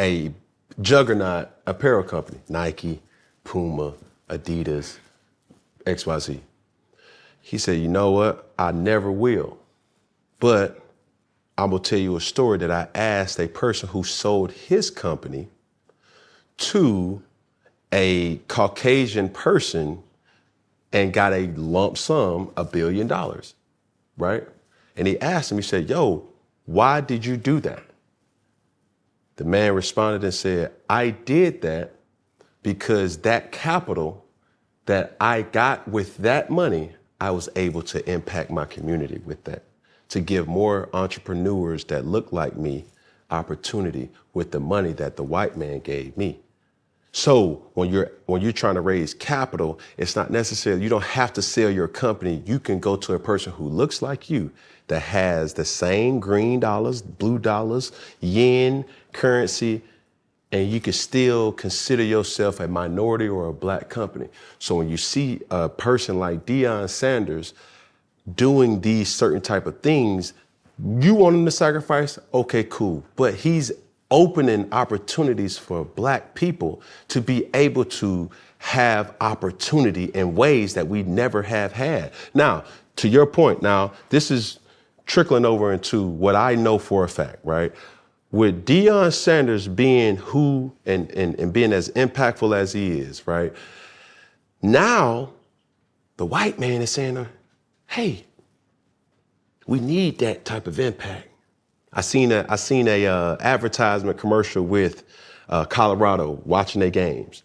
a juggernaut apparel company, Nike, Puma, Adidas, XYZ?" He said, "You know what? I never will." But I'm gonna tell you a story that I asked a person who sold his company to a Caucasian person and got a lump sum, a billion dollars, right? And he asked him, he said, Yo, why did you do that? The man responded and said, I did that because that capital that I got with that money, I was able to impact my community with that to give more entrepreneurs that look like me opportunity with the money that the white man gave me. So when you're when you're trying to raise capital, it's not necessarily you don't have to sell your company. You can go to a person who looks like you that has the same green dollars, blue dollars, yen currency, and you can still consider yourself a minority or a black company. So when you see a person like Deion Sanders doing these certain type of things, you want him to sacrifice? Okay, cool. But he's opening opportunities for black people to be able to have opportunity in ways that we never have had. Now, to your point, now, this is trickling over into what I know for a fact, right? with Deion Sanders being who and, and, and being as impactful as he is, right? Now, the white man is saying, hey, we need that type of impact. I seen a I seen a uh, advertisement commercial with uh, Colorado watching their games,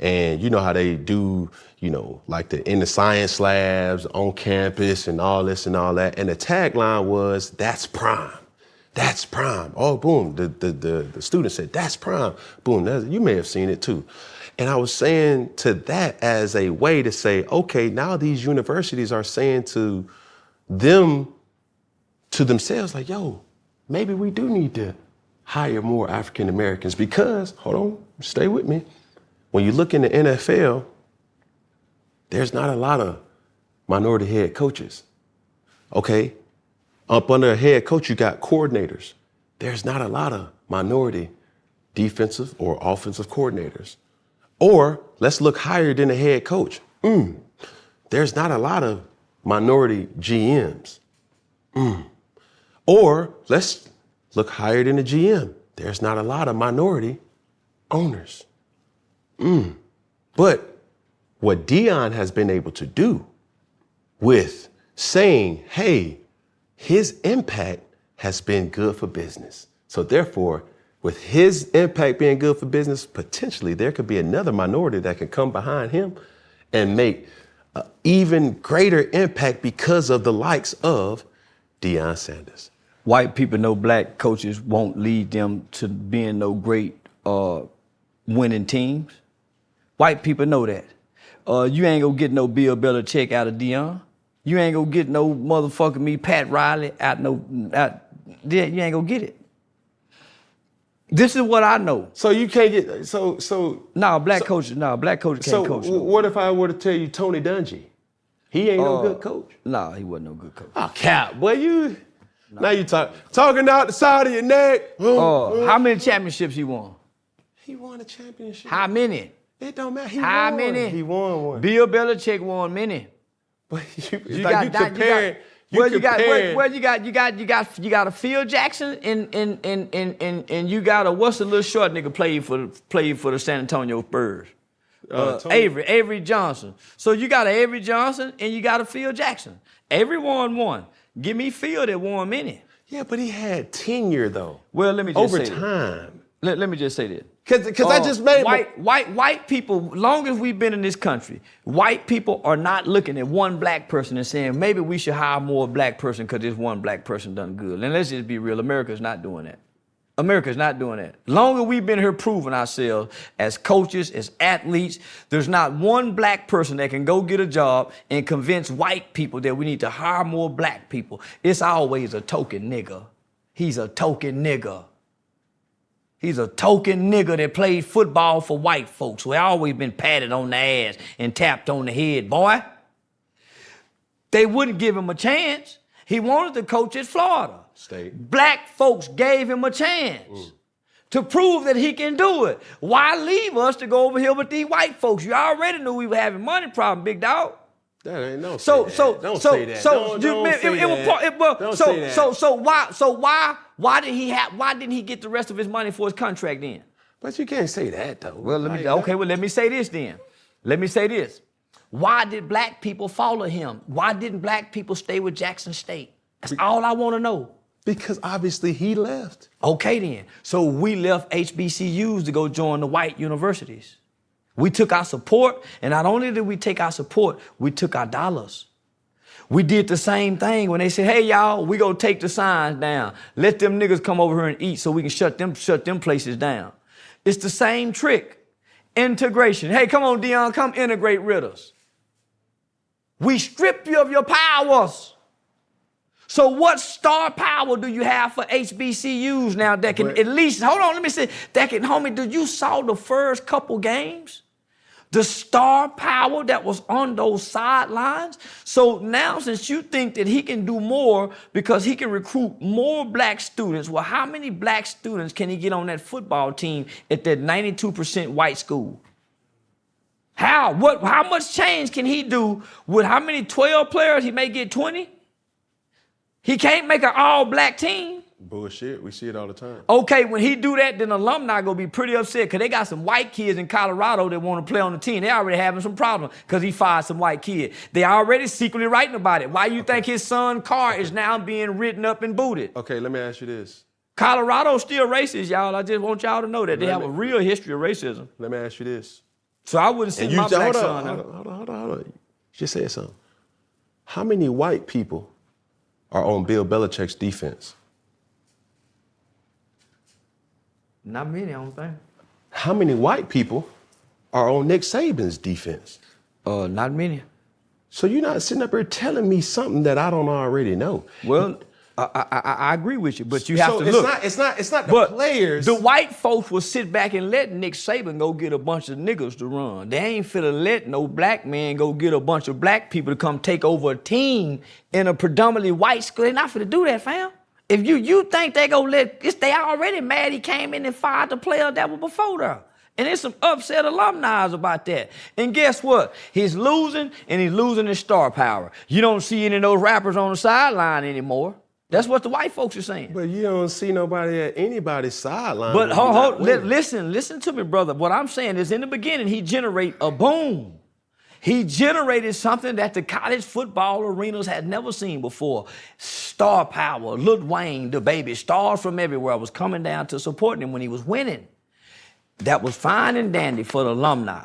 and you know how they do, you know, like the in the science labs on campus and all this and all that. And the tagline was, "That's prime." That's prime. Oh, boom. The, the, the, the student said, That's prime. Boom. That's, you may have seen it too. And I was saying to that as a way to say, okay, now these universities are saying to them, to themselves, like, yo, maybe we do need to hire more African Americans because, hold on, stay with me. When you look in the NFL, there's not a lot of minority head coaches. Okay? Up under a head coach, you got coordinators. There's not a lot of minority defensive or offensive coordinators. Or let's look higher than a head coach. Mm, there's not a lot of minority GMs. Mm. Or let's look higher than a GM. There's not a lot of minority owners. Mm. But what Deion has been able to do with saying, hey, his impact has been good for business. So therefore, with his impact being good for business, potentially there could be another minority that can come behind him and make an even greater impact because of the likes of Deion Sanders. White people know black coaches won't lead them to being no great uh, winning teams. White people know that. Uh, you ain't gonna get no Bill Belichick out of Deion. You ain't gonna get no motherfucking me Pat Riley out no out. You ain't gonna get it. This is what I know. So you can't get so so. No, black so, coaches. No, black coaches can't so coach. w- what if I were to tell you Tony Dungy? He ain't no Uh, good coach. No, he wasn't no good coach. Oh, cap, boy, you. Now you talk talking out the side of your neck. Uh, how many championships he won? he won a championship. How many? It don't matter. He How won. many? He won one. Bill Belichick won many. But *laughs* you, it's You like got you comparing. You well, you got well, well, you got you got you got you got a Phil Jackson and and and and and, and you got a what's the little short nigga played for the played for the San Antonio Spurs. Uh, Tony- Avery, Avery Johnson. So you got a Avery Johnson and you got a Phil Jackson. Avery won one. Give me Phil that won many. Yeah, but he had tenure though. Well, let me just over time. Let, let me just say this. Cause, cause I Uh, just made white, white, white people. Long as we've been in this country, white people are not looking at one black person and saying maybe we should hire more black person because this one black person done good. And let's just be real, America's not doing that. America's not doing that. Long as we've been here proving ourselves as coaches, as athletes, there's not one black person that can go get a job and convince white people that we need to hire more black people. It's always a token nigga. He's a token nigga. He's a token nigga that played football for white folks who always been patted on the ass and tapped on the head, boy. They wouldn't give him a chance. He wanted to coach at Florida. State. Black folks gave him a chance to prove that he can do it. Why leave us to go over here with these white folks? You already knew we were having money problem, big dog. That ain't no. So so that. don't so say that. so don't, you- don't it, say it, that. it was- Don't so say that. so so why so why why did he have why didn't he get the rest of his money for his contract then? But you can't say that though. Well, let me Like, okay. Well, let me say this then. Let me say this. Why did black people follow him? Why didn't black people stay with Jackson State? That's all I want to know. Because obviously he left. Okay, then. So we left HBCUs to go join the white universities. We took our support, and not only did we take our support, we took our dollars. We did the same thing when they said, "Hey, y'all, we gonna take the signs down. Let them niggas come over here and eat, so we can shut them shut them places down." It's the same trick. Integration. Hey, come on, Deion, come integrate with us. We strip you of your powers. So what star power do you have for HBCUs now that can But- at least hold on, let me say that can homie, did you saw the first couple games? The star power that was on those sidelines. So now since you think that he can do more because he can recruit more black students, well, how many black students can he get on that football team at that 92% white school? How? What how much change can he do with how many 12 players? He may get 20? He can't make an all black team. Bullshit. We see it all the time. Okay, when he do that, then alumni gonna be pretty upset because they got some white kids in Colorado that want to play on the team. They already having some problems because he fired some white kid. They already secretly writing about it. Why you think his son car is now being written up and booted? Okay, let me ask you this. Colorado's still racist, y'all. I just want y'all to know that they Let have a real history of racism. Let me ask you this. So I wouldn't send my black hold son. on, hold on, hold on, hold on, hold on. You just said something. How many white people are on Bill Belichick's defense? Not many, I don't think. How many white people are on Nick Saban's defense? Uh, not many. So you're not sitting up here telling me something that I don't already know. Well, I, I, I, I agree with you, but you have so to it's look. not it's not it's not the but players. the white folks will sit back and let Nick Saban go get a bunch of niggas to run. They ain't finna let no black man go get a bunch of black people to come take over a team in a predominantly white school. They're not finna do that, fam. If you you think they gonna let it's they already mad he came in and fired the player that was before there. And there's some upset alumni about that. And guess what? He's losing and he's losing his star power. You don't see any of those rappers on the sideline anymore. That's what the white folks are saying. but you don't see nobody at anybody's sideline. But hold, hold, li- listen, listen to me, brother. What I'm saying is, in the beginning, he generate a boom. He generated something that the college football arenas had never seen before. Star power. Lil Wayne, the baby, stars from everywhere was coming down to support him when he was winning. That was fine and dandy for the alumni.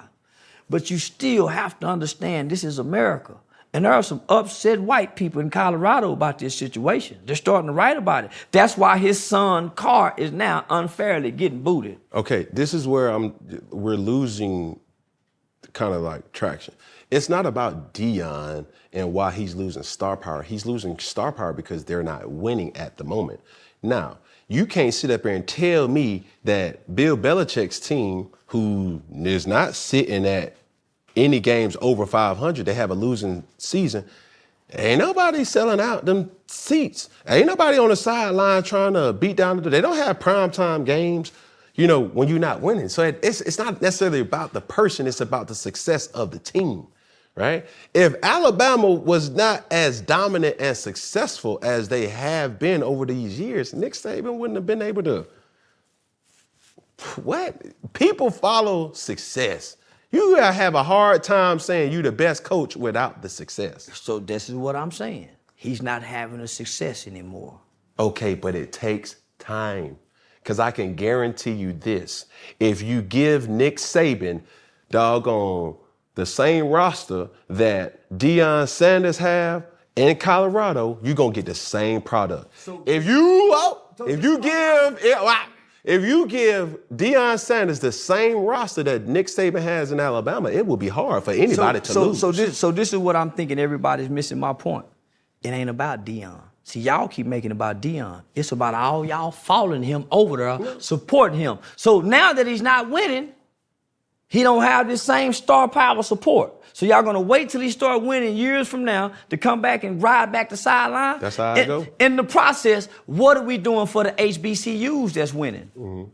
But you still have to understand this is America. And there are some upset white people in Colorado about this situation. They're starting to write about it. That's why his son, Carr, is now unfairly getting booted. Okay, this is where I'm. We're losing, kind of like traction. It's not about Deion and why he's losing star power. He's losing star power because they're not winning at the moment. Now, you can't sit up there and tell me that Bill Belichick's team, who is not sitting at any games over 500, they have a losing season. Ain't nobody selling out them seats. Ain't nobody on the sideline trying to beat down the. They don't have primetime games, you know, when you're not winning. So it's it's not necessarily about the person. It's about the success of the team, right? If Alabama was not as dominant and successful as they have been over these years, Nick Saban wouldn't have been able to. What? People follow success. You have a hard time saying you're the best coach without the success. So this is what I'm saying. He's not having a success anymore. Okay, but it takes time. Because I can guarantee you this if you give Nick Saban doggone the same roster that Deion Sanders have in Colorado, you're gonna get the same product. if you oh, if you give if you give Deion Sanders the same roster that Nick Saban has in Alabama, it will be hard for anybody to so, lose. So this, so this is what I'm thinking. Everybody's missing my point. It ain't about Deion. See, y'all keep making about Deion. It's about all y'all following him over there, supporting him. So now that he's not winning, he don't have this same star power support. So y'all gonna wait till he start winning years from now to come back and ride back the sideline. That's how I in, go. In the process, what are we doing for the HBCUs that's winning? Mm-hmm.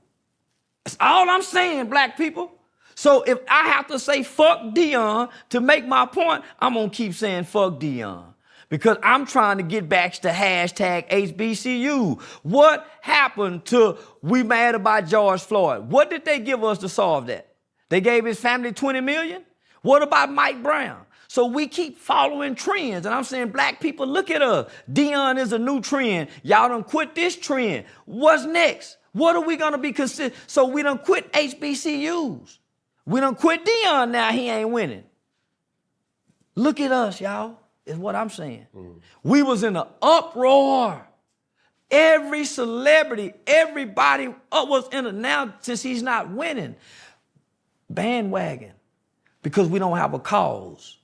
That's all I'm saying, black people. So if I have to say fuck Deion to make my point, I'm gonna keep saying fuck Deion. Because I'm trying to get back to hashtag HBCU. What happened to we mad about George Floyd? What did they give us to solve that? They gave his family 20 million? What about Mike Brown? So we keep following trends. And I'm saying, black people, look at us. Deion is a new trend. Y'all done quit this trend. What's next? What are we gonna be considered? So we done quit HBCUs. We done quit Deion now, he ain't winning. Look at us, y'all, is what I'm saying. We was in an uproar. Every celebrity, everybody uh, was in a now since he's not winning. Bandwagon. Because we don't have a cause.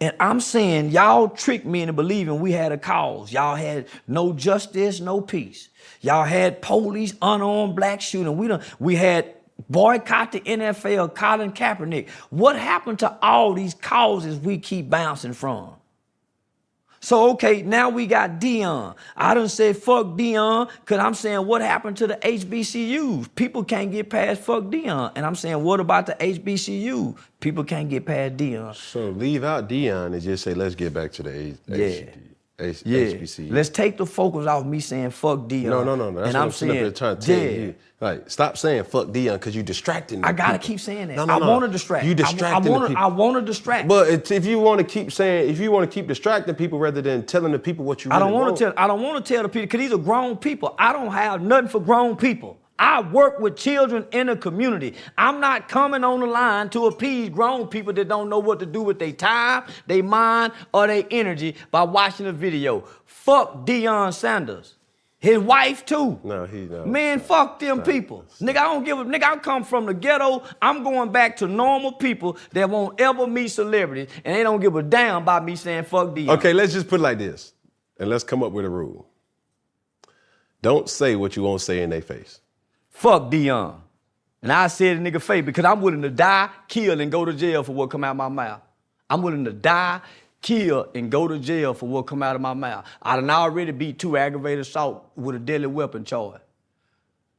And I'm saying y'all tricked me into believing we had a cause. Y'all had no justice, no peace. Y'all had police unarmed black shooting. We don't we had boycott the NFL, Colin Kaepernick. What happened to all these causes we keep bouncing from? So okay, now we got Deion. I done said fuck Deion, cause I'm saying what happened to the HBCUs? People can't get past fuck Deion. And I'm saying what about the HBCU? People can't get past Deion. So leave out Deion and just say, let's get back to the A- Yeah. H- Yeah. HBCU. Let's take the focus off me saying fuck Deion. no, no, no, no. That's and what I'm saying, trying to tell yeah. you. Like, stop saying fuck Deion because you're distracting. Me. I gotta people. keep saying that. No, no, no. I want to distract. You I- distracting I, want the to. I want to distract. But it's, if you want to keep saying, if you want to keep distracting people rather than telling the people what you, I don't want want, to tell. I don't want to tell the people because these are grown people. I don't have nothing for grown people. I work with children in the community. I'm not coming on the line to appease grown people that don't know what to do with their time, their mind, or their energy by watching a video. Fuck Deion Sanders. His wife too. No, he no. Man, fuck them people. Nigga, I don't give a nigga. I come from the ghetto. I'm going back to normal people that won't ever meet celebrities, and they don't give a damn about me saying fuck Deion. Okay, let's just put it like this, and let's come up with a rule. Don't say what you won't say in their face. Fuck Deion. And I said a nigga face because I'm willing to die, kill, and go to jail for what come out my mouth. I'm willing to die, kill, and go to jail for what come out of my mouth. I done already beat two aggravated assault with a deadly weapon charge.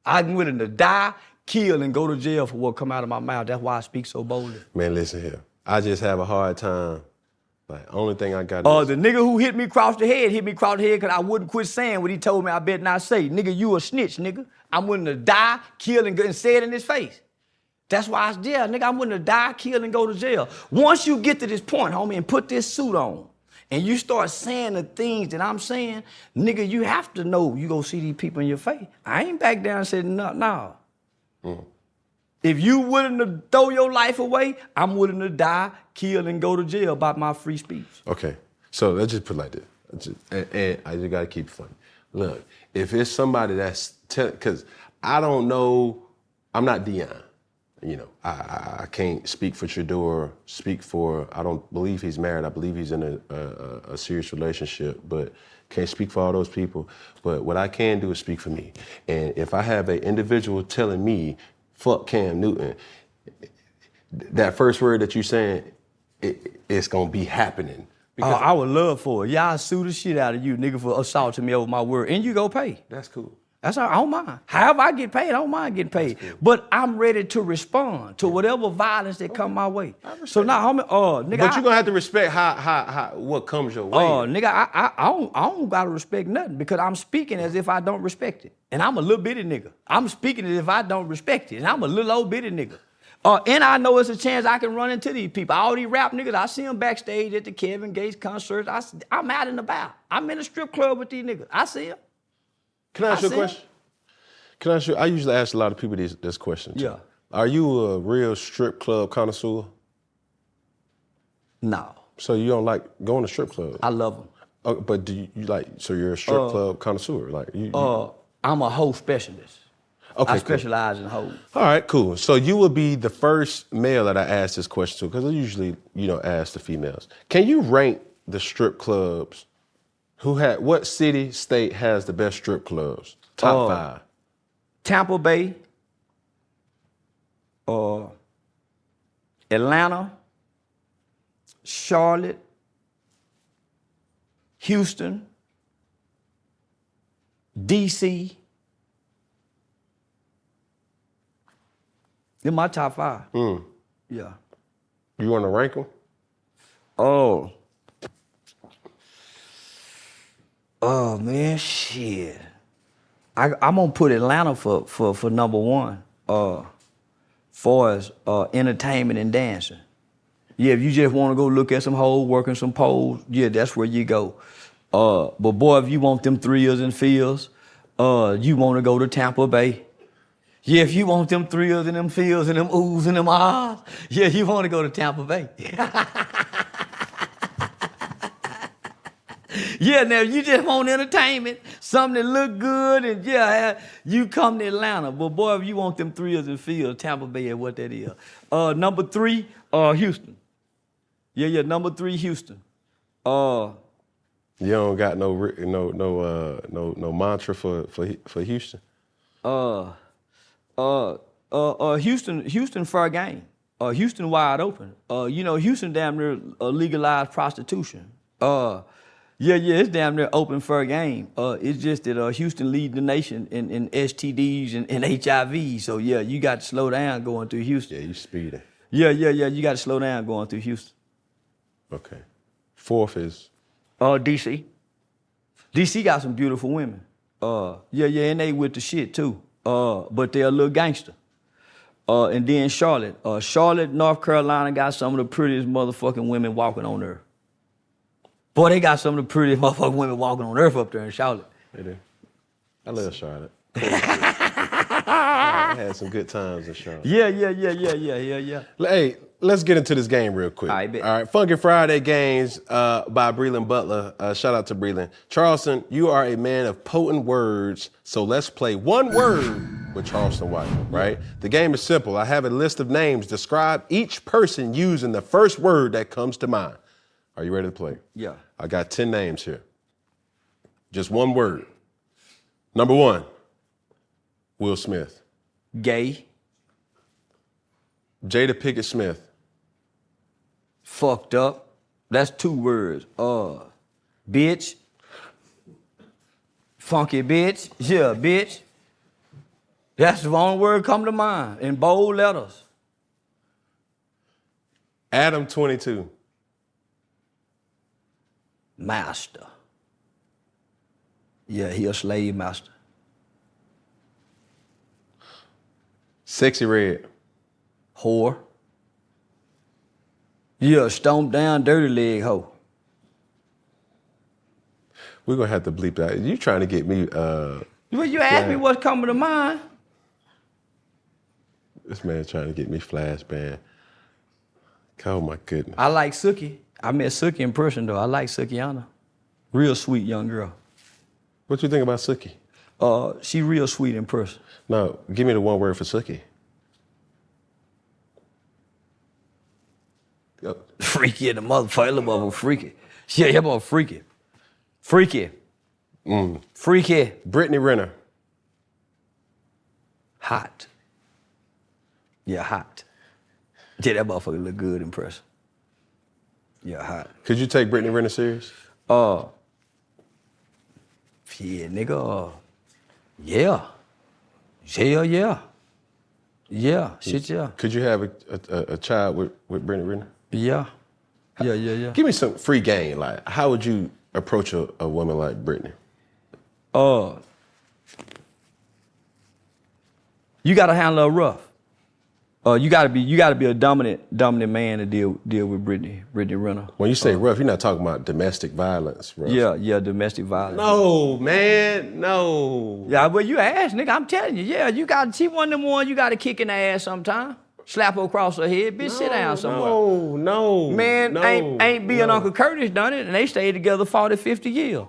I'm willing to die, kill, and go to jail for what come out of my mouth. That's why I speak so boldly. Man, listen here. I just have a hard time. Like, only thing I got Uh, is the nigga who hit me across the head hit me across the head because I wouldn't quit saying what he told me I better not say. Nigga, you a snitch, nigga. I'm willing to die, kill, and, go, and say it in his face. That's why I was there, nigga. I'm willing to die, kill, and go to jail. Once you get to this point, homie, and put this suit on, and you start saying the things that I'm saying, nigga, you have to know you gonna see these people in your face. I ain't back down and said, no, no. Mm. If you willing to throw your life away, I'm willing to die, kill, and go to jail by my free speech. Okay, so let's just put it like this. Just- and, and I just gotta keep it funny. Look, if it's somebody that's tell, because I don't know, I'm not Deion. You know, I, I, I can't speak for Shedeur, speak for. I don't believe he's married. I believe he's in a, a, a serious relationship, but can't speak for all those people. But what I can do is speak for me. And if I have an individual telling me, "Fuck Cam Newton," that first word that you're saying, it, it's gonna be happening. Oh, I would love for it. Y'all sue the shit out of you, nigga, for assaulting me over my word. And you go pay. That's cool. That's all, I don't mind. However I get paid, I don't mind getting paid. But I'm ready to respond to whatever violence that come my way. So now, homie, uh, nigga, But you're gonna have to respect how, how, how what comes your way. uh, nigga, I, I, I don't, I don't gotta respect nothing because I'm speaking as if I don't respect it. And I'm a little bitty nigga. I'm speaking as if I don't respect it. And I'm a little old bitty nigga. Uh, and I know it's a chance I can run into these people. All these rap niggas, I see them backstage at the Kevin Gates concerts. I, I'm out and about. I'm in a strip club with these niggas. I see them. Can I ask you a it. question? Can I ask you? I usually ask a lot of people this, this question. too. Yeah. Are you a real strip club connoisseur? No, So you don't like going to strip clubs? I love them. Oh, but do you, you like? So you're a strip club connoisseur? Like you? you- Uh, I'm a hoe specialist. Okay, I cool. specialize in hoes. All right, cool. So you will be the first male that I ask this question to, because I usually, you know, ask the females. Can you rank the strip clubs? Who had what city, state has the best strip clubs? Top Oh. five. Tampa Bay, uh, Atlanta, Charlotte, Houston, DC. They're my top five. Yeah. You want to rank them? Oh. Oh man, shit. I, I'm gonna put Atlanta for for for number one. Uh, for as uh, entertainment and dancing. Yeah, if you just want to go look at some hoes working some poles, yeah, that's where you go. Uh, but boy, if you want them thrills and feels, uh, you want to go to Tampa Bay. Yeah, if you want them thrills and them feels and them oohs and them ahs, yeah, you want to go to Tampa Bay. *laughs* Yeah, now you just want entertainment, something that look good, and yeah, you come to Atlanta. But boy, if you want them thrills and feels, Tampa Bay is what that is. Uh, number three, uh, Houston. Yeah, yeah, number three, Houston. Uh, You don't got no no no uh no no mantra for for for Houston. uh, uh, uh, uh, Houston, Houston fair game. Uh, Houston wide open. Uh, you know, Houston damn near uh, legalized prostitution. Uh, yeah, yeah, it's damn near open for a game. Uh, it's just that uh, Houston leads the nation in, in STDs and, and HIV. So yeah, you got to slow down going through Houston. Yeah, you speeding. Yeah, yeah, yeah. You got to slow down going through Houston. Okay. Fourth is Uh, DC. DC got some beautiful women. Uh, yeah, yeah, and they with the shit too. Uh, but they're a little gangster. Uh, and then Charlotte. Uh, Charlotte, North Carolina got some of the prettiest motherfucking women walking on earth. Boy, they got some of the prettiest motherfucking women walking on earth up there in Charlotte. They do. I love Charlotte. *laughs* I had some good times in Charlotte. Yeah, yeah, yeah, yeah, yeah, yeah, yeah. Hey, let's get into this game real quick. All right, bet. All right, Funky Friday games uh, by Breland Butler. Uh, shout out to Breland. Charleston, you are a man of potent words, so let's play one word with Charleston White, right? The game is simple. I have a list of names. Describe each person using the first word that comes to mind. Are you ready to play? Yeah. I got 10 names here. Just one word. Number one, Will Smith. Gay, Jada Pinkett Smith. fucked up. That's two words. Uh, bitch. Funky bitch. Yeah, bitch. That's the only word come to mind in bold letters. Adam 22. Master. Yeah, he a slave master. Sexyy Red. Whore. Yeah, stomp down dirty leg hoe. We're gonna have to bleep that. You trying to get me uh Well, you asked me what's coming to mind. this man trying to get me flash flashbang. Oh my goodness. I like Suki. I met Suki in person though. I like Sukihana. Real sweet young girl. What you think about Suki? Uh, she real sweet in person. No, give me the one word for Suki. *laughs* Freaky in the motherfucker. Little motherfucker freaky. Yeah, that motherfucker freaky. Freaky. Freaky. Brittany Renner. Hot. Yeah, hot. Yeah, that motherfucker look good in person. Yeah, hot. Could you take Brittany Renner serious? Uh, yeah, nigga. Uh, yeah. Yeah, yeah. Yeah, shit, yeah. Could you have a, a, a child with, with Brittany Renner? Yeah. Yeah, yeah, yeah. Give me some free game. Like, how would you approach a, a woman like Brittany? Uh, you gotta handle her rough. Uh, you gotta be you gotta be a dominant dominant man to deal deal with Brittany Brittany Renner. When you say rough, you're not talking about domestic violence, rough. Yeah, yeah, domestic violence. No, man, no. Yeah, well, you asked, nigga. I'm telling you, yeah, you got she one of them ones you got to kick in the ass sometime. Slap her across her head, bitch. sit down somewhere. No, no. Man, no, ain't ain't being no. Uncle Curtis done it, and they stayed together 40, 50 years.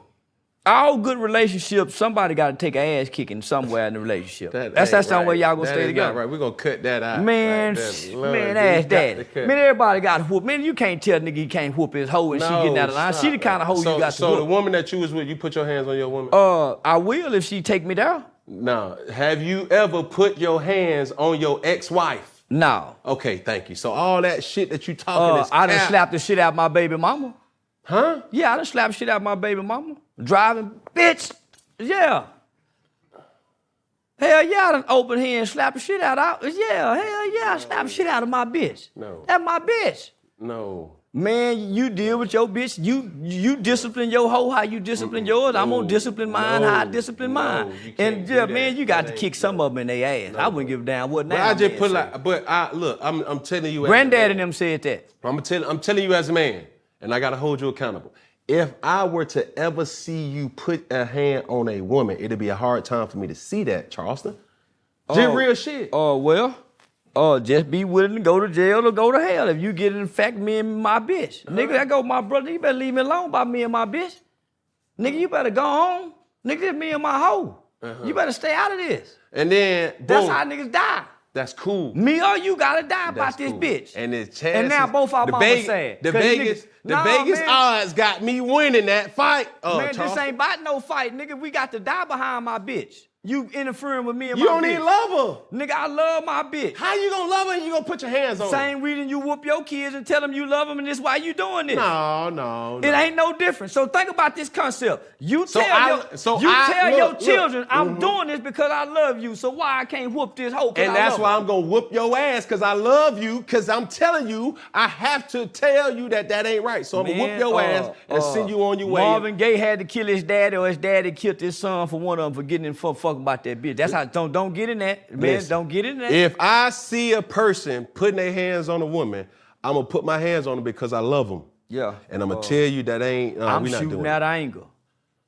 All good relationships, somebody got to take an ass kicking somewhere in the relationship. That that's that's the only way y'all gonna That stay together. Right. We're gonna cut that out. Man, right there. sh- Lord, man, got to Man, everybody got whoop. Man, you can't tell nigga he can't whoop his hoe and she getting out of line. She the kind of hoe so, you got to So the woman that you was with, you put your hands on your woman. Uh, I will if she take me down. now, have you ever put your hands on your ex-wife? No. Okay, thank you. So all that shit that you talking Uh, is I done cap. slapped the shit out my baby mama. Huh? Yeah, I done slapped shit out my baby mama. Driving, bitch. Yeah. Hell yeah, I done open hand and slap the shit out. Out. Yeah, hell yeah, I slap the shit out of my bitch. No. That's my bitch. No. Man, you deal with your bitch. You you discipline your hoe how you discipline yours. I'm gonna discipline mine how I discipline No, mine. And yeah, man, you got to kick some of them in their ass. I wouldn't give a damn what But now. I just put like, but I look, I'm, I'm telling you. as a Granddaddy man. and them said that. I'm telling, I'm telling you as a man, and I gotta hold you accountable. If I were to ever see you put a hand on a woman, it'd be a hard time for me to see that, Charleston. Just Oh. real shit. Oh well, oh just be willing to go to jail or go to hell if you get in fact me and my bitch. Nigga, that go my brother. You better leave me alone about me and my bitch. Nigga, you better go home. Nigga, this me and my hoe. You uh-huh. better stay out of this. And then boom, That's how niggas die. That's cool. Me or you gotta die That's about this cool. bitch. And the chances, And now both our mamas Vegas, sad. The Vegas, niggas- the Nah, Vegas man. odds got me winning that fight. Oh, Man, this ain't about no fight, nigga. We got to die behind my bitch. You interfering with me and my. You my don't bitch. even love her. Nigga, I love my bitch. How you gonna love her and you gonna put your hands on her? Same reason you whoop your kids and tell them you love them and this why you doing this. No, no, no. It ain't no different. So think about this concept. You So tell I- your, so you I- tell look, your look. children, I'm Mhm. doing this because I love you. So why I can't whoop this hoe? And I that's why her? I'm gonna whoop your ass because I love you. Because I'm telling you, I have to tell you that that ain't right. So I'm gonna whoop your uh, ass and uh, send you on your way. Marvin Gaye had to kill his daddy, or his daddy killed his son for one of them for getting in for fuck about that bitch. That's how don't don't get in that, man. Listen, don't get in that. If I see a person putting their hands on a woman, I'm gonna put my hands on them because I love them. yeah, And I'm gonna uh, tell you that ain't. Uh, I'm we not shooting doing out it. anger.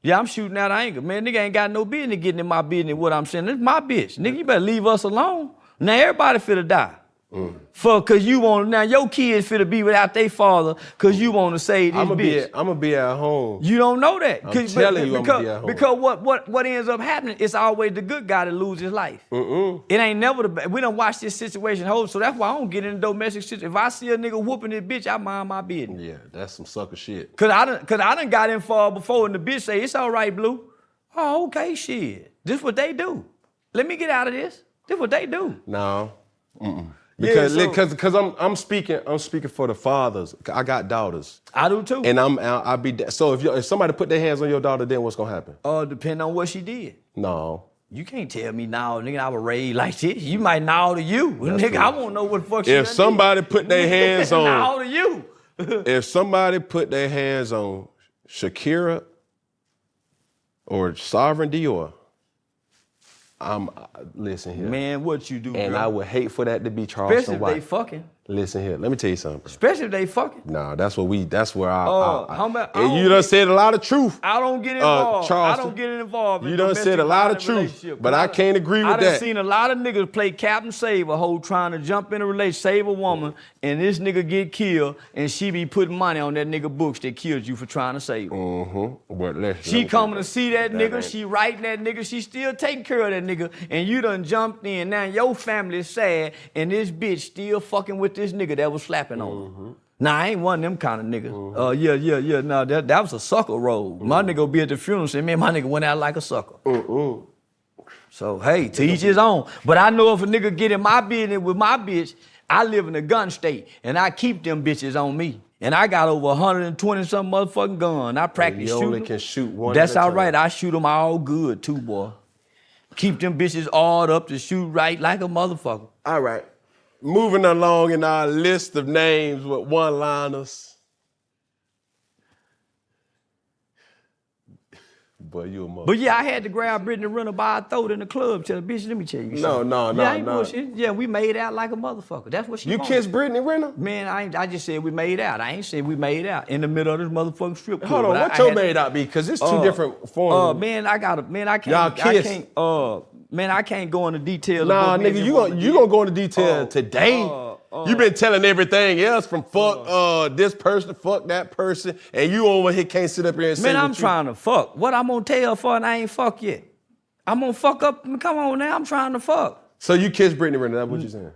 Yeah, I'm shooting out anger. Man, nigga ain't got no business getting in my business. What I'm saying, it's my bitch. Nigga, you better leave us alone. Now everybody finna die. Mm. For cause you want now your kids finna be without their father cause you want to save this I'm gonna bitch. be. At, I'm gonna be at home. You don't know that. I'm telling you I'm because, gonna be at home. because what, what, what ends up happening is always the good guy that loses his life. It ain't never the bad. We don't watch this situation hold, so that's why I don't get in domestic shit. If I see a nigga whooping this bitch, I mind my business. Yeah, that's some sucker shit. Cause I done, cause I done got in far before and the bitch say, it's all right, Blue. Oh, okay, shit. This what they do. Let me get out of this. This what they do. No. Mm-mm. Yeah, Because so- because because I'm I'm speaking I'm speaking for the fathers. I got daughters, I do too. and I'm I'll, I'll be so if you if somebody put their hands on your daughter, then what's gonna happen? uh, depending on what she did. No. You can't tell me now, nigga, I was raised like this. You might now to you. nigga, true. I won't know what the fuck If somebody did. put their *laughs* hands on- now to you. *laughs* if somebody put their hands on Shakira or Sovereign Dior, I'm listen here, Man, what you do, and girl? I would hate for that to be Charleston Especially if they fucking. Listen here, let me tell you something. Especially if they fucking. No, that's what we. That's where I. Uh, I, I- how about- I you done said a lot of truth. I don't get Uh, involved. I don't get involved. in you done said a lot of truth, but I done- can't agree with that. I done that. seen a lot of niggas play Captain Save a hoe trying to jump in a relationship, save a woman, and this nigga get killed, and she be putting money on that nigga books that killed you for trying to save her. Mm-hmm. But listen, She coming to see that That nigga, ain't- she writing that nigga, she still taking care of that nigga, and you done jumped in. Now your family is sad, and this bitch still fucking with this nigga that was slapping on Mm-hmm. her. Nah, I ain't one of them kind of niggas. Uh, yeah, yeah, yeah. Now that, that was a sucker role. My Mm-hmm. nigga will be at the funeral and say, man, my nigga went out like a sucker. So, hey, to each his own. But I know if a nigga get in my business with my bitch, I live in a gun state, and I keep them bitches on me. And I got over 120 some motherfucking gun. I practice you shooting. only can shoot one That's all right. I shoot them all good too, boy. Keep them bitches all up to shoot right like a motherfucker. All right. Moving along in our list of names with one-liners. Boy, you a mother. But yeah, I had to grab Brittany Renner by her throat in the club. Tell her, bitch, let me tell you No, something. no, no, yeah, I ain't no. bullshit. Yeah, we made out like a motherfucker. That's what she you wanted. kissed Brittany Renner? Man, I, ain't, I just said we made out. I ain't said we made out in the middle of this motherfucking strip club. Hold on, But what I your made out be? Because it's two Uh, different forms. Uh, man, I gotta, man, I can't, Y'all I kiss. can't, uh, man, I can't go into detail. Nah, nigga, you gonna you gonna go into detail Uh, today. uh, uh, you been telling everything else from fuck uh, this person, fuck that person, and you over here can't sit up here and say Man, I'm you- trying to fuck. What I'm gonna tell for and I ain't fuck yet. I'm gonna fuck up. Come on now, I'm trying to fuck. So you kissed Brittany Renner? That's what you're saying?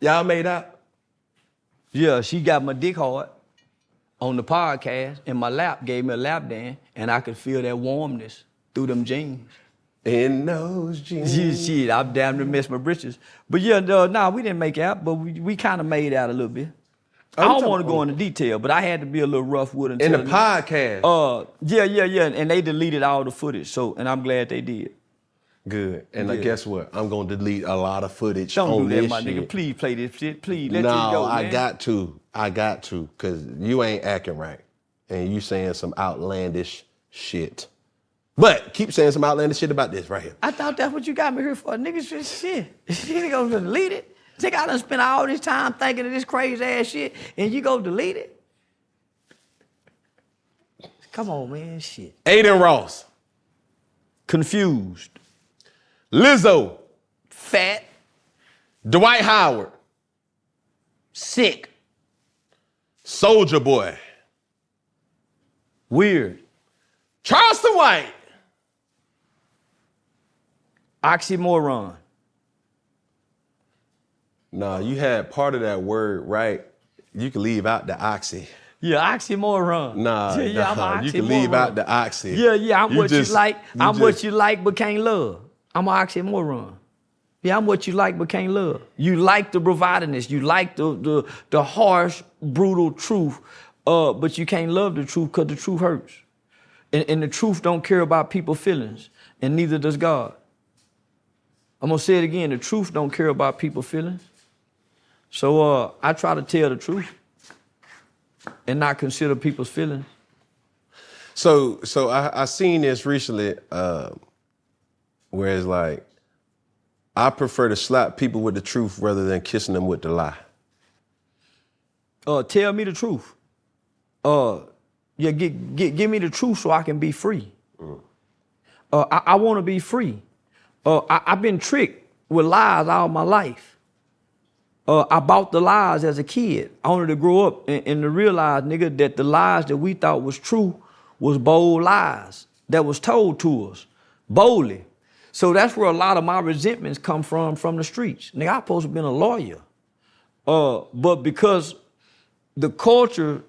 Y'all made out? Yeah, she got my dick hard on the podcast in my lap, gave me a lap dance, and I could feel that warmness through them jeans. In those jeans. Shit, shit, I'm damn near missed my britches. But yeah, no, nah, we didn't make out, but we, we kind of made out a little bit. I don't want to go into detail, but I had to be a little rough with it. In the podcast. Uh, yeah, yeah, yeah, and they deleted all the footage, so and I'm glad they did. Good. And like, guess what? I'm gonna delete a lot of footage Don't on do that, my shit. nigga. Please play this shit. Please let no, go, I got to. I got to, cause you ain't acting right, and you saying some outlandish shit. But keep saying some outlandish shit about this right here. I thought that's what you got me here for. Niggas just shit. *laughs* You gonna delete it? Think I done spent all this time thinking of this crazy ass shit and you go delete it? Come on, man. Shit. Adin Ross, Confused. Lizzo, Fat. Dwight Howard, Sick. Soulja Boy, Weird. Charleston White, Oxymoron. Nah, you had part of that word right. You can leave out the oxy. Yeah, oxymoron. Nah, *laughs* yeah, yeah, nah, you can leave out the oxy. Yeah, yeah, I'm You what just- you like. you I'm what just- you like but can't love. I'm an oxymoron. Yeah, I'm what you like but can't love. You like the bravadiness. You like the the, the harsh, brutal truth, uh, but you can't love the truth because the truth hurts. And, and the truth don't care about people's feelings, and neither does God. I'm gonna say it again. The truth don't care about people's feelings. So uh, I try to tell the truth and not consider people's feelings. So so I I seen this recently, uh, where it's like, I prefer to slap people with the truth rather than kissing them with the lie. uh, tell me the truth. Uh, yeah, get, get, give me the truth so I can be free. Uh, I, I want to be free. Uh, I, I've been tricked with lies all my life. Uh, I bought the lies as a kid. I wanted to grow up and, and to realize, nigga, that the lies that we thought was true was bold lies that was told to us boldly. So that's where a lot of my resentments come from from the streets. Nigga, I supposed to been a lawyer. Uh, but because the culture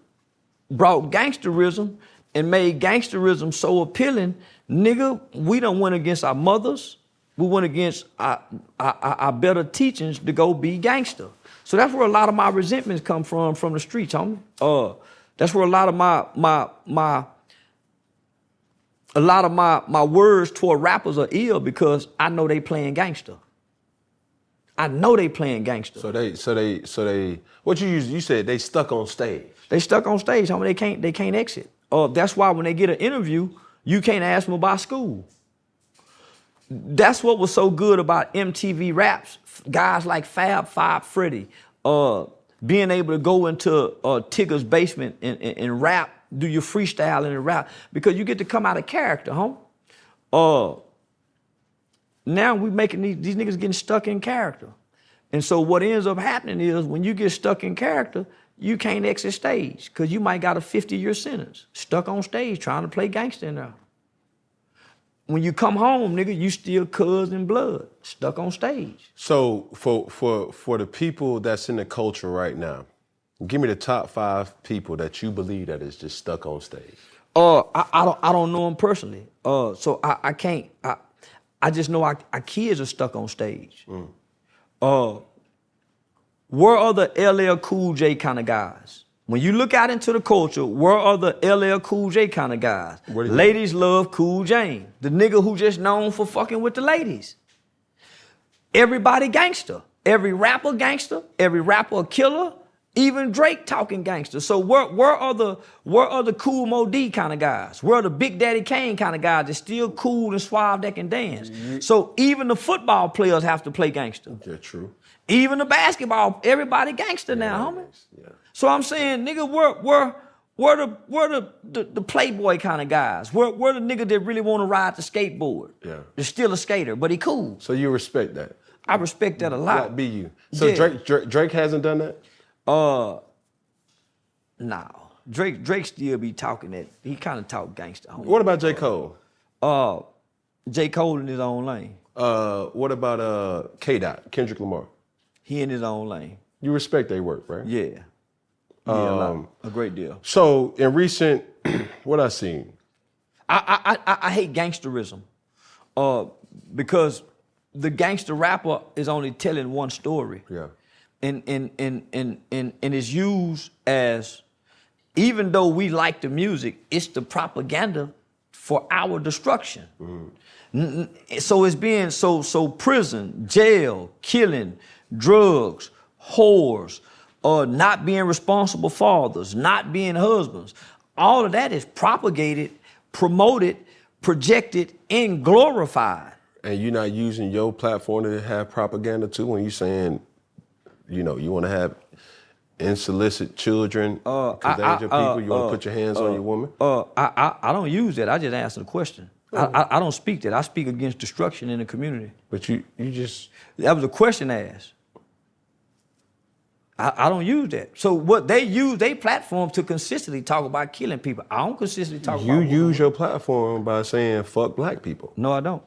brought gangsterism and made gangsterism so appealing, nigga, we done went against our mothers. We went against our, our, our better teachings to go be gangster. So that's where a lot of my resentments come from, from the streets, homie. Uh, that's where a lot of my my my a lot of my my words toward rappers are ill because I know they playing gangster. I know they playing gangster. So they so they so they what you use you said they stuck on stage. They stuck on stage, homie. They can't they can't exit. Uh, that's why when they get an interview, you can't ask them about school. That's what was so good about MTV raps. Guys like Fab Five Freddy, uh, being able to go into uh, Tigger's basement and, and, and rap, do your freestyle and rap, because you get to come out of character, huh? Uh, now we making these, these niggas getting stuck in character. And so what ends up happening is when you get stuck in character, you can't exit stage because you might got a 50 year sentence, stuck on stage trying to play gangster in there. When you come home, nigga, you still cuz and blood, stuck on stage. So for for for the people that's in the culture right now, give me the top five people that you believe that is just stuck on stage. Uh, I, I don't I don't know them personally. Uh, so I, I can't. I, I just know our, our kids are stuck on stage. Uh, where are the LL Cool J kind of guys? When you look out into the culture, where are the LL Cool J kind of guys? Ladies love Cool James, the nigga who just known for fucking with the ladies. Everybody gangster. Every rapper gangster. Every rapper a killer. Even Drake talking gangster. So where where are the where are the Kool Moe Dee kind of guys? Where are the Big Daddy Kane kind of guys that still cool and suave that can dance? Mm-hmm. So even the football players have to play gangster. Yeah, true. Even the basketball, everybody gangster now, homie. So I'm saying, nigga, where where where the where the the, the playboy kind of guys? Where where the nigga that really want to ride the skateboard? Yeah. They're still a skater, but he cool. So you respect that? I respect that a lot. Like be you. So Yeah. Drake, Drake Drake hasn't done that. Uh, no. Drake Drake still be talking that. He kind of talk gangster. homie. What about J Cole? Uh, J Cole in his own lane. Uh, what about uh K Dot Kendrick Lamar? He in his own lane. You respect their work, right? Yeah. Yeah, a. Um, a great deal. So in recent, *clears throat* what I seen, I, I, I, I hate gangsterism uh, because the gangster rapper is only telling one story. yeah, And, and, and, and, and, and it's used as, even though we like the music, it's the propaganda for our destruction. N- So it's being so, so prison, jail, killing, drugs, whores, uh, not being responsible fathers, not being husbands. All of that is propagated, promoted, projected, and glorified. and you're not using your platform to have propaganda too when you're saying, you know, you want to have insolicit children I- they I- ain't your people. uh, you want to uh, put your hands on your woman. Uh, I, I, I don't use that. I just answer the question. I, I, I don't speak that. I speak against destruction in the community. But you, you just That was a question asked. I, I don't use that. So what they use their platform to consistently talk about killing people. I don't consistently talk about. you use your platform by saying fuck black people. No, I don't.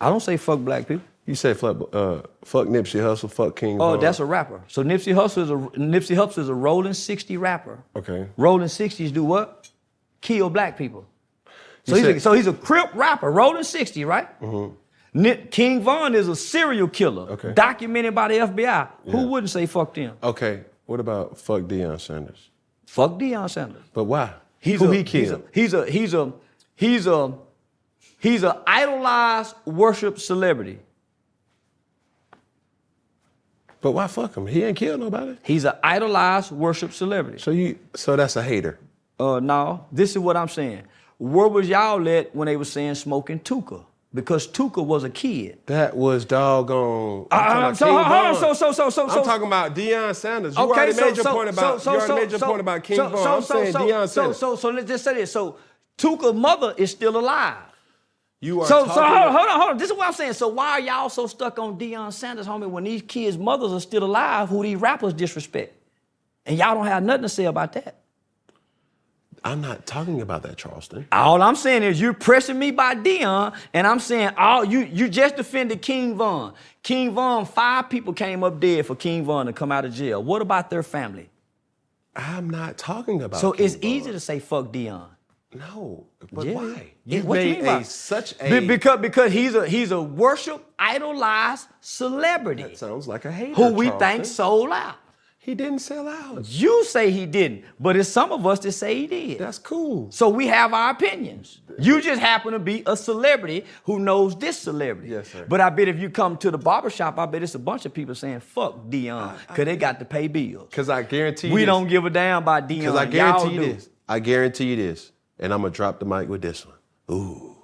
I don't say fuck black people. You say fuck, uh, fuck Nipsey Hussle, fuck King. Oh, Von. that's a rapper. So Nipsey Hussle is a Nipsey Hussle is a rolling 60 rapper. Okay. Rolling 60s do what? Kill black people. So, he's, a, said- so he's a Crip rapper, rolling 60, right? Nip, King Von is a serial killer, Okay. documented by the FBI. Who wouldn't say fuck them? Okay. What about fuck Deion Sanders? Fuck Deion Sanders. But why? He's Who a, he killed? He's a he's a he's a he's a he's a idolized worship celebrity. But why fuck him? He ain't killed nobody. He's an idolized worship celebrity. So you, so that's a hater. Uh, no, this is what I'm saying. Where was y'all at when they were saying smoking Tooka? Because Tooka was a kid. That was doggone. Uh, I'm uh, so, talking hold about on, so, so, so, so, so. I'm talking about Deion Sanders. You already made your point about. you already made your point about King so. So, I'm so, saying so, Deion so, Sanders. so, so, let's just say this. So, Tooka's mother is still alive. You are So, so hold on, hold on, hold on. This is what I'm saying. So, why are y'all so stuck on Deion Sanders, homie, when these kids' mothers are still alive who these rappers disrespect? And y'all don't have nothing to say about that. I'm not talking about that, Charleston. All I'm saying is you're pressing me by Deion, and I'm saying all you you just defended King Von. King Von, five people came up dead for King Von to come out of jail. What about their family? I'm not talking about. So King it's Von. easy to say fuck Deion. No, but Yeah. why? You you made a such a. Be- because because he's a he's a worship idolized celebrity sounds like a hater. who we think sold out. he didn't sell out. You say he didn't, but it's some of us that say he did. That's cool. So we have our opinions. You just happen to be a celebrity who knows this celebrity. Yes, sir. But I bet if you come to the barbershop, I bet it's a bunch of people saying, fuck Deion, because they got to pay bills. Because I guarantee you We this. don't give a damn about Deion. Because I guarantee Y'all you do. this. I guarantee you this. And I'm gonna drop the mic with this one. Ooh.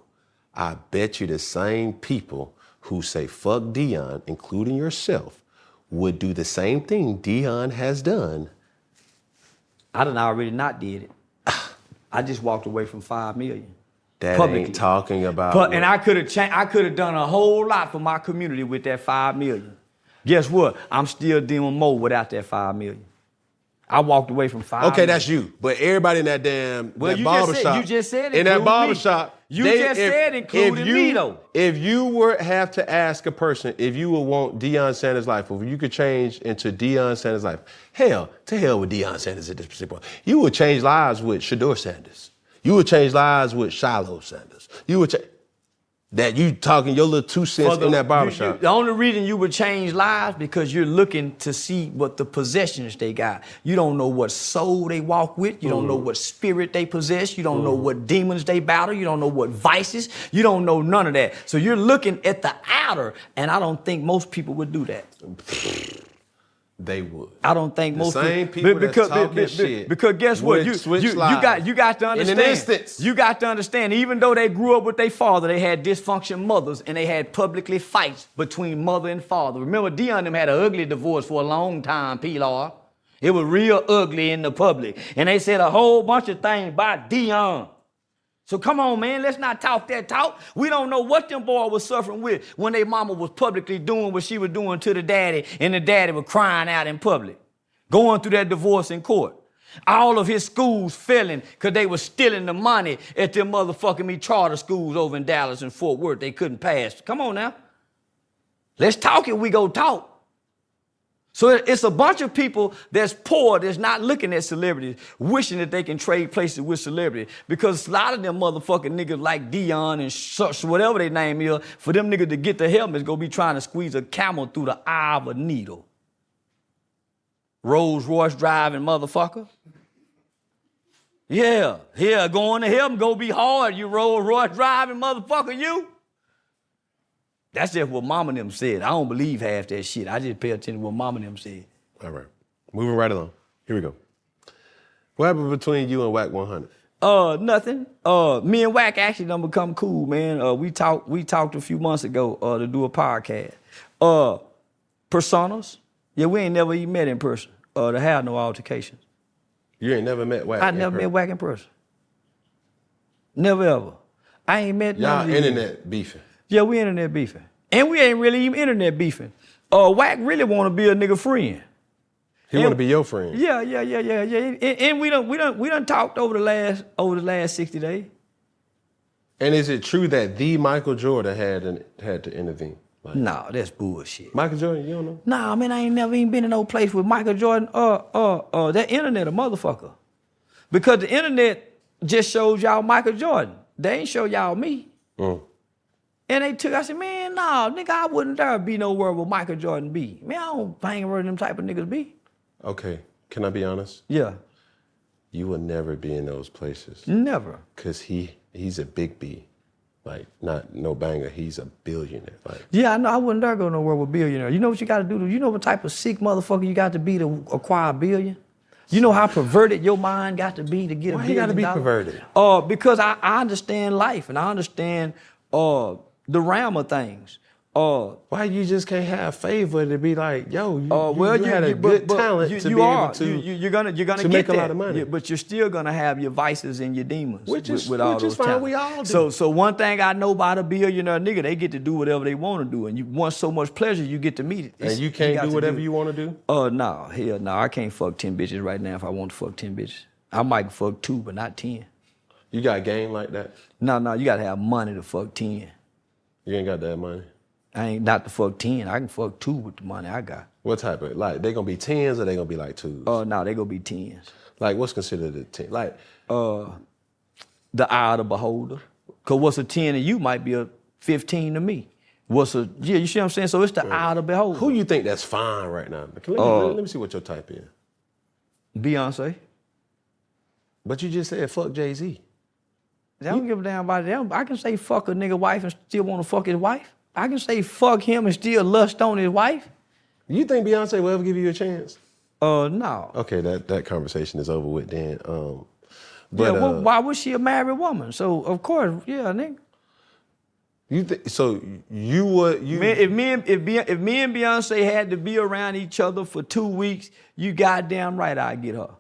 I bet you the same people who say fuck Deion, including yourself, would do the same thing Deion has done. I done already not did it. *sighs* I just walked away from five million. That Publicly. ain't talking about. But, and I could have changed. I could have done a whole lot for my community with that five million. Guess what? I'm still doing more without that five million. I walked away from five. Okay, million. that's you. But everybody in that damn Well, that you just barber said- shop, you just said in that include barber me. shop. You just said including you, me, though. If you were have to ask a person if you would want Deion Sanders' life, or if you could change into Deion Sanders' life, hell, to hell with Deion Sanders at this particular point. You would change lives with Shedeur Sanders. You would change lives with Shilo Sanders. You would change that you talking your little two cents the- in that barber you- shop. you- the only reason you would change lives because you're looking to see what the possessions they got. You don't know what soul they walk with. You don't know mm-hmm. what spirit they possess. You don't know mm-hmm. what demons they battle. You don't know what vices. You don't know none of that. So you're looking at the outer, and I don't think most people would do that. *laughs* they would. I don't think The most same people that's because, talking be- be- shit because guess what? You, you, you got you got to in an understand. instance. You got to understand. Even though they grew up with their father, they had dysfunction mothers and they had publicly fights between mother and father. Remember, Deion them had an ugly divorce for a long time, Pilar. It was real ugly in the public, and they said a whole bunch of things about Deion. So come on, man, let's not talk that talk. We don't know what them boy was suffering with when their mama was publicly doing what she was doing to the daddy, and the daddy was crying out in public, going through that divorce in court. All of his schools failing because they was stealing the money at them motherfucking me charter schools over in Dallas and Fort Worth they couldn't pass. Come on now. Let's talk it, we go talk. So it's a bunch of people that's poor that's not looking at celebrities, wishing that they can trade places with celebrities. Because a lot of them motherfucking niggas like Deion and such, whatever their name is, for them niggas to get the helmets, gonna be trying to squeeze a camel through the eye of a needle. Rolls Royce driving motherfucker. Yeah, yeah, going to heaven gonna be hard, you Rolls Royce driving motherfucker, you. That's just what mama and them said. I don't believe half that shit. I just pay attention to what mama and them said. All right. Moving right along. Here we go. What happened between you and Wack 100? Uh, nothing. Uh, me and Wack actually done become cool, man. Uh, we talked we talked a few months ago uh, to do a podcast. Uh, personas. Yeah, we ain't never even met in person. Uh, to have no altercations. You ain't never met Wack. I never met person. Wack in person. Never ever. I ain't met Y'all internet beefing. Yeah, we internet beefing, and we ain't really even internet beefing. Uh, Wack really want to be a nigga friend. He want to be your friend. Yeah, yeah, yeah, yeah, yeah. And, and we done we don't, we don't talked over the last over the last sixty days. And is it true that the Michael Jordan had an, had to intervene? Nah, that's bullshit. Michael Jordan, you don't know? Nah, man, I ain't never even been in no place with Michael Jordan. Uh, uh, uh, that internet a motherfucker. Because the internet just shows y'all Michael Jordan. They ain't show y'all me. Mm. And they took, I said, man, nah, nigga, I wouldn't dare be nowhere where Michael Jordan be. Man, I don't hang around them type of niggas be. Okay, can I be honest? Yeah, You will never be in those places never. because he he's a big B, like not no banger. He's a billionaire. Like Yeah, I know. I wouldn't dare go nowhere with billionaire. You know what you got to do? to- You know what type of sick motherfucker you got to be to acquire a billion? You know how perverted your mind got to be to get a. Why you gotta be dollars? perverted? Uh, because I, I understand life and I understand uh the realm of things. Uh, why you just can't have favor to be like, yo, you, uh, well, you, you, had a good but, talent you, to you be are. able to. you, you're gonna you're gonna to get make a that. lot of money. Yeah, but you're still gonna have your vices and your demons. Which with- is- with, all which is fine. talents. We all do. So so one thing I know about a billionaire nigga, they get to do whatever they want to do, and you want so much pleasure, you get to meet it. and you can't do whatever it. you want to do. Uh, no, hell no. I can't fuck 10 bitches right now if I want to fuck 10 bitches. I might fuck two, but not 10. You got game like that. No, no, you gotta have money to fuck 10. You ain't got that money. I ain't not to fuck 10. I can fuck two with the money I got. What type of like they gonna be tens or they gonna be like twos? Uh, no, they gonna be 10s. like what's considered a ten? Like uh, The eye of the beholder. Cause what's a 10 to you might be a 15 to me. What's a, yeah, you see what I'm saying? So it's the eye of the beholder. who you think that's fine right now? Let me, Uh, let me see what your type is. Beyonce. But you just said fuck Jay Z. I don't give a damn about them. I can say fuck a nigga wife and still want to fuck his wife. I can say fuck him and still lust on his wife. You think Beyonce will ever give you a chance? Uh, no. Okay, that, that conversation is over with then. Um, yeah, but well, uh, why was she a married woman? So of course, yeah, nigga. you think so? You would you? Man, if me and if, Be- if me and Beyonce had to be around each other for two weeks, you goddamn right I'd get her.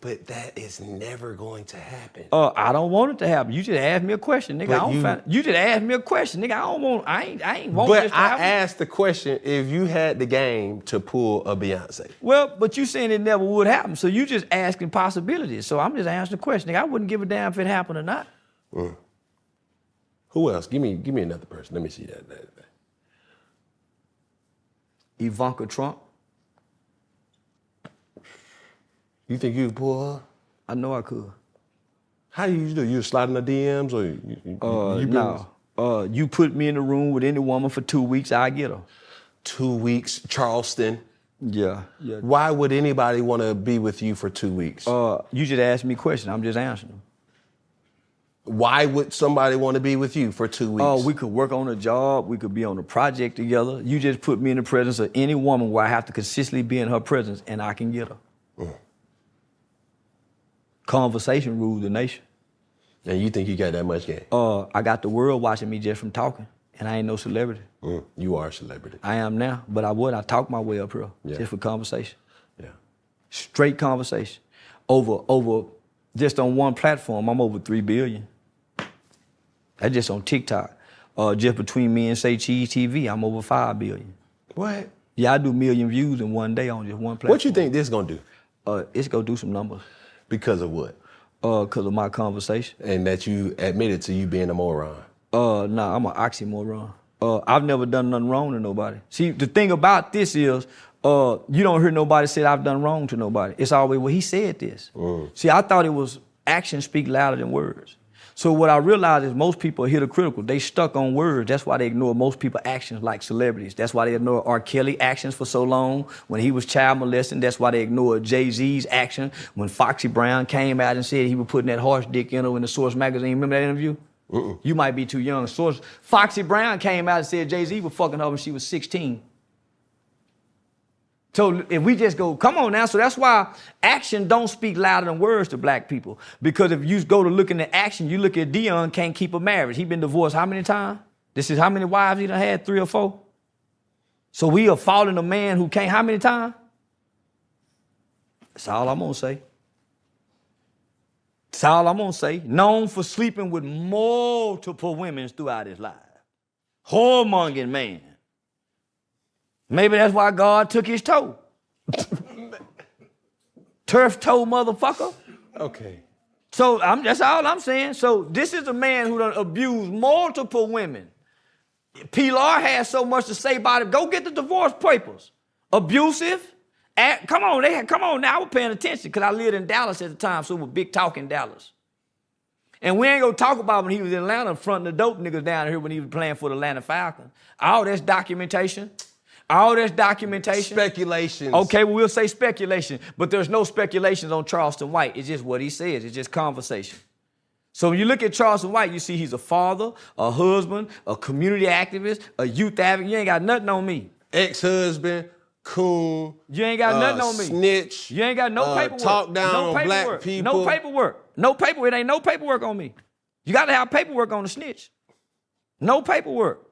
But that is never going to happen. Uh, I don't want it to happen. You just asked me a question, nigga. But I don't you- find, you just asked me a question, nigga. I don't want. I ain't. I ain't want but this to I happen. asked the question: if you had the game to pull a Beyonce, Well, but you saying it never would happen, so you just asking possibilities. So I'm just answering the question, nigga. I wouldn't give a damn if it happened or not. who else? Give me give me another person. Let me see that. that, that. Ivanka Trump. You think you could pull her? I know I could. How do you do? You slide in the DMs or you? you, Uh, you been- no. Uh, you put me in the room with any woman for two weeks, I get her. Two weeks, Charleston. Yeah, yeah. Why would anybody want to be with you for two weeks? Uh, you just asked me a question. I'm just answering them. Why would somebody want to be with you for two weeks? Oh, we could work on a job. We could be on a project together. You just put me in the presence of any woman where I have to consistently be in her presence, and I can get her. Conversation rules the nation. and you think you got that much game? Uh, I got the world watching me just from talking, and I ain't no celebrity. Mm, you are a celebrity. I am now, but I would. I talk my way up here Yeah. just for conversation. Yeah. Straight conversation. Over over just on one platform, I'm over three billion. That's just on TikTok. Uh, just between me and say Cheese TV, I'm over five billion. What? Yeah, I do million views in one day on just one platform. What you think this gonna do? Uh, it's gonna do some numbers. Because of what? Uh, cause of my conversation. And that you admitted to you being a moron. Uh, nah, I'm an oxymoron. Uh, I've never done nothing wrong to nobody. See, the thing about this is, uh, you don't hear nobody say I've done wrong to nobody. It's always, well, he said this. See, I thought it was actions speak louder than words. So what I realize is most people are hypocritical. They stuck on words. That's why they ignore most people actions like celebrities. That's why they ignore R. Kelly actions for so long when he was child molesting. That's why they ignore Jay Z's action when Foxy Brown came out and said he was putting that horse dick in her in the Source magazine. Remember that interview? Uh-uh. You might be too young. Source Foxy Brown came out and said Jay Z was fucking her when she was 16. So if we just go, come on now. So that's why action don't speak louder than words to black people. Because if you go to looking at action, you look at Deion can't keep a marriage. He been divorced how many times? This is how many wives he done had? Three or four? So we are following a man who can't how many times? That's all I'm gonna say. That's all I'm gonna say. Known for sleeping with multiple women throughout his life. Whoremongering man. Maybe that's why God took his toe. Turf toe motherfucker. Okay. So I'm, that's all I'm saying. So this is a man who done abused multiple women Pilar has so much to say about it. Go get the divorce papers. Abusive. At, come on, they had, come on now. I was paying attention because I lived in Dallas at the time, so it was big talk in Dallas. And we ain't gonna talk about when he was in Atlanta fronting the dope niggas down here when he was playing for the Atlanta Falcons. All this documentation. All this documentation. Speculations. Okay, well, we'll say speculation, but there's no speculations on Charleston White. It's just what he says. It's just conversation. So when you look at Charleston White, you see he's a father, a husband, a community activist, a youth advocate. You ain't got nothing on me. Ex-husband, coon. You ain't got uh, nothing on me. Snitch. You ain't got no uh, paperwork. Talk down no on paperwork. black people. No paperwork. No paper. It ain't no paperwork on me. You got to have paperwork on the snitch. No paperwork.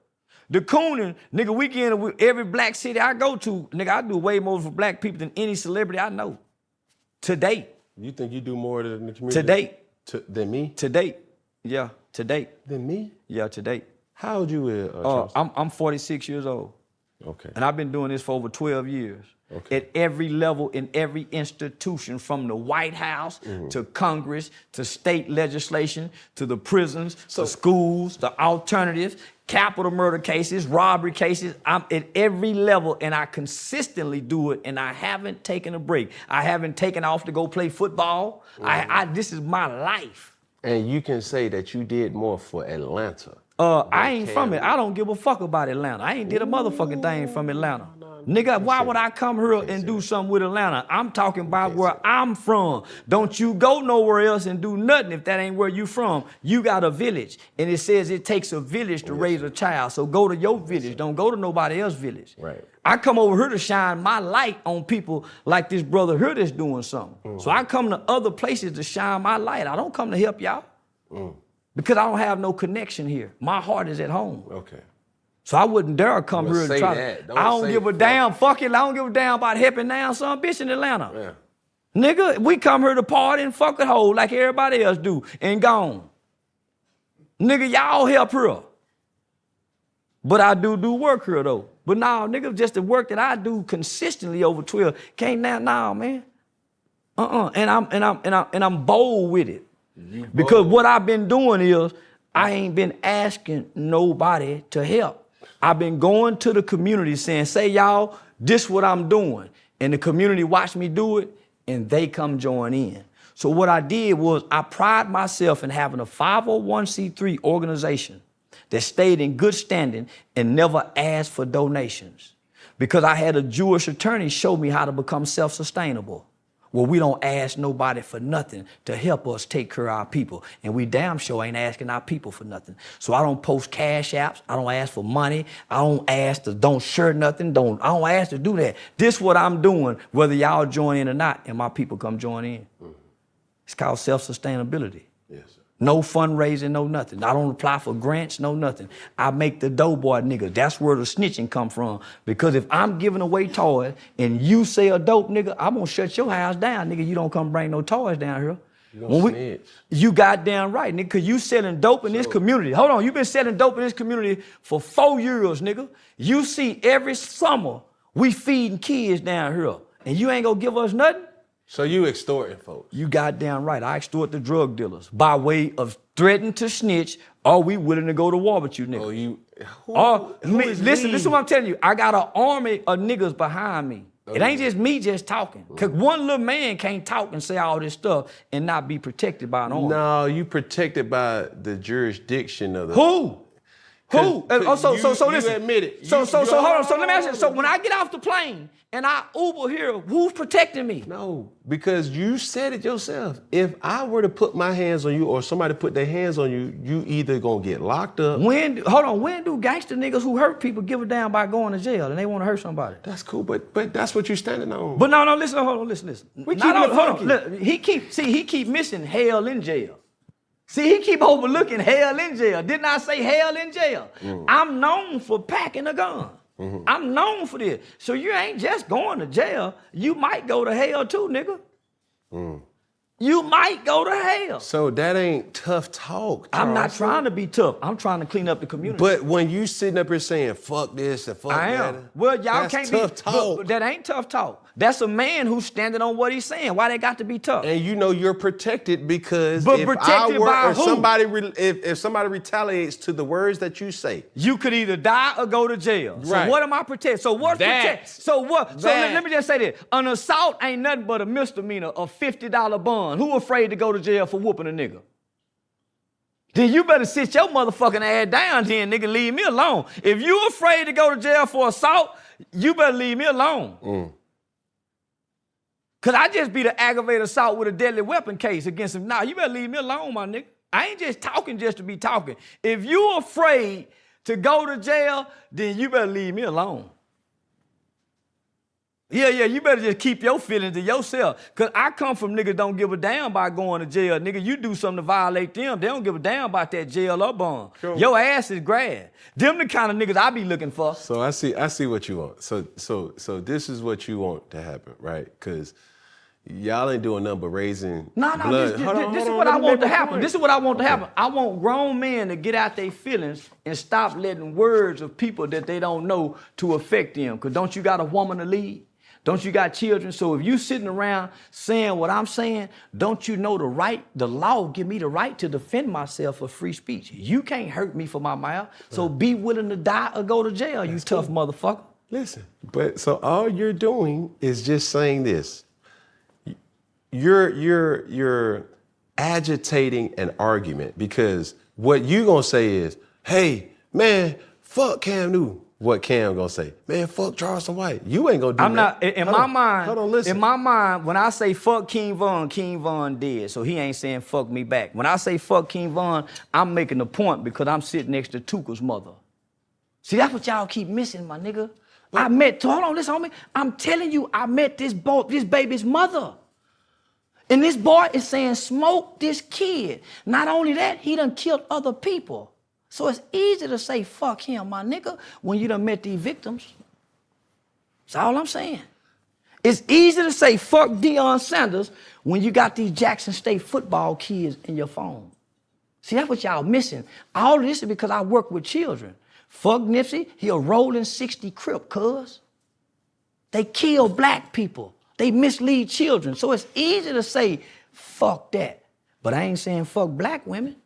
The cooning, nigga, weekend every black city I go to, nigga, I do way more for black people than any celebrity I know. To date. You think you do more than the community? To date. To, than me? To date. Yeah, to date. Than me? Yeah, to date. How old you is, uh, Uh, I'm, I'm 46 years old. okay. And I've been doing this for over 12 years. Okay. At every level, in every institution, from the White House Mm-hmm. to Congress to state legislation to the prisons to schools, the alternatives, capital murder cases, robbery cases. I'm at every level and I consistently do it and I haven't taken a break. I haven't taken off to go play football. I, I, this is my life. And you can say that you did more for Atlanta. Uh, I ain't can from it. I don't give a fuck about Atlanta. I ain't did a motherfucking thing from Atlanta. Nigga, why would I come here and do something with Atlanta? I'm talking about where I'm from. Don't you go nowhere else and do nothing if that ain't where you from. You got a village, and it says it takes a village to raise a child. So go to your village. Don't go to nobody else's village. Right. I come over here to shine my light on people like this brother here that's doing something. So I come to other places to shine my light. I don't come to help y'all. Because I don't have no connection here. My heart is at home. Okay. So I wouldn't dare come here and try that. to. Don't I don't give a fuck. damn. Fuck it. I don't give a damn about helping down some bitch in Atlanta. Yeah. Nigga, we come here to party and fuck a hole like everybody else do and gone. Nigga, y'all help her. But I do do work here though. But now, nigga, just the work that I do consistently over 12 can't now, now, man. Uh-uh. And I'm and I'm and I'm and I'm bold with it. Because what I've been doing is I ain't been asking nobody to help. I've been going to the community saying, say y'all, this what I'm doing. And the community watch me do it and they come join in. So what I did was I pride myself in having a 501c3 organization that stayed in good standing and never asked for donations. Because I had a Jewish attorney show me how to become self-sustainable. Well, we don't ask nobody for nothing to help us take care of our people. And we damn sure ain't asking our people for nothing. So I don't post cash apps. I don't ask for money. I don't ask to don't share nothing. Don't I don't ask to do that. This what I'm doing, whether y'all join in or not, and my people come join in. It's called self-sustainability. No fundraising, no nothing. I don't apply for grants, no nothing. I make the dough boy nigga. That's where the snitching come from. Because if I'm giving away toys and you say a dope nigga, I'm gonna shut your house down, nigga. You don't come bring no toys down here. You don't snitch. You goddamn right, nigga, cause you selling dope in this community. Hold on, you been selling dope in this community for four years, nigga. You see every summer we feeding kids down here, and you ain't gonna give us nothing? So you extorting folks. You goddamn right. I extort the drug dealers by way of threatening to snitch. Are we willing to go to war with you, nigga? Oh, you. Who, who me- is listen, we? this is what I'm telling you. I got an army of niggas behind me. It ain't just me just talking. Cause one little man can't talk and say all this stuff and not be protected by an army. No, you protected by the jurisdiction of the. Who? Who? And, oh, so, so, so you listen. admit it. So, You- so, you- so, hold on. So let me ask you. So when I get off the plane and I Uber here, who's protecting me? No, because you said it yourself. If I were to put my hands on you or somebody put their hands on you, you either gonna get locked up. When? Hold on. When do gangster niggas who hurt people give a damn by going to jail and they want to hurt somebody? That's cool, but but that's what you're standing on. But no, no, listen, hold on, listen, listen. We Not keep on- it hold on. Look, he keep see he keep missing hell in jail. See, he keep overlooking hell in jail. Didn't I say hell in jail? Mm. I'm known for packing a gun. Mm-hmm. I'm known for this. So you ain't just going to jail. You might go to hell too, nigga. Mm. You might go to hell. so that ain't tough talk. I'm not trying to be tough. I'm trying to clean up the community. But when you sitting up here saying "fuck this" and "fuck I that," am. Well, y'all that's can't tough be. talk. but that ain't tough talk. That's a man who's standing on what he's saying. Why they got to be tough? And you know you're protected because But if protected I were, by or who? somebody re- if, if somebody retaliates to the words that you say, You could either die or go to jail. Right. So what am I protected? So what's That. protect? So what? So let, let me just say this: an assault ain't nothing but a misdemeanor, a fifty dollar bond. Who afraid to go to jail for whooping a nigga? Then you better sit your motherfucking ass down, then nigga, leave me alone. If you afraid to go to jail for assault, you better leave me alone. Mm. Cause I just be the aggravated assault with a deadly weapon case against him. Nah, you better leave me alone, my nigga. I ain't just talking just to be talking. If you afraid to go to jail, then you better leave me alone. Yeah, yeah, you better just keep your feelings to yourself. Cause I come from niggas don't give a damn about going to jail. Nigga, you do something to violate them, they don't give a damn about that jail or bond. Your ass is grad. Them the kind of niggas I be looking for. so I see I see what you want. So so so this is what you want to happen, right? Because y'all ain't doing nothing but raising No, no, blood. this, this- Hold on, this hold is on, what let I want to happen. point. This is what I want to happen. I want grown men to get out their feelings and stop letting words of people that they don't know to affect them. Cause don't you got a woman to lead? Don't you got children? So if you sitting around saying what I'm saying, don't you know the right, the law give me the right to defend myself for free speech. You can't hurt me for my mouth. So be willing to die or go to jail, you tough motherfucker. Listen, but so all you're doing is just saying this. You're you're you're agitating an argument because what you gonna say is, hey, man, fuck Cam Newton. What Cam gonna say? Man, fuck Charleston White. You ain't gonna do I'm that. not in, Hold my on, mind. Hold on, listen. In my mind, when I say fuck King Von, King Von did, so he ain't saying fuck me back. When I say fuck King Von, I'm making a point because I'm sitting next to Tooka's mother. See, that's what y'all keep missing, my nigga. I met. Hold on, listen, homie. I'm telling you, I met this boy, this baby's mother. And this boy is saying, smoke this kid. Not only that, he done killed other people. So it's easy to say, fuck him, my nigga, when you done met these victims. That's all I'm saying. It's easy to say, fuck Deion Sanders when you got these Jackson State football kids in your phone. See, that's what y'all missing. All this is because I work with children. Fuck Nipsey, he a rolling 60 crip, cuz. They kill black people. They mislead children. So it's easy to say, fuck that. But I ain't saying fuck black women.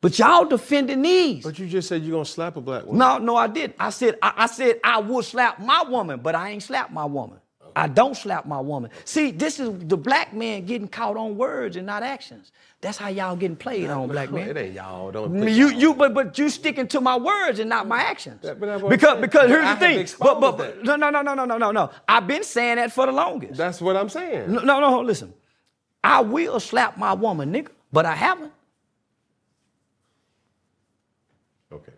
But y'all defending these. But you just said you're gonna slap a black woman. No, no, I didn't. I said I, I said I would slap my woman, but I ain't slap my woman. I don't slap my woman. See, this is the black man getting caught on words and not actions. That's how y'all getting played on, black It ain't y'all. Don't I put mean, You, y'all. you, but but you sticking to my words and not my mm. actions. That- but that's what I'm because because here's I the thing. But but, but no no no no no no no no. I've been saying that for the longest. That's what I'm saying. No, no, no, listen. I will slap my woman, nigga, but I haven't. Okay.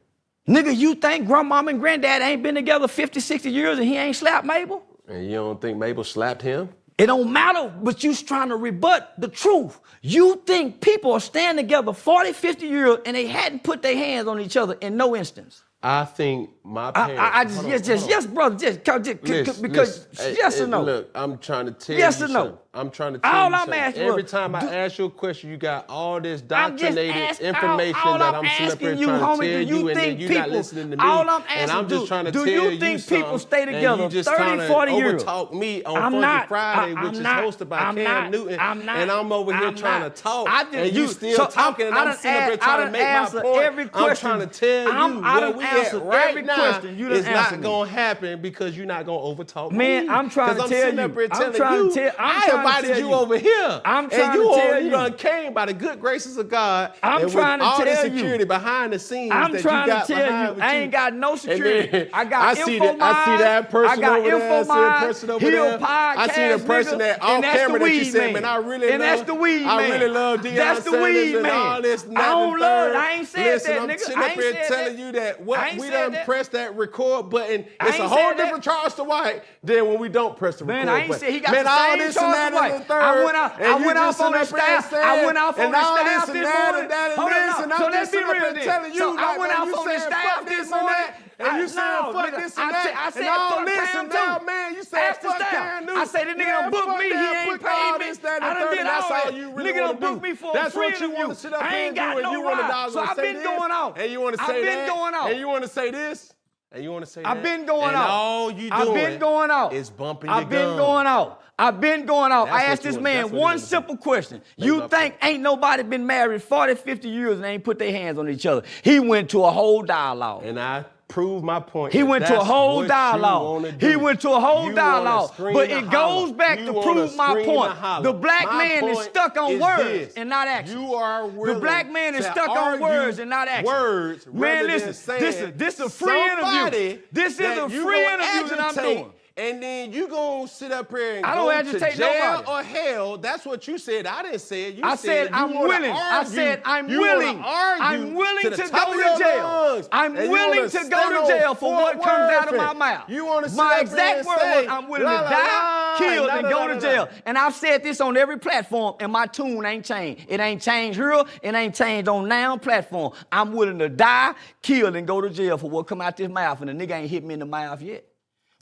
Nigga, you think grandmama and granddad ain't been together 50, 60 years and he ain't slapped Mabel? And you don't think Mabel slapped him? It don't matter, but you's trying to rebut the truth. You think people are standing together 40, 50 years and they hadn't put their hands on each other in no instance. I think my I, parents. I, I just, on, yes, on. yes, brother, just, just, Listen, because, listen. Yes or no? Look, I'm trying to tell Yes you Yes or no? something. I'm trying to tell All you I'm something. asking Every time I ask you a question, you got all this doctrinated asking- all- information all that I'm I'm sitting up here you, trying to do tell you you, and then think you're not people- listening to me. all I'm and asking, I'm just do- trying to do tell you you think people something, stay and together you just 30, trying to 40 years? overtalk me on I'm Funky not- Friday, I- which I'm is hosted by I'm Cam not- Newton, I'm not- and I'm over here trying not. to talk, I just- and you you- still talking, and I'm sitting up here trying to make my point. every I'm trying to tell you where we at right now. You is not me. gonna happen because you're not gonna overtalk Man. I'm trying to tell you. I'm trying to you, tell- I'm trying to invited you you. over here. I'm and trying you to all- tell you you. done came by the good graces of God. I'm and trying to all tell the you. security behind the scenes I'm that trying you got to tell you, I ain't got no security. I got *laughs* I see that, I see that person I got over there. I see that person over there. I see the person that off camera that you said, man. I really And love. that's the weed man. I really love Deion That's the weed and man. all this. and I don't love. I ain't said Listen, that, I'm nigga. sitting I up here telling you that what we done that. pressed that record button. It's a whole different Charleston White than when we don't press the record. Man, I ain't button. said he got man, the all same this and that wife. I went out. I went off on the staff. I went off on the staff this morning. Hold on. So let's be real then. So I went off on the staff this morning. And I, you said fuck this and that. I, said and all fuck this and that, man. You said Ask fuck Cam Newton. I said the nigga don't book me. He ain't paid me. I done did and all that. Nigga don't book me for That's a what you I ain't got no you So I've been going off. And you want to say that. I've been going off. And you want to say this. And you want to say I've that? been going and out. All you doing I've been going out. is bumping I've been gum. going out. I've been going out. That's I asked this want- man one simple question. You think ain't nobody been married 40, 50 years and ain't put their hands on each other? He went to a whole dialogue. And I proved my point. He went to a whole dialogue. He went to a whole You dialogue. But it goes back You to prove my point. The black My man is stuck on words this. and not action. You are The black man is stuck on words and not action. Words. Man, listen, this is- this a free interview. This is a free interview that I'm doing. And then you gonna sit up here and I don't go agitate to jail nobody. or hell. That's what you said. I didn't say it. You I said said I'm willing. I said I'm You willing. argue I'm willing to, to go to jail. lungs, I'm willing wanna go to jail for what comes out of my mouth. You want to My exact word was I'm willing la, to la, die, la, kill, and go to jail. And I've said this on every platform, and my tune ain't changed. It ain't changed here. It ain't changed on now platform. I'm willing to die, kill, and go to jail for what come out this mouth, and the nigga ain't hit me in the mouth yet.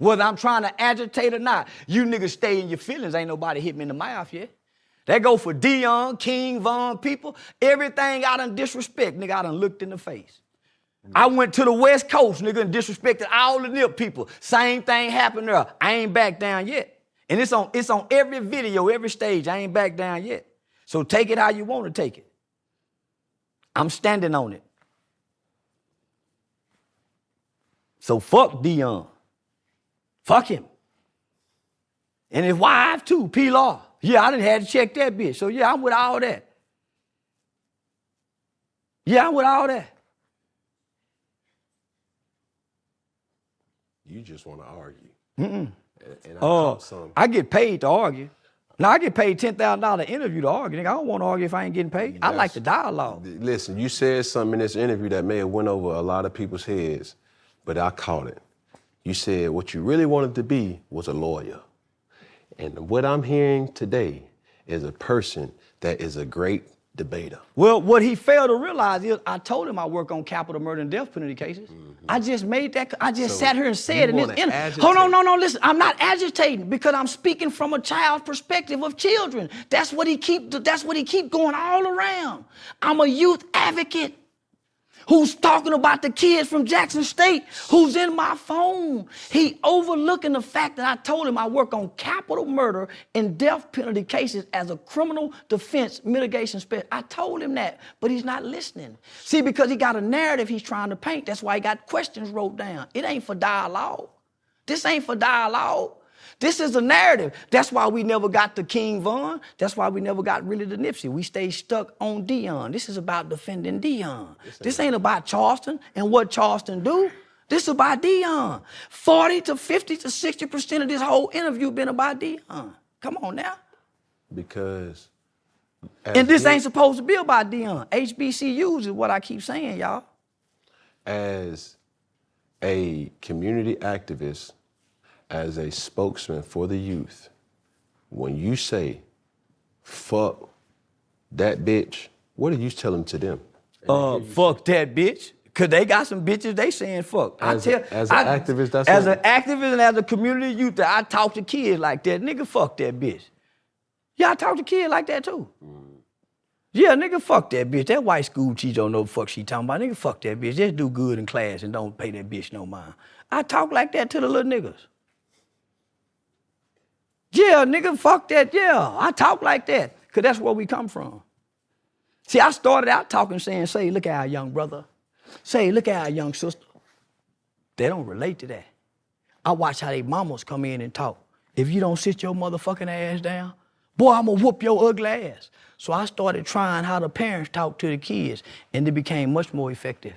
Whether I'm trying to agitate or not, you niggas stay in your feelings. Ain't nobody hit me in the mouth yet. That go for Deion, King, Von, people. Everything I done disrespect, nigga, I done looked in the face. I went to the West Coast, nigga, and disrespected all the nip people. Same thing happened there. I ain't back down yet. And it's on, it's on every video, every stage. I ain't back down yet. So take it how you want to take it. I'm standing on it. So fuck Deion. Fuck him. And his wife too, Pilar. Yeah, I didn't have to check that bitch. So yeah, I'm with all that. Yeah, I'm with all that. You just want to argue. And, and I oh, some. I get paid to argue. Now I get paid ten thousand dollar interview to argue. I don't want to argue if I ain't getting paid. I like the dialogue. Listen, you said something in this interview that may have went over a lot of people's heads, but I caught it. You said what you really wanted to be was a lawyer. And what I'm hearing today is a person that is a great debater. Well, what he failed to realize is I told him I work on capital murder and death penalty cases. I just made that. I just Mm-hmm. So sat here and said in this. Hold on, no, no. Listen, I'm not agitating because I'm speaking from a child's perspective of children. That's what he keep. That's what he keep going all around. I'm a youth advocate. Who's talking about the kids from Jackson State? Who's in my phone? He overlooking the fact that I told him I work on capital murder and death penalty cases as a criminal defense mitigation specialist. I told him that, but he's not listening. See, because he got a narrative he's trying to paint. That's why he got questions wrote down. It ain't for dialogue. This ain't for dialogue. This is a narrative. That's why we never got the King Von. That's why we never got really the Nipsey. We stayed stuck on Deion. This is about defending Deion. This ain't about Charleston and what Charleston do. This is about Deion. 40 to 50 to 60% of this whole interview been about Deion. Come on now. Because. And this ain't supposed to be about Deion. HBCUs is what I keep saying, y'all. as a community activist, as a spokesman for the youth, when you say, fuck that bitch, what are you telling to them? Uh, fuck that bitch. Cause they got some bitches they saying fuck. As I a- tell, as an I- activist, that's as an activist and as a community youth, that I talk to kids like that. Nigga, fuck that bitch. Yeah, I talk to kids like that too. Yeah, nigga, fuck that bitch. That white school teacher don't know the fuck she talking about. Nigga, fuck that bitch. Just do good in class and don't pay that bitch no mind. I talk like that to the little niggas. Yeah, nigga, fuck that. Yeah, I talk like that. Cause that's where we come from. See, I started out talking saying, say, look at our young brother. Say, look at our young sister. They don't relate to that. I watch how they mamas come in and talk. If you don't sit your motherfucking ass down, boy, I'm gonna whoop your ugly ass. So I started trying how the parents talk to the kids, and it became much more effective.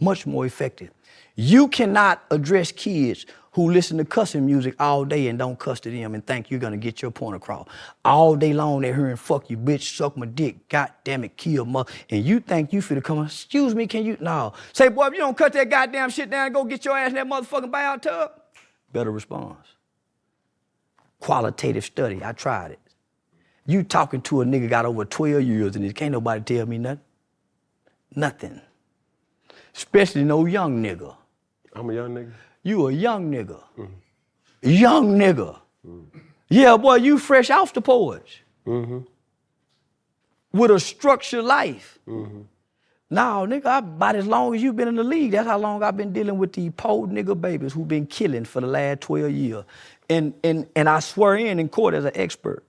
Much more effective. You cannot address kids who listen to cussing music all day and don't cuss to them and think you're gonna get your point across. All day long they're hearing fuck you, bitch, suck my dick, god damn it, kill mother. And you think you finna come, excuse me, can you? No. Say, boy, if you don't cut that goddamn shit down go get your ass in that motherfucking buyout tub, better response. Qualitative study, I tried it. You talking to a nigga got over 12 years and it can't nobody tell me nothing. Nothing. Especially no young nigga. I'm a young nigga. You a young nigga. Young nigga. Yeah, boy, you fresh off the porch. With a structured life. No, nigga, I, about as long as you've been in the league, that's how long I've been dealing with these poor nigga babies who've been killing for the last 12 years. And, and, and I swear in in court as an expert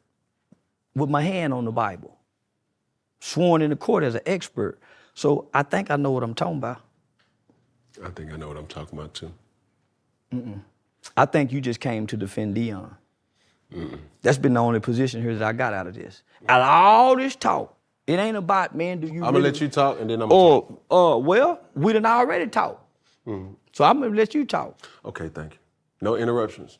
with my hand on the Bible. Sworn in the court as an expert. So I think I know what I'm talking about. I think I know what I'm talking about too. I think you just came to defend Deion. That's been the only position here that I got out of this. Out of all this talk, it ain't about man. Do you? I'm gonna let you talk, and then I'm. Gonna talk. Oh, uh, well, we done already talk. So I'm gonna let you talk. Okay, thank you. No interruptions.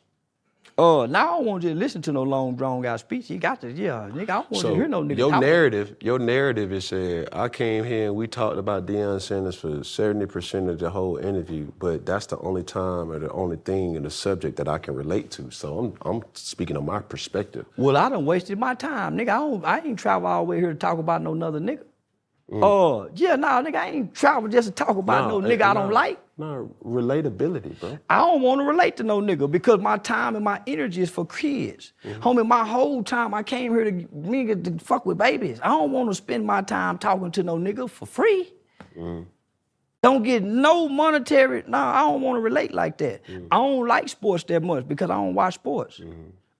Uh, now I don't want you to listen to no long drawn out speech. You got to, yeah, nigga. I don't want you to hear no nigga your talking. narrative, your narrative is said. I came here and we talked about Deion Sanders for seventy percent of the whole interview, but that's the only time or the only thing in the subject that I can relate to. So I'm I'm speaking on my perspective. Well, I done wasted my time, nigga. I don't. I ain't travel all the way here to talk about no another nigga. Oh, yeah, nah, nigga. I ain't travel just to talk about no, nigga I don't like. No relatability, bro. I don't want to relate to no nigga because my time and my energy is for kids. Mm-hmm. Homie, my whole time I came here to nigga to fuck with babies. I don't want to spend my time talking to no nigga for free. Mm-hmm. Don't get no monetary. No, I don't want to relate like that. Mm-hmm. I don't like sports that much because I don't watch sports.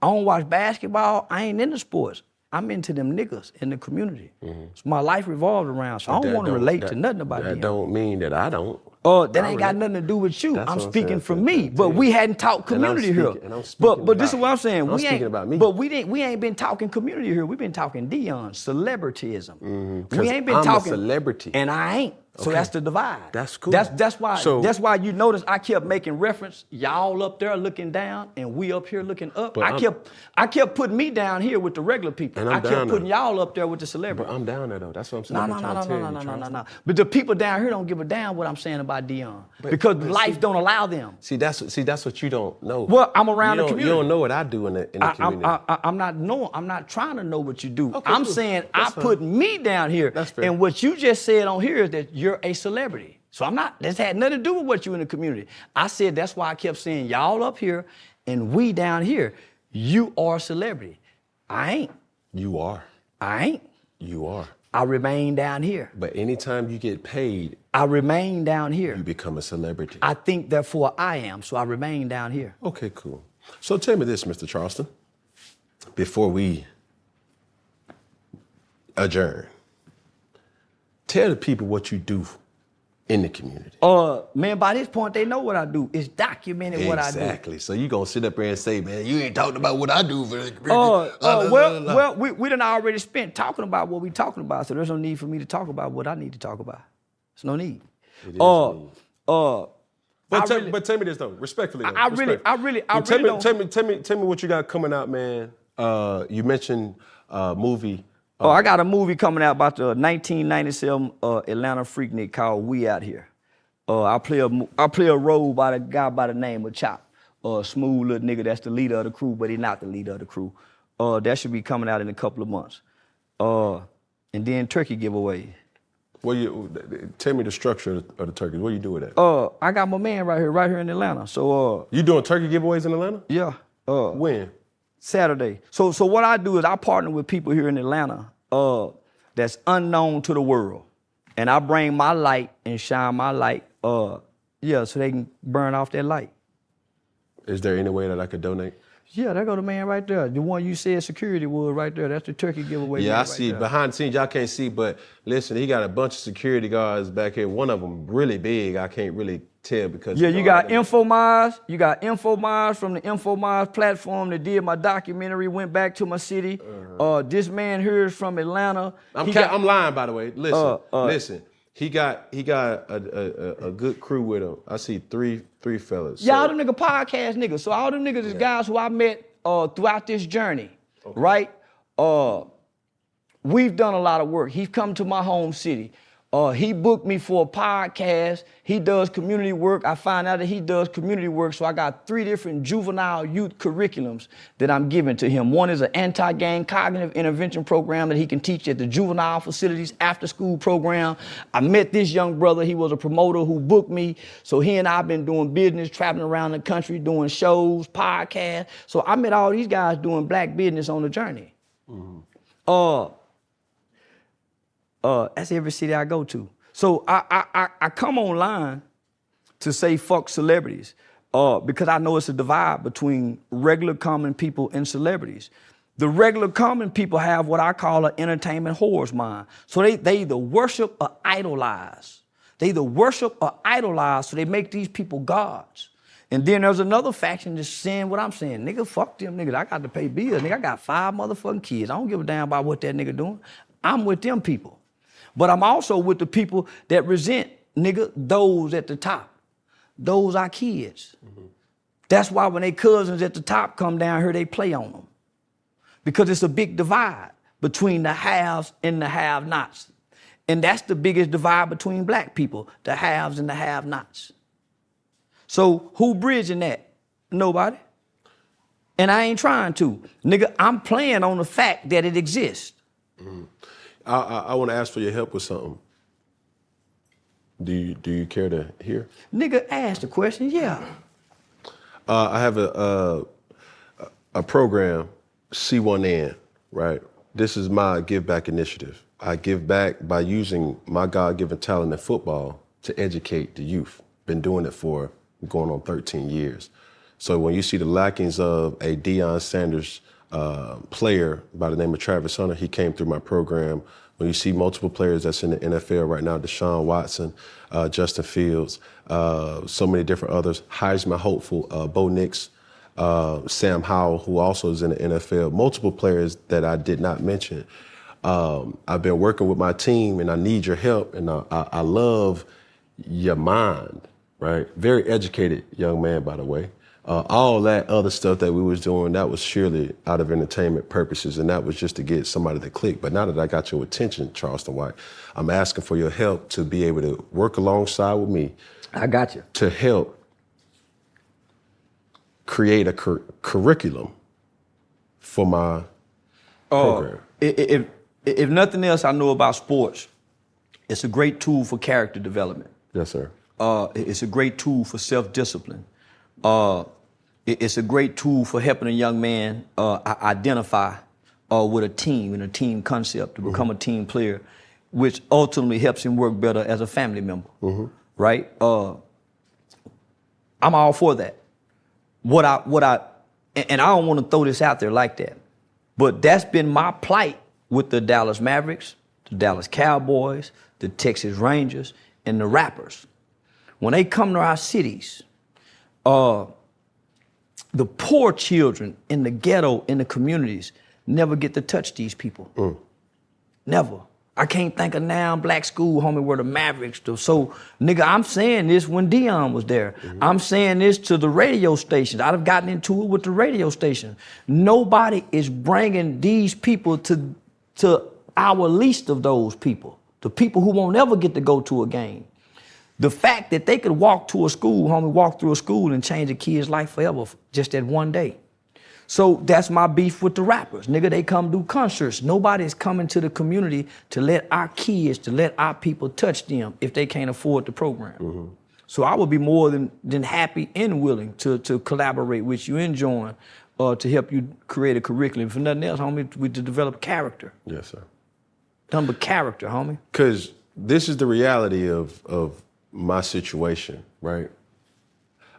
I don't watch basketball. I ain't into sports. I'm into them niggas in the community. So my life revolves around. So I don't Mm-hmm. Want to relate to nothing about that. them. Don't mean that I don't. Oh, that I ain't got nothing to do with you. I'm speaking for me. But we hadn't talked community here. speaking- and I'm but but this is what I'm saying. I'm we speaking ain't, about me. But we didn't we ain't been talking community here. We've been talking Deion, celebrityism. Mm-hmm. we ain't been I'm a talking celebrity. And I ain't. So Okay. that's the divide. That's cool. That's that's why So- that's why you notice I kept making reference. Y'all up there looking down and we up here looking up. I I'm- kept I kept putting me down here with the regular people. And I'm I kept putting there. y'all up there with the celebrities. But I'm down there though. That's what I'm saying. No, I'm no, no, no, no, no, no, no, no, But the people down here don't give a damn what I'm saying about Deion But- because but life see- don't allow them. See, that's see, that's what you don't know. Well, I'm around you the community. You don't know what I do in the in the I, community. I, I, I'm not knowing. I'm not trying to know what you do. Okay, I'm cool. saying That's I fine. put me down here. That's fair. And what you just said on here is that you're a celebrity. So I'm not. This had nothing to do with what you in the community. I said that's why I kept saying y'all up here and we down here. You are a celebrity. I ain't. you are. I ain't. You are. I remain down here. But anytime you get paid, I remain down here. you become a celebrity. I think therefore I am. So I remain down here. Okay, cool. So tell me this, Mr. Charleston, before we adjourn. Tell the people what you do in the community. Uh, man, by this point they know what I do. It's documented what I do. exactly. So you gonna sit up there and say, man, you ain't talking about what I do for the community. Uh, uh, blah, blah, well, blah. well, we, we done already spent talking about what we talking about, so there's no need for me to talk about what I need to talk about. There's no need. is uh, need. uh, But, I tell, really- but tell me this though, respectfully. Though, I really- respectfully. I really- I Well, tell really me, don't- Tell me, tell me, tell me what you got coming out, man. Uh, you mentioned uh, movie. Oh, I got a movie coming out about the 1997 uh, Atlanta Freaknik called We Out Here. Uh, I play a I play a role by the guy by the name of Chop, a smooth little nigga that's the leader of the crew, but he's not the leader of the crew. Uh, that should be coming out in a couple of months. Uh, and then Turkey giveaway. Well, you tell me the structure of the, turkey? What you do with that? Uh, I got my man right here, right here in Atlanta. So uh, you doing turkey giveaways in Atlanta? yeah, uh, When? Saturday. So so what I do is I partner with people here in Atlanta uh, that's unknown to the world, and I bring my light and shine my light. Uh, yeah, so they can burn off their light. Is there any way that I could donate? Yeah, there go the man right there. The one you said security was right there. That's the turkey giveaway. Yeah, I right see. there. Behind the scenes, y'all can't see, but listen, he got a bunch of security guards back here. One of them really big. I can't really tell because Yeah, you got I didn't- InfoMars. You got InfoMars from the InfoMars platform that did my documentary. Went back to my city. uh this man here is from Atlanta. I'm, ca- got- I'm lying, by the way. Listen, Uh, uh, listen. He got he got a, a, a, good crew with him. I see three three fellas. Y'all So- them nigga podcast niggas. So all them niggas is guys who I met uh, throughout this journey, right? Uh, we've done a lot of work. He's come to my home city. Uh, he booked me for a podcast. He does community work. I find out that he does community work. So I got three different juvenile youth curriculums that I'm giving to him. One is an anti-gang cognitive intervention program that he can teach at the juvenile facilities after school program. I met this young brother. He was a promoter who booked me. So he and I have been doing business, traveling around the country, doing shows, podcasts. So I met all these guys doing black business on the journey. Uh, uh, that's every city I go to. So I, I, I, I come online to say fuck celebrities uh, because I know it's a divide between regular common people and celebrities. The regular common people have what I call an entertainment whore's mind. So they, they either worship or idolize. They either worship or idolize, so they make these people gods. And then there's another faction that's saying what I'm saying. Nigga, fuck them niggas. I got to pay bills. Nigga, I got five motherfucking kids. I don't give a damn about what that nigga doing. I'm with them people. But I'm also with the people that resent, nigga, those at the top. Those are kids. Mm-hmm. That's why when they cousins at the top come down here, they play on them. Because it's a big divide between the haves and the have-nots. And that's the biggest divide between black people, the haves and the have-nots. So who bridging that? Nobody. And I ain't trying to. Nigga, I'm playing on the fact that it exists. Mm-hmm. I, I, I want to ask for your help with something. Do you do you care to hear? Nigga, ask the question. Yeah. Uh, I have a, a a program, C1N, right? This is my give back initiative. I give back by using my God given talent in football to educate the youth. Been doing it for going on 13 years. So when you see the lackings of a Deion Sanders uh, player by the name of Travis Hunter, he came through my program when you see multiple players that's in the NFL right now, Deshaun Watson, uh, Justin Fields, uh, so many different others, Heisman hopeful, uh, Bo Nix, uh, Sam Howell, who also is in the NFL, multiple players that I did not mention. Um, I've been working with my team and I need your help and I, I, I love your mind, right? Very educated young man, by the way. Uh, all that other stuff that we was doing, that was surely out of entertainment purposes, and that was just to get somebody to click. But now that I got your attention, Charleston White, I'm asking for your help to be able to work alongside with me. I got you. To help create a cur- curriculum for my oh, program. If, if nothing else I know about sports, it's a great tool for character development. Yes, sir. Uh, it's a great tool for self-discipline. Uh, it's a great tool for helping a young man uh, identify uh, with a team and a team concept to become mm-hmm. a team player, which ultimately helps him work better as a family member. Mm-hmm. Right? Uh, I'm all for that. What I what I and I don't want to throw this out there like that, but that's been my plight with the Dallas Mavericks, the Dallas Cowboys, the Texas Rangers, and the rappers. When they come to our cities, uh, the poor children in the ghetto, in the communities, never get to touch these people. Mm. Never. I can't think of now black school, homie, where the Mavericks do. So, nigga, I'm saying this when Deion was there. Mm-hmm. I'm saying this to the radio stations. I'd have gotten into it with the radio station. Nobody is bringing these people to, to our least of those people, the people who won't ever get to go to a game. The fact that they could walk to a school, homie, walk through a school and change a kid's life forever just that one day. So that's my beef with the rappers. Nigga, they come do concerts. Nobody's coming to the community to let our kids, to let our people touch them if they can't afford the program. Mm-hmm. So I would be more than, than happy and willing to, to collaborate with you and join uh, to help you create a curriculum. For nothing else, homie, we to develop character. Yes, sir. Number character, homie. Because this is the reality of, of my situation, right?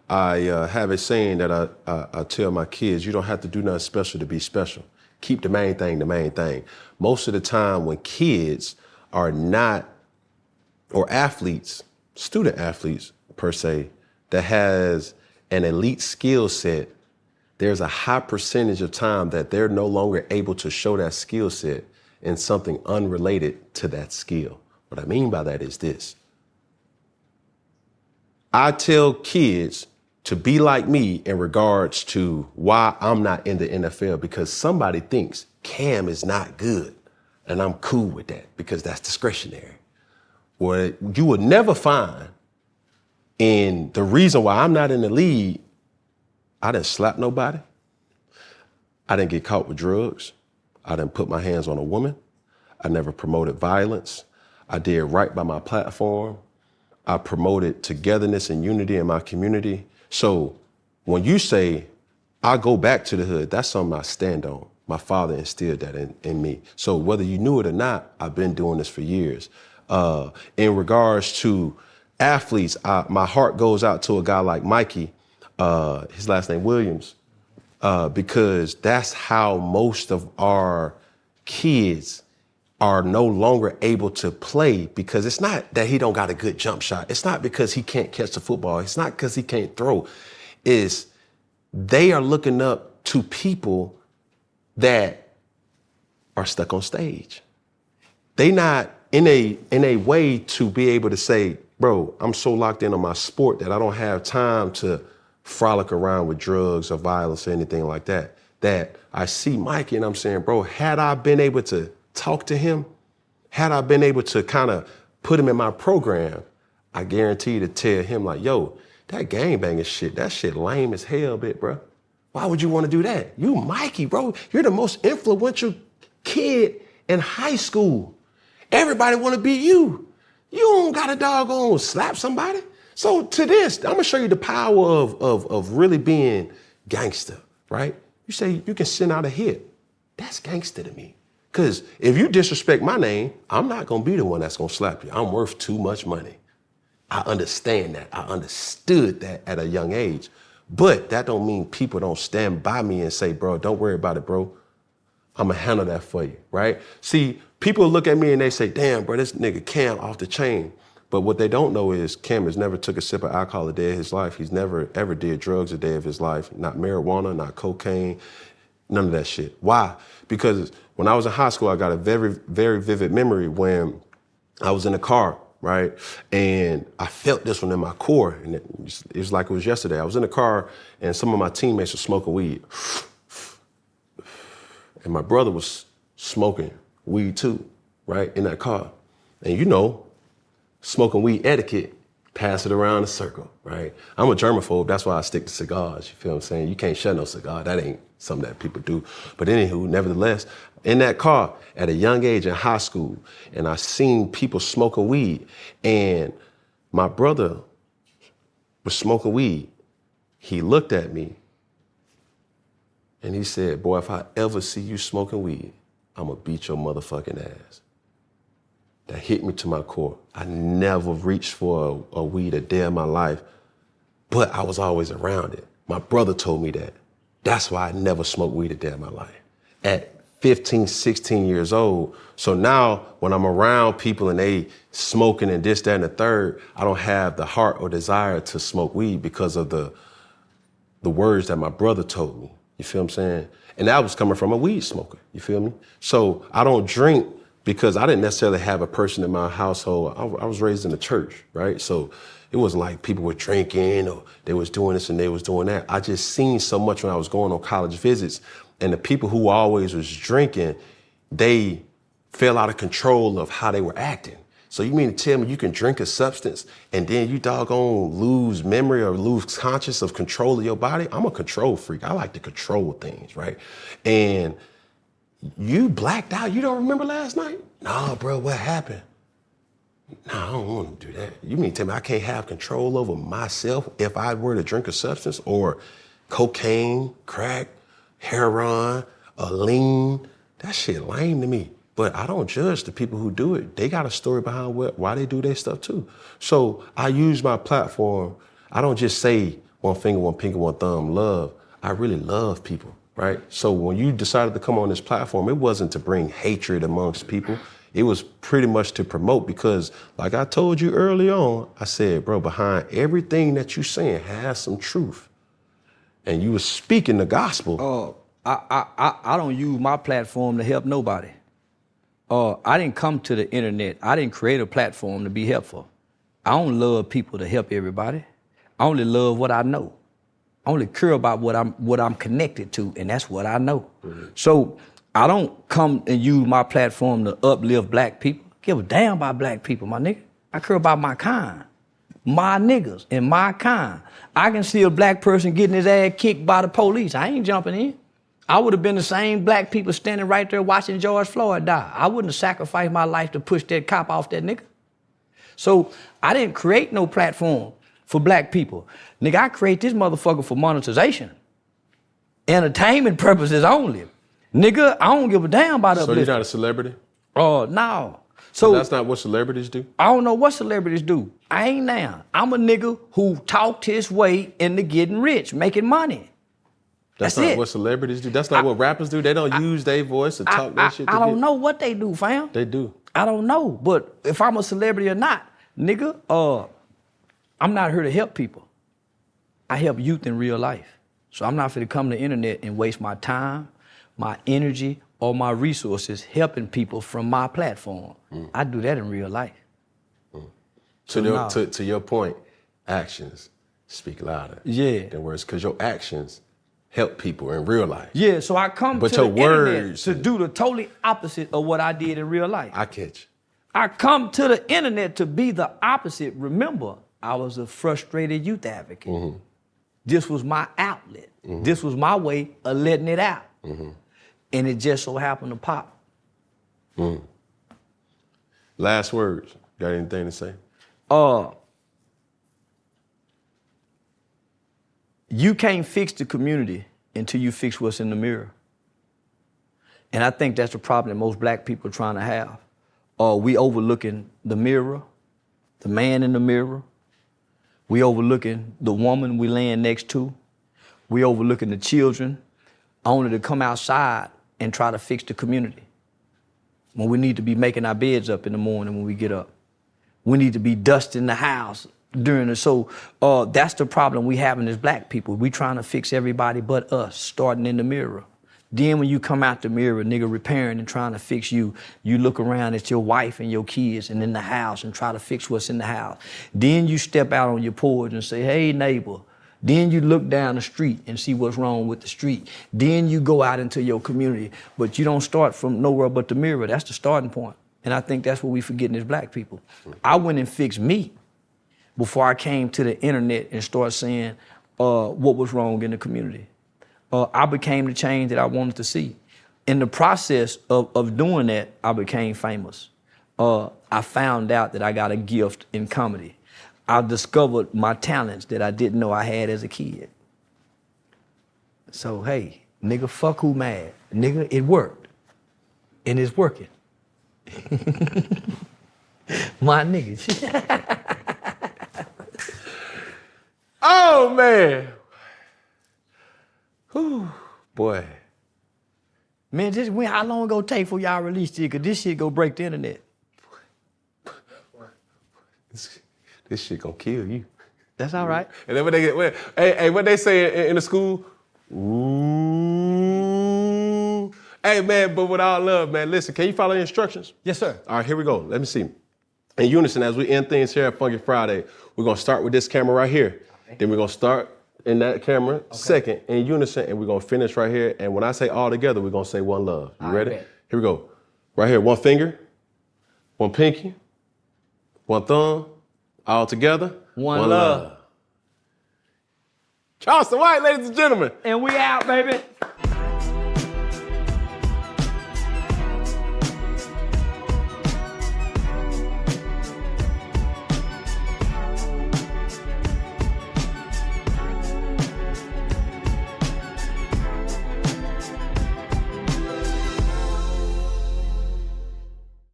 I uh, have a saying that I, I, I, tell my kids, you don't have to do nothing special to be special. Keep the main thing the main thing. Most of the time when kids are not, or athletes, student athletes per se, that has an elite skill set, there's a high percentage of time that they're no longer able to show that skill set in something unrelated to that skill. What I mean by that is this I tell kids to be like me in regards to why I'm not in the NFL because somebody thinks Cam is not good. And I'm cool with that because that's discretionary. What you would never find in the reason why I'm not in the league, I didn't slap nobody. I didn't get caught with drugs. I didn't put my hands on a woman. I never promoted violence. I did right by my platform. I promoted togetherness and unity in my community. So when you say, I go back to the hood, that's something I stand on. My father instilled that in, in me. So whether you knew it or not, I've been doing this for years. Uh, in regards to athletes, I, my heart goes out to a guy like Mikey, uh, his last name Williams, uh, because that's how most of our kids are no longer able to play because it's not that he don't got a good jump shot. It's not because he can't catch the football. It's not because he can't throw. Is they are looking up to people that are stuck on stage. They not in a in a way to be able to say, bro, I'm so locked in on my sport that I don't have time to frolic around with drugs or violence or anything like that. That I see Mikey and I'm saying, bro, had I been able to talk to him, had I been able to kind of put him in my program, I guarantee to tell him like, yo, that gangbanging shit, that shit lame as hell, bit, bro. Why would you want to do that? You Mikey, bro. You're the most influential kid in high school. Everybody want to be you. You don't got a doggone slap somebody. So to this, I'm gonna show you the power of, of, of really being gangster, right? You say you can send out a hit. That's gangster to me. Because if you disrespect my name, I'm not gonna be the one that's gonna slap you. I'm worth too much money. I understand that. I understood that at a young age. But that don't mean people don't stand by me and say, bro, don't worry about it, bro. I'm gonna handle that for you, right? See, people look at me and they say, damn, bro, this nigga Cam off the chain. But what they don't know is Cam has never took a sip of alcohol a day of his life. He's never ever did drugs a day of his life. Not marijuana, not cocaine, none of that shit. Why? Because when I was in high school, I got a very, very vivid memory when I was in a car, right? And I felt this one in my core. And it was, it was like it was yesterday. I was in a car and some of my teammates were smoking weed. And my brother was smoking weed too, right? In that car. And you know, smoking weed etiquette, pass it around a circle, right? I'm a germaphobe, that's why I stick to cigars. You feel what I'm saying? You can't share no cigar. That ain't something that people do. But anywho, nevertheless, in that car at a young age in high school, and I seen people smoking weed, and my brother was smoking weed. He looked at me and he said, Boy, if I ever see you smoking weed, I'm gonna beat your motherfucking ass. That hit me to my core. I never reached for a, a weed a day in my life, but I was always around it. My brother told me that. That's why I never smoked weed a day in my life. At 15, 16 years old. So now when I'm around people and they smoking and this, that, and the third, I don't have the heart or desire to smoke weed because of the the words that my brother told me. You feel what I'm saying? And that was coming from a weed smoker. You feel me? So I don't drink because I didn't necessarily have a person in my household. I, I was raised in the church, right? So it wasn't like people were drinking or they was doing this and they was doing that. I just seen so much when I was going on college visits and the people who always was drinking, they fell out of control of how they were acting. So you mean to tell me you can drink a substance and then you doggone lose memory or lose conscious of control of your body? I'm a control freak. I like to control things, right? And you blacked out. You don't remember last night? Nah, bro, what happened? Nah, I don't want to do that. You mean to tell me I can't have control over myself if I were to drink a substance or cocaine, crack, heroin, a lean? That shit lame to me. But I don't judge the people who do it. They got a story behind what, why they do their stuff too. So I use my platform. I don't just say one finger, one pinky, one thumb, love. I really love people, right? So when you decided to come on this platform, it wasn't to bring hatred amongst people. It was pretty much to promote because, like I told you early on, I said, bro, behind everything that you're saying has some truth. And you were speaking the gospel. Uh, I, I, I, I don't use my platform to help nobody. Uh, I didn't come to the internet. I didn't create a platform to be helpful. I don't love people to help everybody. I only love what I know. I only care about what I'm what I'm connected to, and that's what I know. Mm-hmm. So I don't come and use my platform to uplift black people. Give a damn about black people, my nigga. I care about my kind, my niggas, and my kind. I can see a black person getting his ass kicked by the police. I ain't jumping in. I would have been the same black people standing right there watching George Floyd die. I wouldn't have sacrificed my life to push that cop off that nigga. So I didn't create no platform for black people. Nigga, I create this motherfucker for monetization. Entertainment purposes only. Nigga, I don't give a damn about that. So you're not a celebrity? Oh, uh, no. So That's not what celebrities do. I don't know what celebrities do. I ain't now. I'm a nigga who talked his way into getting rich, making money. That's, That's not it. what celebrities do. That's not what rappers do. They don't use their voice to talk I- that shit. To I don't get- know what they do, fam. They do. I don't know. But if I'm a celebrity or not, nigga, uh, I'm not here to help people. I help youth in real life. So I'm not going to come to the internet and waste my time, my energy, or my resources helping people from my platform. Mm. I do that in real life. To, your, to, to your point, actions speak louder Yeah. than words because your actions help people in real life. Yeah, so I come But to your the internet words- to do the totally opposite of what I did in real life. I catch. I come to the internet to be the opposite. Remember, I was a frustrated youth advocate. Mm-hmm. This was my outlet. This was my way of letting it out. Mm-hmm. And it just so happened to pop. Last words. Got anything to say? Uh, you can't fix the community until you fix what's in the mirror. And I think that's the problem that most black people are trying to have. Uh, we overlooking the mirror, the man in the mirror. We overlooking the woman we laying next to. We overlooking the children, only to come outside and try to fix the community. When we need to be making our beds up in the morning when we get up. We need to be dusting the house during the so uh, that's the problem we having as black people. We trying to fix everybody but us, starting in the mirror. Then when you come out the mirror, nigga repairing and trying to fix you, you look around at your wife and your kids and in the house and try to fix what's in the house. Then you step out on your porch and say, hey neighbor. Then you look down the street and see what's wrong with the street. Then you go out into your community, but you don't start from nowhere but the mirror. That's the starting point. And I think that's what we're forgetting as black people. I went and fixed me before I came to the internet and started saying uh, what was wrong in the community. Uh, I became the change that I wanted to see. In the process of, of doing that, I became famous. Uh, I found out that I got a gift in comedy. I discovered my talents that I didn't know I had as a kid. So, hey, nigga, fuck who mad. Nigga, it worked. And it's working. *laughs* my niggas. *laughs* Oh man. Whew, boy. Man, this when how long ago take for y'all release this? Cause this shit go break the internet. This, this shit gonna kill you. That's all right. And then when they get, when, hey, hey, what they say in, in the school? Ooh. Hey man, but with all love, man, listen, can you follow the instructions? Yes, sir. All right, here we go. Let me see. In unison, as we end things here at Funky Friday, we're gonna start with this camera right here. Then we're gonna start in that camera second in unison, and we're gonna finish right here. And when I say all together, we're gonna say one love. You right, ready? bet. Here we go. Right here, one finger, one pinky, one thumb, all together. One love. Charleston White, ladies and gentlemen. And we out, baby.